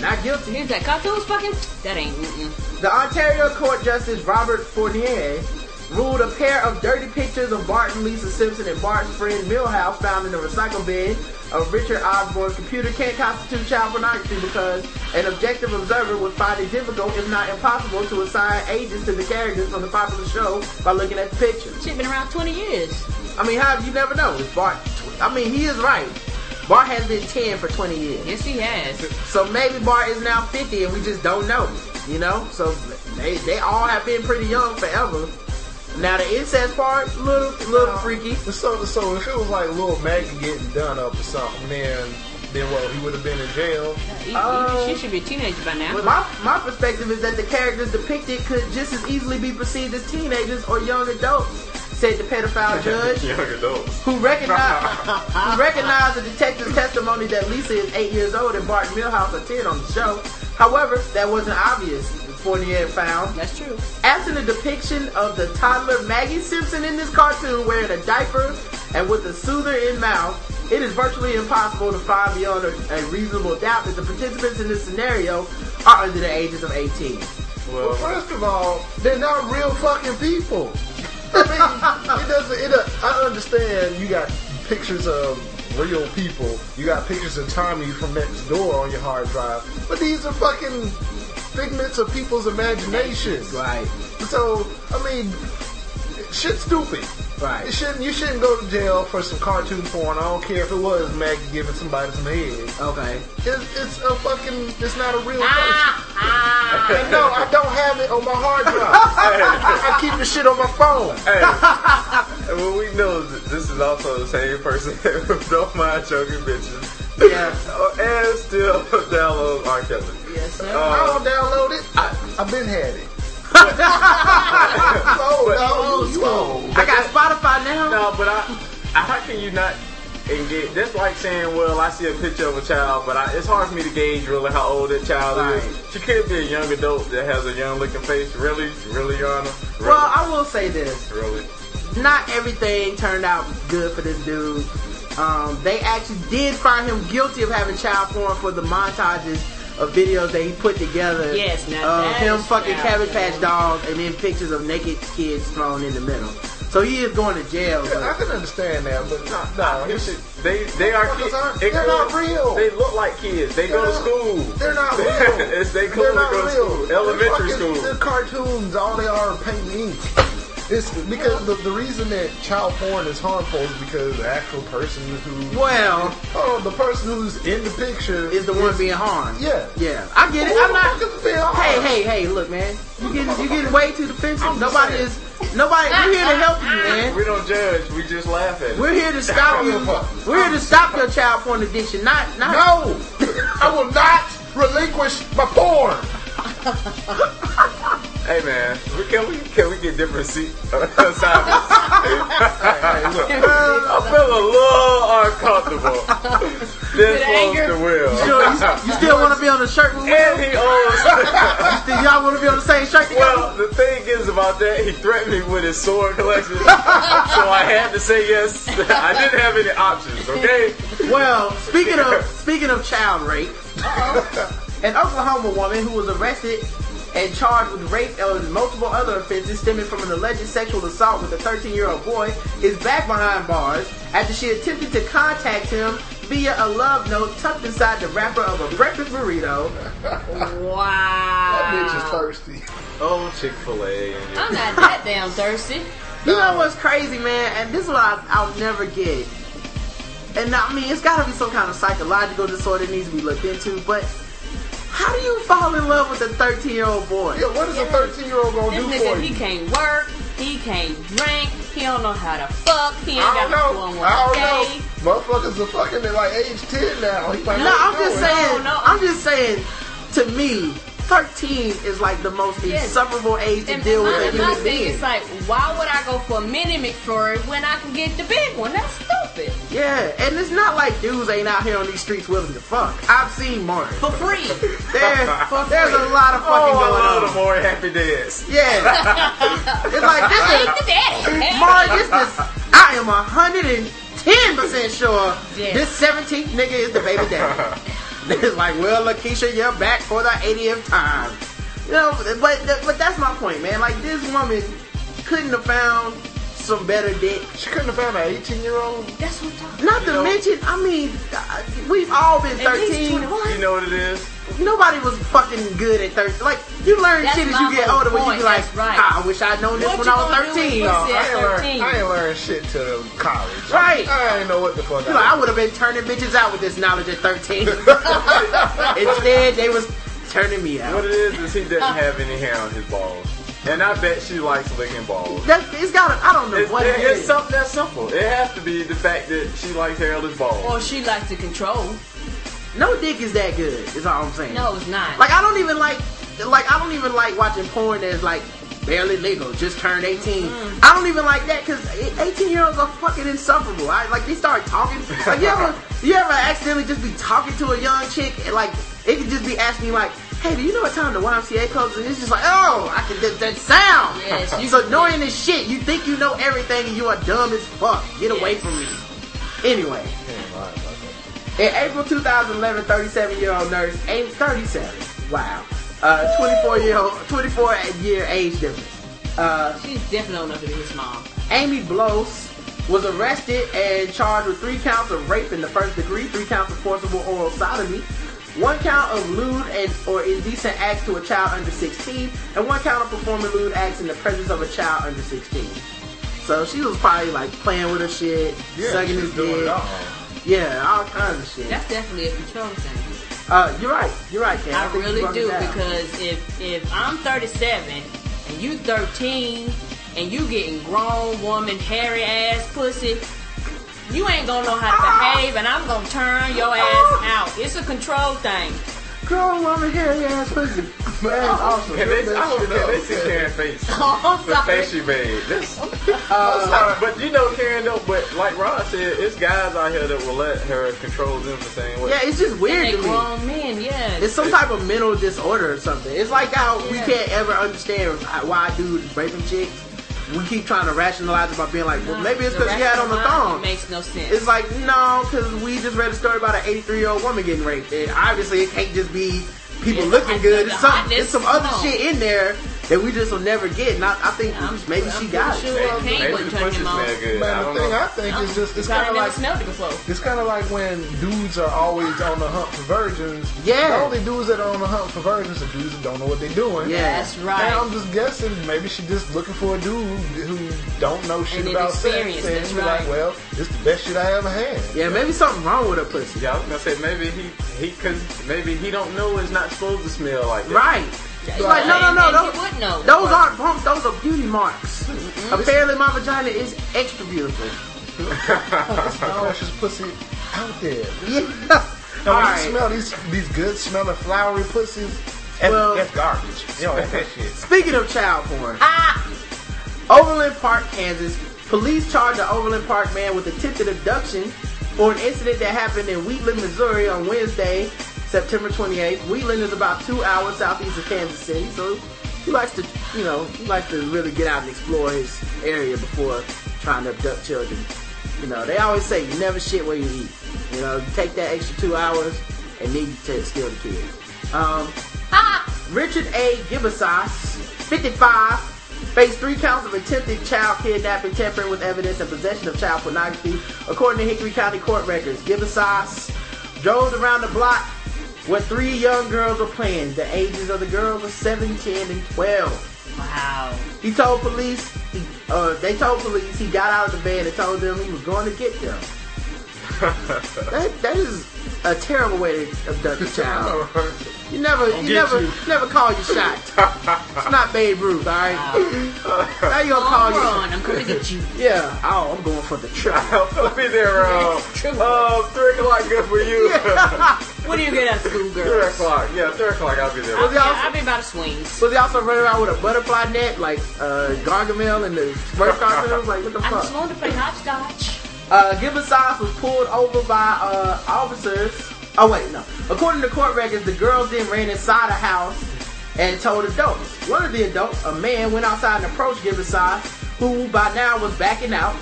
Speaker 5: Not guilty.
Speaker 6: Here's that cartoons fucking. That ain't. Mm-mm.
Speaker 5: The Ontario Court Justice Robert Fournier ruled a pair of dirty pictures of Bart and Lisa Simpson and Bart's friend Milhouse found in the recycle bin of Richard Osborne's computer can't constitute child pornography because an objective observer would find it difficult, if not impossible, to assign ages to the characters from the popular show by looking at the pictures.
Speaker 6: Shit been around 20 years.
Speaker 5: I mean, how you never know? Is Bart? I mean, he is right. Bart has been 10 for 20 years.
Speaker 6: Yes, he has.
Speaker 5: So maybe Bart is now 50 and we just don't know. You know? So they, they all have been pretty young forever. Now the incest part, little little freaky.
Speaker 4: So, so if it was like little Maggie getting done up or something, then then well, he would have been in jail.
Speaker 6: He- he-
Speaker 5: Oh.
Speaker 6: she should be a teenager by now.
Speaker 5: My my perspective is that the characters depicted could just as easily be perceived as teenagers or young adults, said the pedophile judge. Who recognized who recognized the detective's testimony that Lisa is eight years old and Bart Milhouse are ten on the show. However, that wasn't obvious. Fournier found.
Speaker 6: That's true.
Speaker 5: Absent a depiction of the toddler Maggie Simpson in this cartoon wearing a diaper and with a soother in mouth, it is virtually impossible to find beyond a, a reasonable doubt that the participants in this scenario are under the ages of 18.
Speaker 4: Well,
Speaker 3: Well,
Speaker 4: first of all, they're not real fucking people. I mean, it doesn't. It, uh, I understand you got pictures of real people. You got pictures of Tommy from next door on your hard drive, but these are fucking figments of people's imaginations.
Speaker 5: Right.
Speaker 4: So, I mean, shit's stupid.
Speaker 5: Right.
Speaker 4: You shouldn't. You shouldn't go to jail for some cartoon porn. I don't care if it was Maggie giving somebody some head.
Speaker 5: Okay.
Speaker 4: It's, it's a fucking. It's not a real
Speaker 5: Ah,
Speaker 4: person. And no, I don't have it on my hard drive. I keep the shit on my phone.
Speaker 3: Hey, well, we know that this is also the same person who don't mind choking bitches.
Speaker 5: Yeah.
Speaker 3: and still download R. Kelly.
Speaker 6: Yes, sir.
Speaker 3: Uh,
Speaker 4: I don't download it. I, I've been had it. oh, no, you old.
Speaker 5: I got Spotify now.
Speaker 3: No, but I, I, how can you not engage? That's like saying, well, I see a picture of a child, but I, it's hard for me to gauge really how old that child
Speaker 5: Right.
Speaker 3: is. She could be a young adult that has a young looking face. Really, really, Your Honor? Really?
Speaker 5: Well, I will say this.
Speaker 3: really.
Speaker 5: not everything turned out good for this dude. Um, they actually did find him guilty of having child porn for the montages of videos that he put together.
Speaker 6: Yes, now
Speaker 5: of him fucking
Speaker 6: child
Speaker 5: Cabbage. Patch dolls and then pictures of naked kids thrown in the middle. So he is going to jail.
Speaker 4: I
Speaker 5: But
Speaker 4: can understand that, but no,
Speaker 3: You
Speaker 4: it's,
Speaker 3: should- They they are kids.
Speaker 4: they're
Speaker 3: could-
Speaker 4: not real.
Speaker 3: They look like kids. They go to
Speaker 4: They're not-
Speaker 3: school.
Speaker 4: they're not real.
Speaker 3: it's they
Speaker 4: They're
Speaker 3: clearly
Speaker 4: not
Speaker 3: go to school. Elementary
Speaker 4: fucking-
Speaker 3: school.
Speaker 4: They're cartoons. All they are are paint ink. It's because the, the reason that child porn is harmful is because the actual person who
Speaker 5: well,
Speaker 4: oh the person who's in the picture
Speaker 5: is the one being harmed.
Speaker 4: yeah
Speaker 5: Yeah, I get it.
Speaker 4: Who
Speaker 5: I'm
Speaker 4: the
Speaker 5: not.
Speaker 4: fuck is being?
Speaker 5: Hey, hey, hey! Look, man, you getting you getting way too defensive.
Speaker 4: I'm
Speaker 5: Nobody
Speaker 4: saying.
Speaker 5: is. Nobody. We're here to help you, man.
Speaker 3: We don't judge. We just laugh at it.
Speaker 5: We're here to stop you. We're here to stop your child porn addiction. Not, not.
Speaker 4: No, I will not relinquish my porn.
Speaker 3: Hey man, can we can we get different seat assignments?
Speaker 4: Hey, look,
Speaker 3: I feel a little uncomfortable. this
Speaker 6: anger?
Speaker 3: close to Will.
Speaker 5: You, sure you, you still want to be on the shirt with
Speaker 3: and he owns.
Speaker 5: Do y'all want to be on the same shirt together?
Speaker 3: Well, the thing is about that, he threatened me with his sword collection, so I had to say yes. I didn't have any options. Okay.
Speaker 5: Well, speaking of speaking of child rape, an Oklahoma woman who was arrested and charged with rape and multiple other offenses stemming from an alleged sexual assault with a 13-year-old boy is back behind bars after she attempted to contact him via a love note tucked inside the wrapper of a breakfast burrito.
Speaker 6: Wow.
Speaker 4: that bitch is thirsty.
Speaker 3: Oh, Chick Fil A.
Speaker 6: I'm not that damn thirsty.
Speaker 5: You know what's crazy, man? And this is what I, I'll never get. And I mean, it's got to be some kind of psychological disorder that needs to be looked into. But how do you fall in love with a 13 year old boy?
Speaker 4: Yeah, what is a 13 year old gonna
Speaker 6: This
Speaker 4: do
Speaker 6: nigga,
Speaker 4: for
Speaker 6: he can't work. He can't drink. He don't know how to fuck. He ain't
Speaker 4: I don't
Speaker 6: got
Speaker 4: know. I don't
Speaker 6: day.
Speaker 4: know. Motherfuckers are fucking at like age 10 now. He might
Speaker 5: No, I'm just
Speaker 4: it.
Speaker 5: saying.
Speaker 6: No, no.
Speaker 5: I'm just saying. To me, 13 is like the most
Speaker 6: Yes.
Speaker 5: insufferable age to
Speaker 6: And
Speaker 5: deal with
Speaker 6: my,
Speaker 5: a
Speaker 6: my
Speaker 5: human
Speaker 6: thing
Speaker 5: being.
Speaker 6: is like, why would I go for a mini McFlurry when I can get the big one? That's stupid.
Speaker 5: Yeah, and it's not like dudes ain't out here on these streets willing to fuck. I've seen Martin.
Speaker 6: For free.
Speaker 5: There, there's a lot of fucking
Speaker 3: Oh, I
Speaker 5: going
Speaker 3: love
Speaker 5: on.
Speaker 3: the more happy days.
Speaker 5: Yeah. it's like this
Speaker 6: I
Speaker 5: is
Speaker 6: the daddy.
Speaker 5: Mark, this is I am hundred and ten percent sure
Speaker 6: Yes.
Speaker 5: this seventeenth nigga is the baby daddy. it's like, well, Lakeisha, you're back for the 80th time. You know, but but that's my point, man. Like this woman couldn't have found some better dick.
Speaker 4: She couldn't have found an 18 year old.
Speaker 6: That's what I'm talking
Speaker 5: Not to
Speaker 3: know-
Speaker 5: mention, I mean, uh, we've all been 13.
Speaker 3: You know what it is?
Speaker 5: Nobody was fucking good at 13. Like, you learn
Speaker 6: That's
Speaker 5: shit as you get
Speaker 6: whole
Speaker 5: older when you
Speaker 6: point,
Speaker 5: be like,
Speaker 6: right.
Speaker 5: "Ah, I wish I'd known this
Speaker 6: What
Speaker 5: when I was 13.
Speaker 6: with
Speaker 5: Uh,
Speaker 4: I
Speaker 6: at
Speaker 4: ain't, learned,
Speaker 6: 13?
Speaker 4: I ain't learned shit till college.
Speaker 5: Right.
Speaker 4: I ain't know what the fuck
Speaker 5: You know, I would have been turning bitches out with this knowledge at 13. Instead, they was turning me out.
Speaker 3: What it is is he doesn't have any hair on his balls. And I bet she likes licking balls.
Speaker 5: That, it's got I don't know
Speaker 3: It's,
Speaker 5: what
Speaker 3: it-
Speaker 5: it
Speaker 3: it's something that simple. It has to be the fact that she likes hairless balls.
Speaker 6: Or she likes to control.
Speaker 5: No dick is that good, is all I'm saying.
Speaker 6: No, it's not.
Speaker 5: Like, I don't even like, like, I don't even like watching porn that's like, barely legal, just turned 18. Mm-hmm. I don't even like that because 18 year olds are fucking insufferable. I like they start talking. Like you ever, you ever accidentally just be talking to a young chick and like it could just be asking like, "Hey, do you know what time the YMCA closes?" And it's just like, "Oh, I can that, that sound."
Speaker 6: Yes, you-
Speaker 5: it's annoying as shit. You think you know everything and you are dumb as fuck. Get away from me. Anyway. In April 2011, 37 year old nurse, age 37, wow, uh, 24 year old, 24 year age difference. Uh,
Speaker 6: She's definitely old enough to be his mom.
Speaker 5: Amy Bloss was arrested and charged with three counts of rape in the first degree, three counts of forcible oral sodomy, one count of lewd and or indecent acts to a child under 16, and one count of performing lewd acts in the presence of a child under 16. So she was probably like playing with her shit,
Speaker 4: Yeah,
Speaker 5: sucking his dick,
Speaker 4: it all.
Speaker 5: Yeah, all kinds of shit.
Speaker 6: That's definitely a control thing.
Speaker 5: Uh, you're right. You're right, Ken.
Speaker 6: I
Speaker 5: think
Speaker 6: really do because if if I'm 37 and you 13 and you getting grown woman hairy ass pussy, you ain't gonna know how to behave, and I'm gonna turn your ass out. It's a control thing.
Speaker 5: Grown woman hairy ass pussy.
Speaker 4: Man, awesome.
Speaker 3: Can they,
Speaker 4: That
Speaker 3: I hope
Speaker 4: shit
Speaker 3: can
Speaker 4: up.
Speaker 3: they see Karen's face.
Speaker 6: Oh, I'm
Speaker 3: The face she made. This, uh, but you know, Karen, though, but like Rod said, it's guys out here that will let her control them the same way.
Speaker 5: Yeah, it's just weird
Speaker 6: They
Speaker 5: to me.
Speaker 6: grown men, yeah.
Speaker 5: It's some type of mental disorder or something. It's like how we can't ever understand why dudes is raping chicks. We keep trying to rationalize it by being like, well, maybe it's because she had on the thong.
Speaker 6: Makes no sense.
Speaker 5: It's like, no, because we just read a story about an 83 year old woman getting raped. And obviously, it can't just be people
Speaker 6: Yeah,
Speaker 5: looking good. It's some, it's some other shit in there that we just will never get. And I, I think
Speaker 6: I'm-
Speaker 5: maybe
Speaker 6: I'm
Speaker 5: she got
Speaker 6: sure
Speaker 5: it.
Speaker 3: Maybe, maybe the
Speaker 6: turn
Speaker 3: pussy
Speaker 6: him
Speaker 3: good.
Speaker 4: Man, the thing
Speaker 3: know.
Speaker 4: I think is just it's kind of
Speaker 6: never
Speaker 4: like
Speaker 6: smelled it before.
Speaker 4: it's kind of like when dudes are always on the hunt for virgins.
Speaker 5: Yeah.
Speaker 4: The only dudes that are on the hunt for virgins are dudes that don't know what they're doing.
Speaker 5: Yeah.
Speaker 6: That's right.
Speaker 4: And I'm just guessing maybe she just looking for a dude who don't know shit
Speaker 6: And
Speaker 4: about sex. And
Speaker 6: that's right.
Speaker 4: like, well, it's the best shit I ever had.
Speaker 5: Yeah, maybe something wrong with her pussy.
Speaker 3: Yeah, I was gonna say maybe he he cause maybe he don't know it's not supposed to smell like that.
Speaker 5: Right. It's like, no, no, no,
Speaker 6: And- and
Speaker 5: those,
Speaker 6: he would know.
Speaker 5: those aren't bumps, those are beauty marks. Apparently, my vagina is extra beautiful.
Speaker 4: It's the precious pussy out there.
Speaker 5: Yeah.
Speaker 4: Now, when
Speaker 5: right.
Speaker 4: you smell these these good smelling flowery pussies, that's,
Speaker 5: Well-
Speaker 4: that's garbage. You know, that's that shit.
Speaker 5: Speaking of child porn,
Speaker 6: Ah!
Speaker 5: Overland Park, Kansas, police charged an Overland Park man with attempted abduction for an incident that happened in Wheatland, Missouri on Wednesday, September 28th. Wheatland is about two hours southeast of Kansas City, so he likes to, you know, he likes to really get out and explore his area before trying to abduct children. You know, they always say you never shit where you eat. You know, take that extra two hours and then you take, steal the kids. Um, Richard A. Gibasas, 55, faced three counts of attempted child kidnapping, tampering with evidence, and possession of child pornography, according to Hickory County court records. Gibasas drove around the block where three young girls were playing. The ages of the girls were 7, 10, and 12.
Speaker 6: Wow.
Speaker 5: He told police, he, uh, they told police he got out of the bed and told them he was going to get them. that, that is a terrible way to abduct a child. You never, you never,
Speaker 3: you.
Speaker 5: never call your shot. it's not Babe Ruth, all right? now you gonna call your
Speaker 6: run. I'm coming to get you.
Speaker 5: yeah. Oh, I'm going for the truck.
Speaker 3: I'll be there around uh, 3 o'clock. Good for you.
Speaker 6: When do you get out of school,
Speaker 3: 3 o'clock. Yeah, 3 o'clock. I'll be there.
Speaker 5: Was he
Speaker 6: Yeah,
Speaker 5: also,
Speaker 6: I'll be about the swings.
Speaker 5: was he also running around with a butterfly net like uh, Gargamel in the Smurf cartoons? Like what the fuck?
Speaker 6: I
Speaker 5: fuck?
Speaker 6: just wanted to play hopscotch.
Speaker 5: Uh, Gibbon was pulled over by uh, officers. Oh wait, no. According to court records, the girls then ran inside a house and told adults. One of the adults, a man, went outside and approached Gibbon who by now was backing out.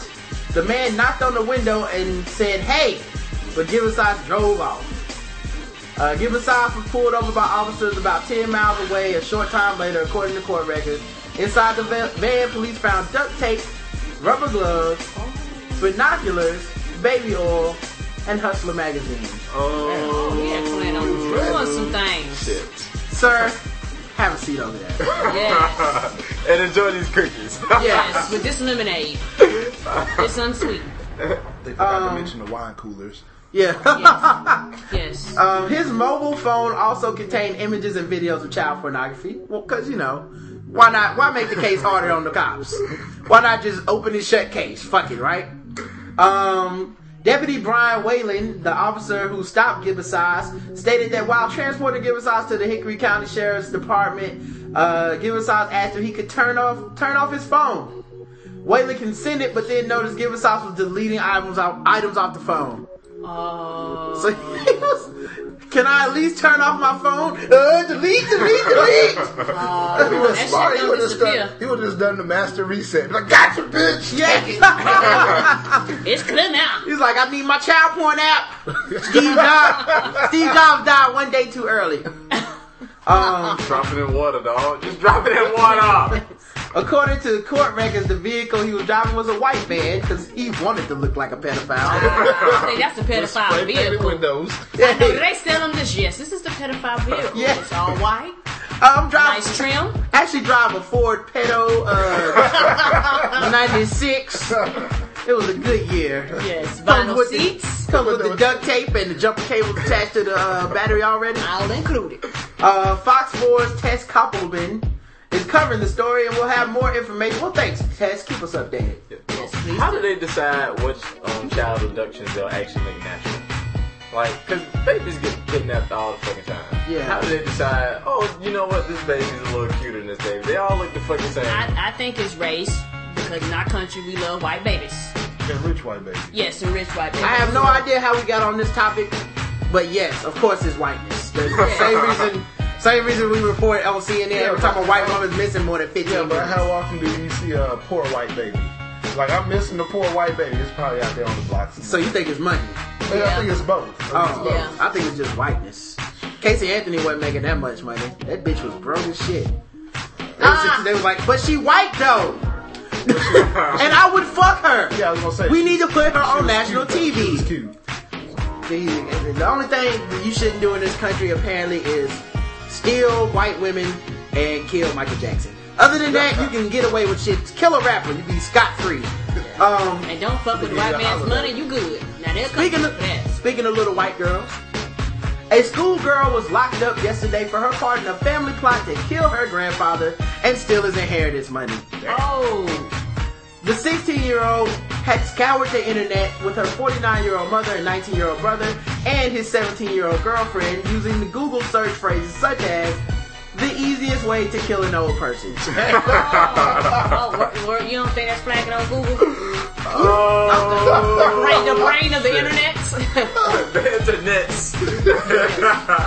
Speaker 5: The man knocked on the window and said, "Hey," but Gibbon drove off. Uh, was pulled over by officers about 10 miles away a short time later, according to court records. Inside the van, police found duct tape, rubber gloves, binoculars, baby oil, and Hustler magazine.
Speaker 6: Oh, he had planned on doing some things.
Speaker 3: Shit.
Speaker 5: Sir, have a seat over there.
Speaker 6: Yes,
Speaker 3: and enjoy these cookies.
Speaker 6: yes, with this lemonade. It's unsweet.
Speaker 4: They forgot
Speaker 5: Um,
Speaker 4: to mention the wine coolers.
Speaker 5: Yeah.
Speaker 6: Yes.
Speaker 5: um, his mobile phone also contained images and videos of child pornography. Well, cause you know, why not? Why make the case harder on the cops? Why not just open and shut case? Fuck it, right? Um, Deputy Brian Whalen, the officer who stopped Gibbosize, stated that while transporting Gibbosize to the Hickory County Sheriff's Department, uh, Gibbosize asked if he could turn off turn off his phone. Whalen consented, but then noticed Gibbosize was deleting items off, items off the phone.
Speaker 6: Oh.
Speaker 5: So he was, can I at least turn off my phone? Uh, delete, delete, delete.
Speaker 6: Oh,
Speaker 4: He was smart. He would have
Speaker 6: disappear.
Speaker 4: done. He would have just done the master reset. Like, gotcha, bitch.
Speaker 5: yeah.
Speaker 6: It's clear now.
Speaker 5: He's like, I need my child porn app. Steve Jobs. Steve Jobs died one day too early. Um,
Speaker 3: Drop it in water, dog. Just drop it in water.
Speaker 5: According to the court records, the vehicle he was driving was a white van because he wanted to look like a pedophile.
Speaker 6: I think that's a pedophile
Speaker 4: Spray painted
Speaker 6: vehicle.
Speaker 4: windows.
Speaker 6: I know, do they sell them this? Yes, this is the pedophile vehicle.
Speaker 5: Yeah.
Speaker 6: It's all white,
Speaker 5: I'm driving.
Speaker 6: nice trim.
Speaker 5: actually drive a Ford Pedo uh, 96. It was a good year.
Speaker 6: Yes,
Speaker 5: Comes
Speaker 6: vinyl
Speaker 5: with the-
Speaker 6: seats,
Speaker 5: Comes with the duct tape and the jumper cable attached to the uh, battery already.
Speaker 6: all included.
Speaker 5: Uh, Fox 4's Tess Koppelman is covering the story and we'll have more information. Well, thanks, Tess. Keep us updated.
Speaker 6: Yes, please.
Speaker 3: How do they decide which um, child abductions they'll actually make natural? Like, cause babies get kidnapped all the fucking time.
Speaker 5: Yeah.
Speaker 3: How do they decide? Oh, you know what? This baby's a little cuter than this baby. They all look the fucking same.
Speaker 6: I, I think it's race because in our country we love white babies.
Speaker 4: And rich white baby.
Speaker 6: Yes, and rich white babies.
Speaker 5: I have no idea how we got on this topic, but yes, of course, it's whiteness. The same reason. Same reason we report on CNN every time a white woman's missing more than 15
Speaker 4: Yeah, but how often do you see a poor white baby? Like, I'm missing the poor white baby. It's probably out there on the blocks.
Speaker 5: So you think it's money?
Speaker 4: Yeah, I think it's both. I think it's
Speaker 5: Oh,
Speaker 4: both.
Speaker 6: Yeah.
Speaker 5: I think it's just whiteness. Casey Anthony wasn't making that much money. That bitch was broke as shit. They was, they was like, but she white though. and I would fuck her.
Speaker 4: Yeah, I was gonna say.
Speaker 5: We need to put her on national
Speaker 4: cute, though. She was
Speaker 5: TV.
Speaker 4: cute.
Speaker 5: The only thing you shouldn't do in this country apparently is steal white women and kill Michael Jackson. Other than that, you can get away with shit. Kill a rapper, you be scot free. Um,
Speaker 6: And don't fuck with the white man's money, you good. Now they'll
Speaker 5: Speaking of
Speaker 6: that.
Speaker 5: speaking of little white girls, a schoolgirl was locked up yesterday for her part in a family plot to kill her grandfather and steal his inheritance money.
Speaker 6: Oh,
Speaker 5: The 16-year-old had scoured the internet with her 49-year-old mother and 19-year-old brother and his 17-year-old girlfriend using the Google search phrases such as the easiest way to kill an old person.
Speaker 6: oh, oh, oh, oh wor- wor- you don't think that's flagging on Google?
Speaker 3: oh,
Speaker 6: The brain, the brain of the internet.
Speaker 3: the internets.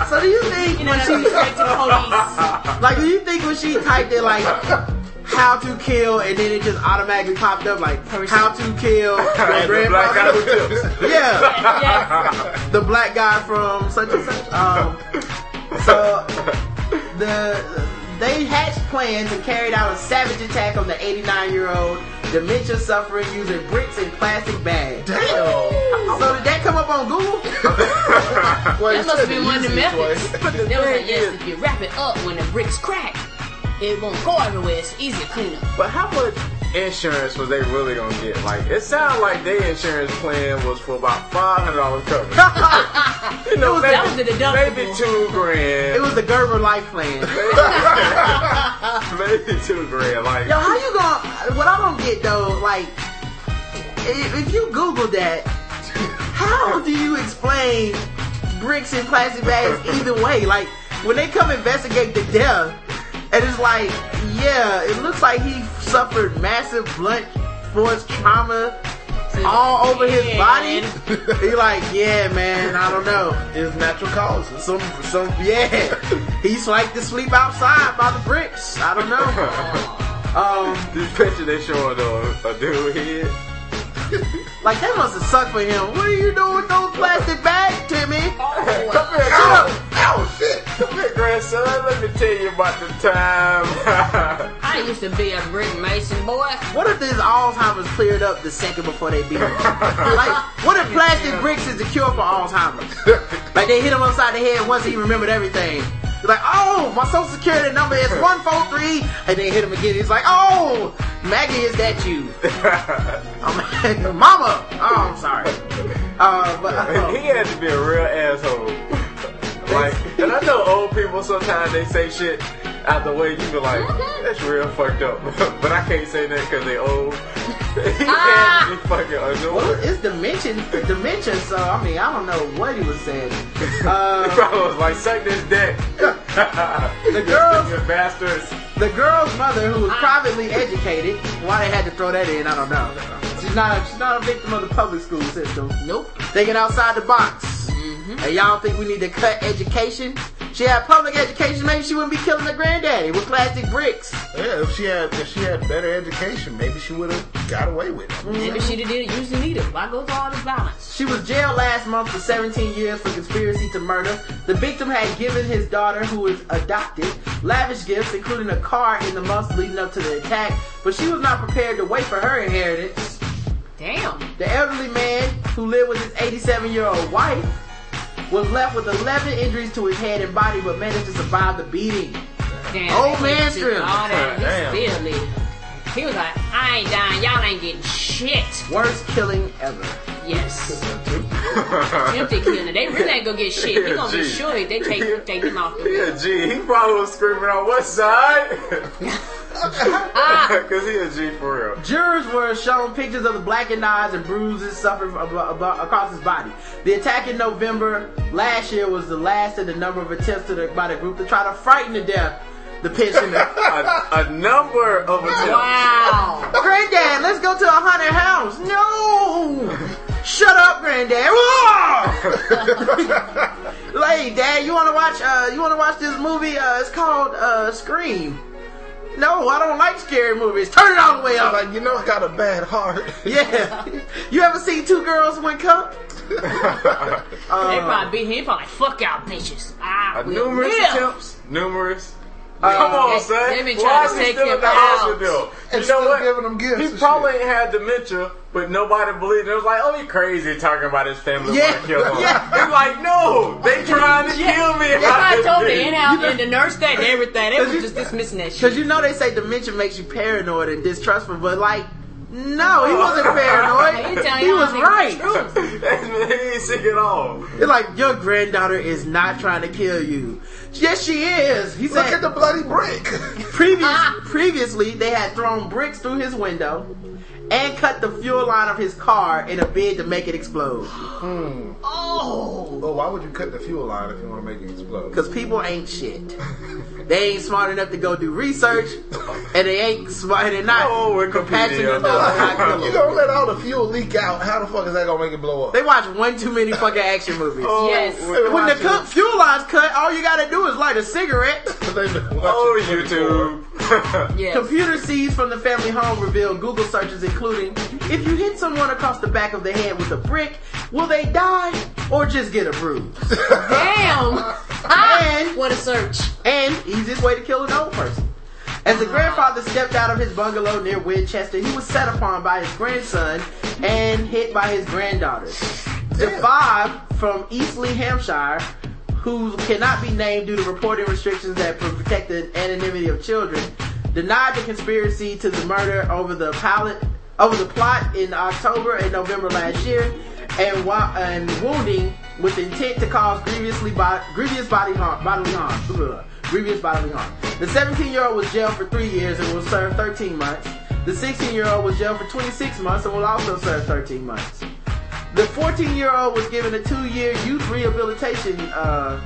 Speaker 5: so do you think
Speaker 6: you know,
Speaker 5: when she
Speaker 6: straight to the police.
Speaker 5: Like, do you think when she typed it, like, how to kill, and then it just automatically popped up, like, how to kill your
Speaker 3: the black guy
Speaker 5: grandfather?
Speaker 3: with tips.
Speaker 5: Yeah,
Speaker 6: Yeah.
Speaker 5: the black guy from such and such. Um, so, the they hatched plans and carried out a savage attack on the 89 year old dementia suffering using bricks and plastic bags.
Speaker 4: Damn.
Speaker 5: So, did that come up on Google?
Speaker 4: Well,
Speaker 6: That
Speaker 4: you
Speaker 6: must
Speaker 4: said
Speaker 6: have been
Speaker 4: the
Speaker 6: one of the
Speaker 4: easiest way.
Speaker 6: methods. They was like, yes, if you wrap it up when the bricks crack, it won't go everywhere. It's easier to clean up.
Speaker 3: But how much insurance was they really gonna get? Like, it sounded like their insurance plan was for about five hundred dollars coverage. you know,
Speaker 5: was-
Speaker 3: maybe,
Speaker 6: that was the deductible.
Speaker 3: maybe two grand.
Speaker 5: It was the Gerber life plan.
Speaker 3: maybe two grand. Like,
Speaker 5: Yo, how you gonna? What I don't get though, like, if, if you Google that, how do you explain bricks and plastic bags either way? Like, when they come investigate the death, and it's like, yeah, it looks like he suffered massive blunt force trauma all over his body. He like, yeah, man, I don't know.
Speaker 4: It's natural causes.
Speaker 5: Some, some, yeah. He's like to sleep outside by the bricks. I don't know. Um,
Speaker 3: this picture they showing a, a dude head.
Speaker 5: like that must have sucked for him. What are you doing with those plastic bags, Timmy?
Speaker 3: Oh, come here,
Speaker 5: Shut
Speaker 3: come,
Speaker 5: up.
Speaker 4: Ow, oh, shit.
Speaker 3: come here, grandson. Let me tell you about the time.
Speaker 6: I used to be a brick mason boy.
Speaker 5: What if this Alzheimer's cleared up the second before they beat him? like, what if plastic bricks is the cure for Alzheimer's? Like they hit him upside the head once he remembered everything. He's like, oh, my social security number is 143. And then hit him again. He's like, oh, Maggie, is that you? I'm, Mama. Oh, I'm sorry. Uh, but, uh,
Speaker 3: he had to be a real asshole. Like, and I know old people sometimes they say shit out the way. You be like, mm-hmm. that's real fucked up. but I can't say that because they old. he had ah. to be fucking
Speaker 5: well, it's dimension, dimension. so I mean, I don't know what he was saying.
Speaker 3: He
Speaker 5: Uh,
Speaker 3: probably was like, suck this dick.
Speaker 5: The girls-
Speaker 3: you bastards.
Speaker 5: The girl's mother, who was ah. privately educated, why they had to throw that in, I don't know. She's not a, she's not a victim of the public school system.
Speaker 6: Nope.
Speaker 5: Thinking outside the box. Mm-hmm. And y'all think we need to cut education? She had public education, maybe she wouldn't be killing her granddaddy with plastic bricks.
Speaker 4: Yeah, if she had if she had better education, maybe she would have got away with it. Mm-hmm.
Speaker 6: Maybe she did it used to need it. Why go through all this violence?
Speaker 5: She was jailed last month for 17 years for conspiracy to murder. The victim had given his daughter, who was adopted, lavish gifts, including a car in the months leading up to the attack, but she was not prepared to wait for her inheritance.
Speaker 6: Damn.
Speaker 5: The elderly man who lived with his 87 year old wife was left with 11 injuries to his head and body, but managed to survive the beating.
Speaker 6: Damn.
Speaker 5: Old man
Speaker 6: nigga
Speaker 5: strip.
Speaker 6: All that
Speaker 3: Damn.
Speaker 6: Disability. He was like, I ain't dying. Y'all ain't getting shit.
Speaker 5: Worst killing ever.
Speaker 6: Yes. Empty killing. They really ain't gonna get shit. He gonna be
Speaker 3: Gee.
Speaker 6: sure they take take him off the
Speaker 3: Yeah, G. He probably was screaming on what side?
Speaker 6: Ah.
Speaker 3: Cause he a G for real.
Speaker 5: Jurors were shown pictures of the blackened eyes and bruises suffered ab- ab- across his body. The attack in November last year was the last in the number of attempts to the, by the group to try to frighten to death the pensioner.
Speaker 3: A, a number of attempts.
Speaker 6: Wow.
Speaker 5: Granddad, let's go to a haunted house. No! Shut up, Granddad. like, Dad, you wanna watch uh you wanna watch this movie? Uh it's called uh Scream. No, I don't like scary movies. Turn it all the way up.
Speaker 4: like, you know, I got a bad heart.
Speaker 5: Yeah. You ever seen two girls one cup?
Speaker 6: They probably beat him. He probably like, fuck y'all bitches. I
Speaker 3: Uh, numerous
Speaker 6: live.
Speaker 3: attempts. Numerous. Uh, Come on, son.
Speaker 6: they
Speaker 3: Why
Speaker 6: trying
Speaker 3: is he still
Speaker 6: him
Speaker 3: at the
Speaker 6: out.
Speaker 3: hospital?
Speaker 4: And
Speaker 3: you know
Speaker 4: still
Speaker 3: what?
Speaker 4: giving them gifts
Speaker 3: He probably
Speaker 4: shit.
Speaker 3: ain't had dementia, but nobody believed it. It was like, oh, he crazy talking about his family
Speaker 5: Yeah,
Speaker 3: want to kill him.
Speaker 5: yeah.
Speaker 3: It's like, no, they trying to kill me.
Speaker 6: That's why I told the in-house and the nurse that and everything. They
Speaker 5: Cause
Speaker 6: was just dismissing that shit.
Speaker 5: Cause you know they say dementia makes you paranoid and distrustful, but like, no, he oh. wasn't paranoid.
Speaker 6: He telling
Speaker 5: he
Speaker 6: y'all
Speaker 5: was right.
Speaker 6: the truth.
Speaker 3: he ain't sick at all.
Speaker 5: They're like, your granddaughter is not trying to kill you. Yes, she is. He
Speaker 4: Look
Speaker 5: said
Speaker 4: at the bloody brick.
Speaker 5: previous, previously they had thrown bricks through his window and cut the fuel line of his car in a bid to make it explode. Hmm.
Speaker 6: Oh.
Speaker 4: well, why would you cut the fuel line if you want to make it explode?
Speaker 5: Cause people ain't shit. They ain't smart enough to go do research, and they ain't smart. They're not
Speaker 3: Oh, Wikipedia.
Speaker 5: compassionate enough to not
Speaker 4: you gonna let all the fuel leak out? How the fuck is that gonna make it blow up?
Speaker 5: They watch one too many fucking action movies.
Speaker 3: Oh,
Speaker 6: Yes.
Speaker 3: we're
Speaker 5: when the
Speaker 3: watching-
Speaker 5: cut, fuel lines cut, all you gotta do is light a cigarette.
Speaker 4: They've been watching
Speaker 3: Oh, YouTube.
Speaker 6: Yes.
Speaker 5: Computer seized from the family home reveal Google searches including if you hit someone across the back of the head with a brick, will they die or just get a bruise?
Speaker 6: Damn. Ah,
Speaker 5: And-
Speaker 6: what a search.
Speaker 5: and easiest way to kill an old person. As the grandfather stepped out of his bungalow near Winchester, he was set upon by his grandson and hit by his granddaughter. The five from Eastleigh, Hampshire, who cannot be named due to reporting restrictions that protect the anonymity of children, denied the conspiracy to the murder over the pilot over the plot in October and November last year, and and wounding with intent to cause grievously bo- grievous body harm, bodily harm. Grievous bodily harm. The 17 year old was jailed for three years and will serve 13 months. The 16 year old was jailed for 26 months and will also serve 13 months. The 14 year old was given a two year youth rehabilitation. Uh,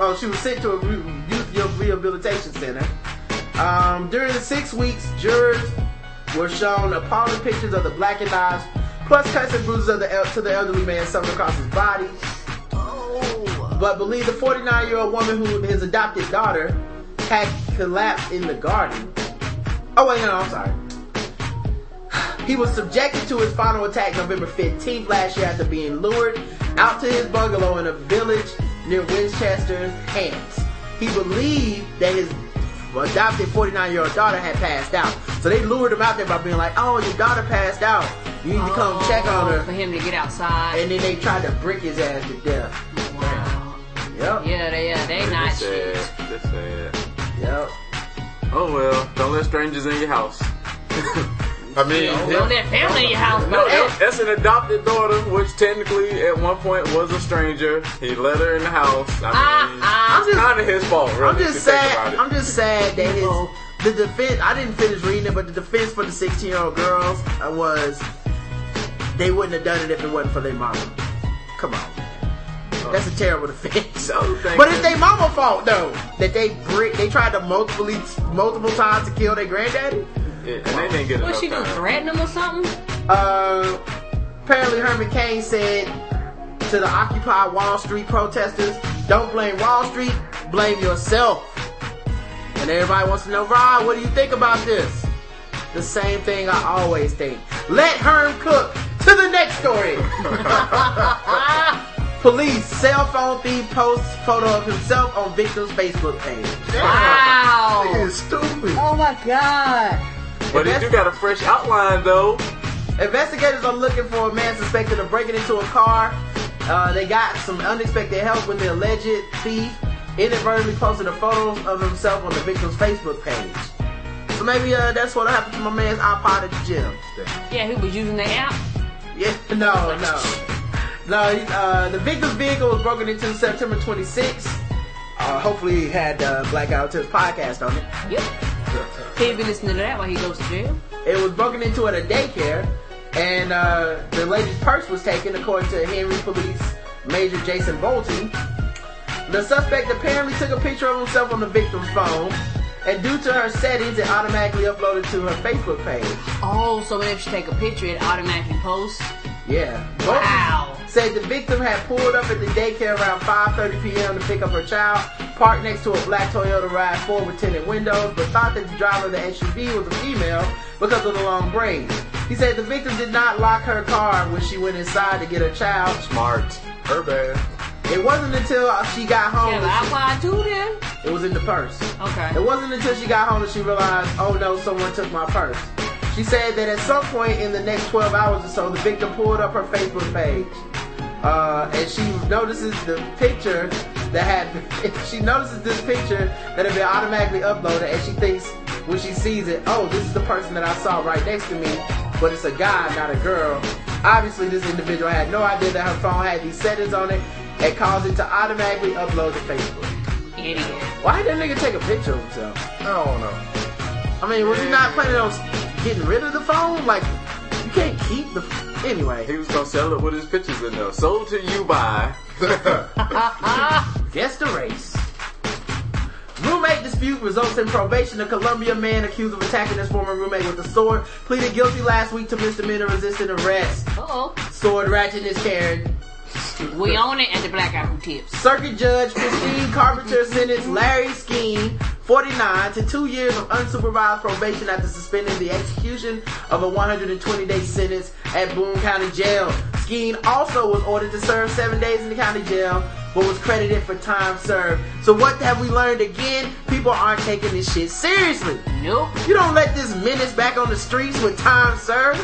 Speaker 5: oh, she was sent to a youth rehabilitation center. Um, during the six weeks, jurors were shown appalling pictures of the blackened eyes, plus cuts and bruises of the el- to the elderly man suffered across his body. But believe the 49 year old woman who his adopted daughter had collapsed in the garden. Oh wait, no, no, I'm sorry. He was subjected to his final attack November 15th last year after being lured out to his bungalow in a village near Winchester, Hants. He believed that his adopted 49 year old daughter had passed out. So they lured him out there by being like, oh, your daughter passed out. You need to come oh, check on
Speaker 6: her." For him to get outside.
Speaker 5: And then they tried to brick his ass to death.
Speaker 6: wow.
Speaker 5: Yep.
Speaker 6: Yeah, they, yeah, they not
Speaker 3: That's
Speaker 6: shit.
Speaker 3: sad. That's sad.
Speaker 5: Yep.
Speaker 3: Oh well, don't let strangers in your house.
Speaker 8: I mean,
Speaker 6: Don't let family in your house,
Speaker 3: No,
Speaker 6: bro.
Speaker 3: that- that's an adopted daughter, which technically at one point was a stranger. He let her in the house. I mean,
Speaker 6: Ah, ah.
Speaker 3: it's kind of his fault, really.
Speaker 5: I'm just sad. I'm just sad that his the defense. I didn't finish reading it, but the defense for the 16 year old girls uh, was they wouldn't have done it if it wasn't for their mama. Come on, man. that's a terrible defense.
Speaker 3: The other thing
Speaker 5: But it's
Speaker 3: is-
Speaker 5: their mama fault though that they brick. They tried to multiple multiple times to kill their granddaddy.
Speaker 3: Yeah, and they didn't get
Speaker 6: What
Speaker 3: enough
Speaker 6: she gonna
Speaker 3: time.
Speaker 6: threaten him or something?
Speaker 5: Uh, apparently Herman Cain said to the Occupy Wall Street protesters, "Don't blame Wall Street, blame yourself." And everybody wants to know, Rod, what do you think about this? The same thing I always think. Let Herm cook. To the next story. Police cell phone thief posts photo of himself on victim's Facebook page.
Speaker 6: Wow.
Speaker 4: Nigga is stupid.
Speaker 6: Oh my god.
Speaker 3: But if you got a fresh outline though,
Speaker 5: Investigators are looking for a man suspected of breaking into a car. Uh, they got some unexpected help when the alleged thief inadvertently posted a photo of himself on the victim's Facebook page. So maybe uh, that's what happened to my man's iPod at the gym.
Speaker 6: Yeah, he was using the app.
Speaker 5: Yeah, no, no. No, uh, the victim's vehicle was broken into September 26th. Uh, hopefully he had uh, Black Guy Who Tips podcast on it.
Speaker 6: Yep. He'll be listening to that while he goes to jail.
Speaker 5: It was broken into at a daycare, and uh, the lady's purse was taken, according to Henry Police Major Jason Bolton. The suspect apparently took a picture of himself on the victim's phone, and due to her settings, it automatically uploaded to her Facebook page.
Speaker 6: Oh, so whenever she take a picture, it automatically posts.
Speaker 5: Yeah. Bolton
Speaker 6: Wow.
Speaker 5: Said the victim had pulled up at the daycare around 5:30 p.m. to pick up her child, parked next to a black Toyota RAV4 with tinted windows, but thought that the driver of the SUV was a female because of the long braids. He said the victim did not lock her car when she went inside to get her child.
Speaker 3: smart. Her bad.
Speaker 5: It wasn't until she got home
Speaker 6: Yeah,
Speaker 5: that
Speaker 6: iPod too then?
Speaker 5: she- it was in the purse.
Speaker 6: Okay.
Speaker 5: It wasn't until she got home that she realized, oh no, someone took my purse. She said that at some point in the next 12 hours or so, the victim pulled up her Facebook page. Uh, and she notices the picture that had, she notices this picture that had been automatically uploaded and she thinks when she sees it, oh, this is the person that I saw right next to me, but it's a guy, not a girl. Obviously, this individual had no idea that her phone had these settings on it and caused it to automatically upload to Facebook.
Speaker 6: Idiot.
Speaker 5: Why did that nigga take a picture of himself?
Speaker 4: I don't know.
Speaker 5: I mean, was he not planning on getting rid of the phone? Like, you can't keep the. Anyway,
Speaker 3: He was gonna sell it with his pictures in there. Sold to you by.
Speaker 5: guess the race. Roommate dispute results in probation. A Columbia man accused of attacking his former roommate with a sword pleaded guilty last week to misdemeanor resisting arrest.
Speaker 6: Uh oh.
Speaker 5: Sword ratchet is carried.
Speaker 6: We own it at the Black Guy Who Tips.
Speaker 5: Circuit Judge Christine Carpenter sentenced Larry Skeen, 49, to two years of unsupervised probation after suspending the execution of a 120-day sentence at Boone County Jail. Skeen also was ordered to serve seven days in the county jail, but was credited for time served. So what have we learned again? People aren't taking this shit seriously.
Speaker 6: Nope.
Speaker 5: You don't let this menace back on the streets with time served.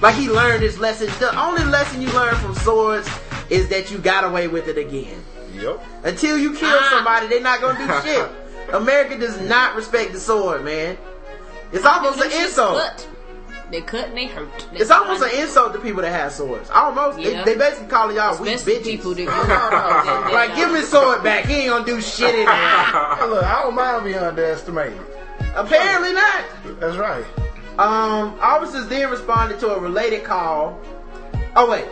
Speaker 5: Like he learned his lesson. The only lesson you learn from swords is that you got away with it again.
Speaker 3: Yep.
Speaker 5: Until you kill
Speaker 6: Ah.
Speaker 5: somebody, they're not gonna do shit. America does not respect the sword, man. It's almost an
Speaker 6: Them shits
Speaker 5: insult.
Speaker 6: cut. They cut and they hurt.
Speaker 5: It's almost an insult to people that have swords. Almost.
Speaker 6: Yeah.
Speaker 5: They, they basically calling y'all weak bitches.
Speaker 6: people that
Speaker 5: like, give me sword back. He ain't gonna do shit in there.
Speaker 4: Look, I don't mind being underestimated.
Speaker 5: Apparently not.
Speaker 4: That's right.
Speaker 5: Um, officers then responded to a related call. Oh wait,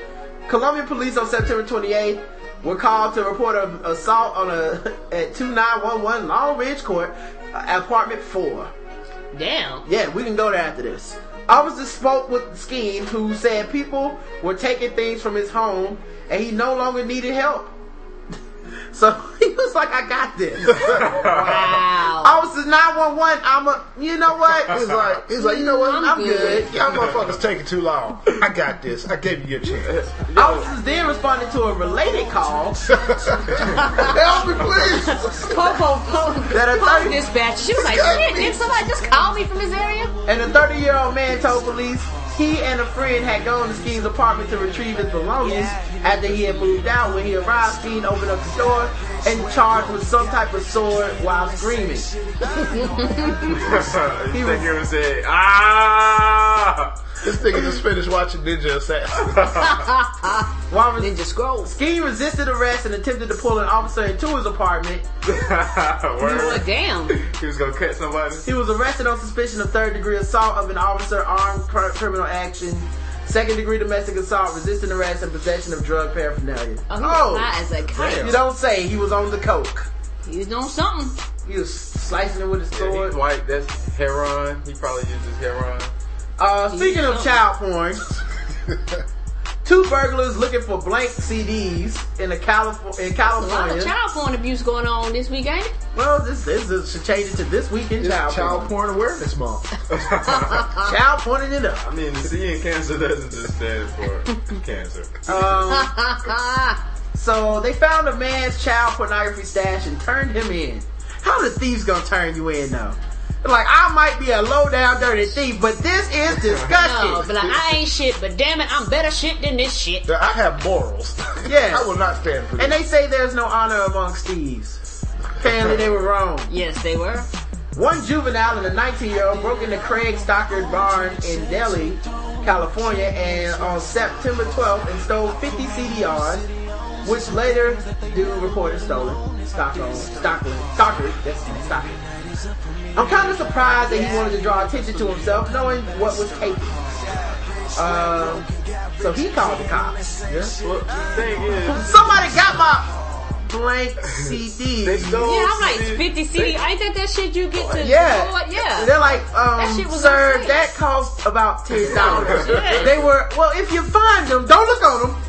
Speaker 5: Columbia police on September 28th were called to report an assault on a at 2911 Long Ridge Court, uh, apartment four.
Speaker 6: Damn.
Speaker 5: Yeah, we can go there after this. Officers spoke with Skeen, who said people were taking things from his home and he no longer needed help. So he was like, I got this.
Speaker 6: Wow.
Speaker 5: Officers 911, I'm a, you know what?
Speaker 4: He's like, he's like, you know what?
Speaker 6: I'm
Speaker 5: I'm
Speaker 6: good.
Speaker 5: good.
Speaker 4: Y'all motherfuckers taking too long. I got this. I gave you your chance.
Speaker 5: Officers then responded to a related call
Speaker 4: Help me, please.
Speaker 6: Popo, Popo,
Speaker 5: That a
Speaker 6: Popo
Speaker 5: thirty-
Speaker 6: dispatch. She was like, shit, did somebody just call me from this area?
Speaker 5: and a 30 year old man told police he and a friend had gone to Skeen's apartment to retrieve his belongings after he had moved out. When he arrived, Skeen opened up the door and charged with some type of sword while screaming.
Speaker 3: you think you would say, ah!
Speaker 4: This nigga just finished watching Ninja Assassin.
Speaker 5: While
Speaker 6: Ninja Scrolls.
Speaker 5: Skeen resisted arrest and attempted to pull an officer into his apartment.
Speaker 6: Well,
Speaker 3: Word.
Speaker 6: damn.
Speaker 3: He was gonna cut somebody.
Speaker 5: He was arrested on suspicion of third degree assault of an officer, armed cr- criminal action, second degree domestic assault, resisting arrest, and possession of drug paraphernalia.
Speaker 6: Oh, he was oh, high as a kite.
Speaker 5: You don't say he was on the coke.
Speaker 6: He was doing something.
Speaker 5: He was slicing it with his
Speaker 3: Yeah,
Speaker 5: sword.
Speaker 3: he's white. That's heroin. He probably uses heroin.
Speaker 5: Uh, speaking of child porn, two burglars looking for blank CDs in the Calif- in
Speaker 6: A lot
Speaker 5: California.
Speaker 6: of child porn abuse going on this week, ain't it?
Speaker 5: well, this this is, should change it to this week in child,
Speaker 4: Child
Speaker 5: porn.
Speaker 4: Porn Awareness Month.
Speaker 5: Child porning it up.
Speaker 3: I mean, the C in cancer doesn't just stand for cancer.
Speaker 5: Um, so they found a man's child pornography stash and turned him in. How the thieves gonna turn you in though? Like I might be a low down dirty thief, but this is disgusting.
Speaker 6: no, but like, I ain't shit, but damn it, I'm better shit than this shit.
Speaker 4: I have morals.
Speaker 5: Yes.
Speaker 4: I will not stand for this.
Speaker 5: And they say there's no honor amongst thieves. Apparently they were wrong.
Speaker 6: Yes, they were.
Speaker 5: One juvenile and a 19 year old broke into Craig Stockard barn in Delhi, California, and on September 12th and stole 50 CDRs, which later dude reported stolen. Stockard, Stockard, Stockard, that's Stockard. I'm kind of surprised that he wanted to draw attention to himself, knowing what was taken. Um, so he called the cops.
Speaker 3: Well, thing is,
Speaker 5: Somebody got my blank CD.
Speaker 6: Yeah, I'm like
Speaker 3: CD
Speaker 6: 50 CD. Ain't that that shit you get to
Speaker 5: Yeah.
Speaker 6: record? Yeah.
Speaker 5: They're like, um,
Speaker 6: That shit was
Speaker 5: sir, that cost about ten dollars.
Speaker 6: Yeah.
Speaker 5: They were well. If you find them, don't look on them.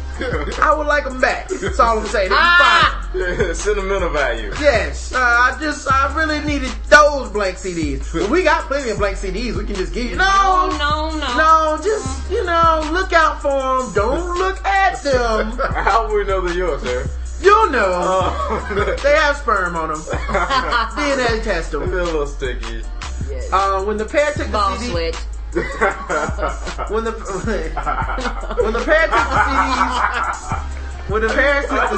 Speaker 5: I would like them back. That's all I'm saying. If
Speaker 6: Ah!
Speaker 5: find.
Speaker 3: Sentimental value.
Speaker 5: Yes, uh, I just I really needed those blank CDs. But we got plenty of blank CDs. We can just give you.
Speaker 6: No,
Speaker 5: No,
Speaker 6: no, no.
Speaker 5: no, just you know, look out for them. Don't look at them.
Speaker 3: How would we know they're yours, sir?
Speaker 5: You know,
Speaker 3: Oh,
Speaker 5: they have sperm on them. DNA test
Speaker 3: They're
Speaker 5: them.
Speaker 3: a little sticky.
Speaker 5: Uh, when the pair took the
Speaker 6: Ball
Speaker 5: CD,
Speaker 6: sweat.
Speaker 5: When the when the pair took the CDs, when the pair took the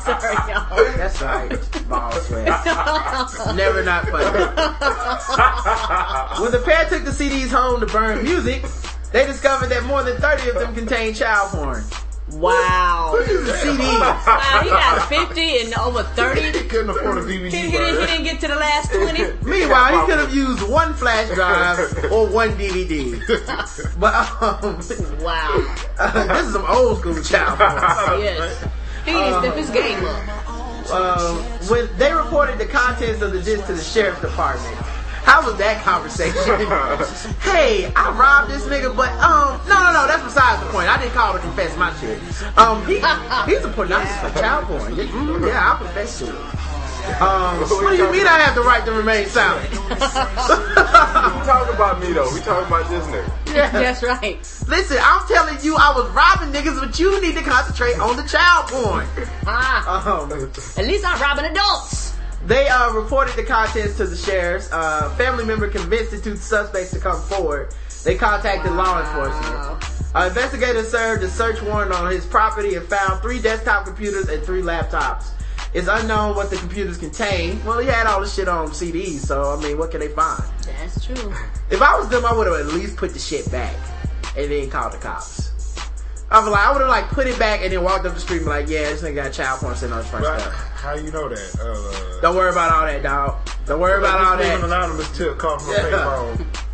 Speaker 6: Sorry, y'all.
Speaker 5: that's right, ball sweat, never not funny. when the pair took the CDs home to burn music, they discovered that more than thirty of them contained child porn.
Speaker 6: Wow.
Speaker 5: CDs.
Speaker 6: Wow, he got 50 and over 30.
Speaker 4: He couldn't afford a DVD.
Speaker 6: he, didn't, he didn't get to the last 20.
Speaker 5: Meanwhile, he could have used one flash drive or one DVD. But um,
Speaker 6: Wow.
Speaker 5: this is some old school child porn.
Speaker 6: Yes. He needs to step his game up.
Speaker 5: um, when they reported the contents of the disc to the sheriff's department. How was that conversation? hey, I robbed this nigga, but um, no, no, no, that's besides the point. I didn't call to confess my shit. Um, he, he's a pornographer for child porn. Yeah, mm, yeah, I'll confess to it. Um, what do you mean I have the right to remain silent?
Speaker 3: We talking about me though. We talking about this nigga.
Speaker 5: yeah.
Speaker 6: That's right.
Speaker 5: Listen, I'm telling you, I was robbing niggas, but you need to concentrate on the child porn.
Speaker 6: Ah,
Speaker 5: Um,
Speaker 6: at least I'm robbing adults.
Speaker 5: They uh, reported the contents to the sheriff's. Uh, family member convinced the two suspects to come forward. They contacted law enforcement. Uh, investigators served a search warrant on his property and found three desktop computers and three laptops. It's unknown what the computers contain. Well, he had all this shit on CDs, so I mean, what can they find?
Speaker 6: That's true.
Speaker 5: If I was them, I would have at least put the shit back and then called the cops. I was like, I would have like put it back and then walked up the street and be like, yeah, this nigga got child porn sitting on his front
Speaker 4: But
Speaker 5: step.
Speaker 4: How you know that? Uh,
Speaker 5: Don't worry about all that, dog. Don't worry about all
Speaker 4: leave an
Speaker 5: that.
Speaker 4: anonymous tip call from
Speaker 5: Yeah.
Speaker 4: payphone.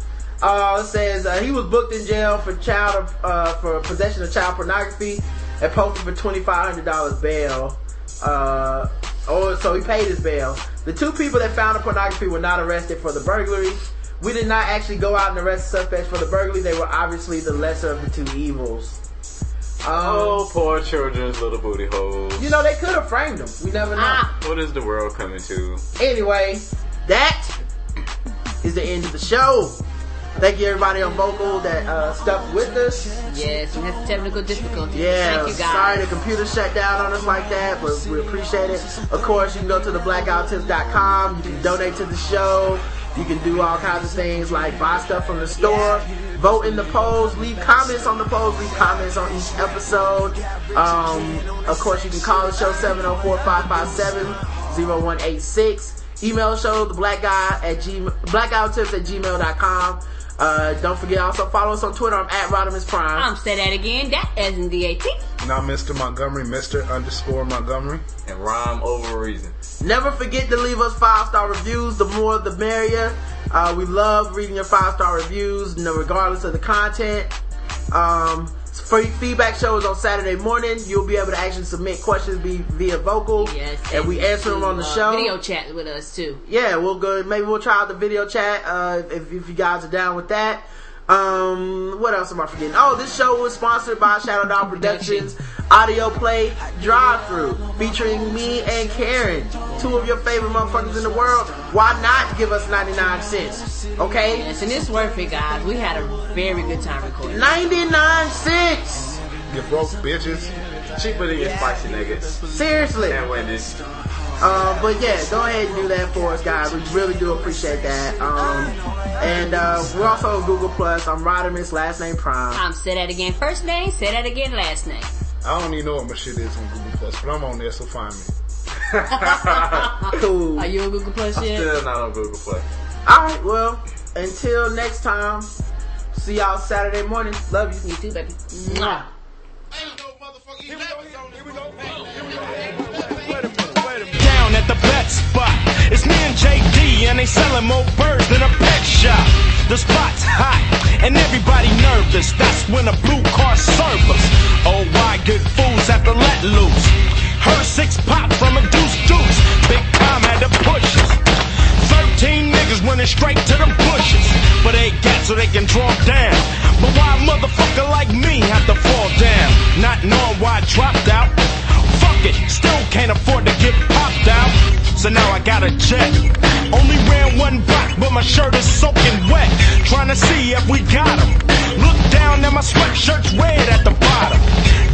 Speaker 5: Uh, says uh, he was booked in jail for child uh, for possession of child pornography and posted for twenty five hundred dollars bail. Uh, oh, so he paid his bail. The two people that found the pornography were not arrested for the burglary. We did not actually go out and arrest the suspects for the burglary. They were obviously the lesser of the two evils. Um,
Speaker 3: Oh, poor children's little booty holes.
Speaker 5: you know they could have framed them. We never know.
Speaker 6: Ah.
Speaker 3: What is the world coming to?
Speaker 5: Anyway, that is the end of the show. Thank you everybody on Vokle that uh, stuck with us.
Speaker 6: Yes, we had technical difficulties.
Speaker 5: Yeah,
Speaker 6: Thank you guys.
Speaker 5: sorry the computer shut down on us like that, but we appreciate it. Of course, you can go to theblackguywhotips.com. You can donate to the show. You can do all kinds of things like buy stuff from the store, vote in the polls, leave comments on the polls, leave comments on each episode. Um, of course, you can call the show 704-557-0186. Email show the black guy at g blackouttips at gmail.com. Uh, don't forget also follow us on Twitter. I'm at Rodimus Prime.
Speaker 6: I'm say that again. That as in the 18th.
Speaker 4: Now, Mr. Montgomery, Mr. underscore Montgomery.
Speaker 3: And rhyme over reason.
Speaker 5: Never forget to leave us five star reviews. The more, the merrier. Uh, we love reading your five star reviews, know, regardless of the content. Um, free feedback show is on Saturday morning. You'll be able to actually submit questions be, via Vokle,
Speaker 6: Yes.
Speaker 5: and we answer them on the
Speaker 6: uh,
Speaker 5: show.
Speaker 6: Video chat with us too.
Speaker 5: Yeah, we'll go. Maybe we'll try out the video chat uh, if, if you guys are down with that. Um, what else am I forgetting? Oh, this show was sponsored by Shadow Dog Productions, Audio Play Drive Through, featuring me and Karen, two of your favorite motherfuckers in the world. Why not give us 99 cents? Okay?
Speaker 6: Yes, and it's worth it, guys. We had a very good time recording.
Speaker 5: 99 cents!
Speaker 4: You broke bitches.
Speaker 3: Cheaper than your spicy nuggets.
Speaker 5: Seriously.
Speaker 3: And Wendy's.
Speaker 5: Uh, but yeah, go ahead and do that for us, guys. We really do appreciate that. Um, and uh, we're also on Google Plus. I'm Rodimus, last name Prime.
Speaker 6: I'm say that again. First name, say that again. Last name.
Speaker 4: I don't even know what my shit is on Google Plus, but I'm on there, so find me.
Speaker 5: Cool.
Speaker 6: Are you on Google Plus yet?
Speaker 3: Still not on Google Plus.
Speaker 5: All right. Well, until next time. See y'all Saturday morning. Love you.
Speaker 6: You too, baby. Mwah.
Speaker 9: down spot. It's me and JD, and they selling more birds than a pet shop. The spot's hot, and everybody nervous. That's when a blue car serve us. Oh, why good fools have to let loose? Her six pop from a deuce deuce. Big Tom had to push us. Thirteen niggas running straight to the bushes. But they got so they can draw down. But why a motherfucker like me have to fall down? Not knowing why I dropped out. Fuck it, still can't afford to get popped out. So now I got a jet. Only ran one block, but my shirt is soaking wet. Trying to see if we got him. Look down and my sweatshirt's red at the bottom.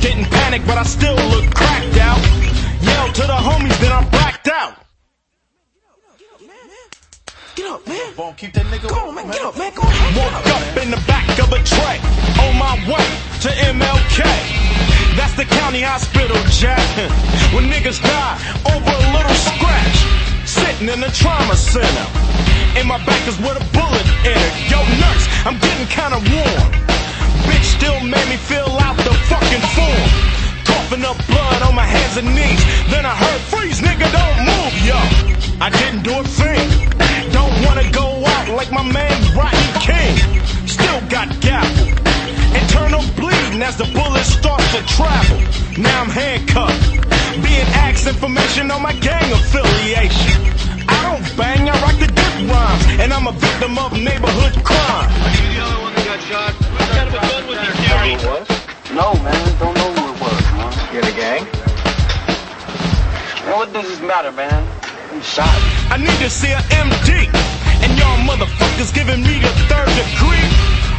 Speaker 9: Didn't panic, but I still look cracked out. Yell to the homies, then I'm blacked out. Get up, man. Won't keep that nigga Go on, man. Get up, man. Go on. Woke up in the back of a tray. On my way to MLK. That's the county hospital, Jack. When niggas die over a little scratch. Sitting in the trauma center. And my back is with a bullet it. Yo, nurse, I'm getting kinda warm. Bitch still made me fill out the fucking form. Coughing up blood on my hands and knees. Then I heard, freeze, nigga, don't move, yo. I didn't do a thing. Don't wanna go out like my man Rodney King. Still got gavel. Internal bleeding as the bullets start to travel. Now I'm handcuffed. Being asked information on my gang affiliation. I don't bang, I rock the good rhymes. And I'm a victim of neighborhood crime. Are you the other one that got shot? What kind of a gun was your carrying?
Speaker 10: No, man, don't know who it was, man. You in a gang? Man, what does this matter, man? I'm shot.
Speaker 9: I need to see a MD. And y'all motherfuckers giving me the third degree.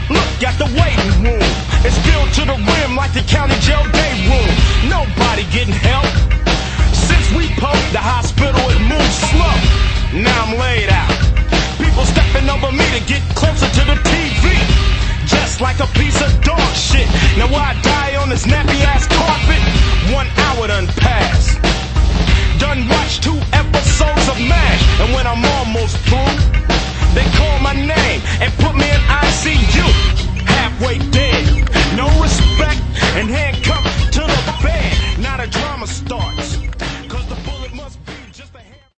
Speaker 9: Look at the waiting room. It's filled to the rim like the county jail day room. Nobody getting help. Since we poked the hospital, it moves slow. Now I'm laid out. People stepping over me to get closer to the TV. Just like a piece of dog shit. Now I die on this nappy ass carpet? One hour done passed. done watched two episodes of MASH, and when I'm almost through, they call my name and put me in ICU. Halfway dead, no respect, and handcuffed to the bed. Not a drama starts.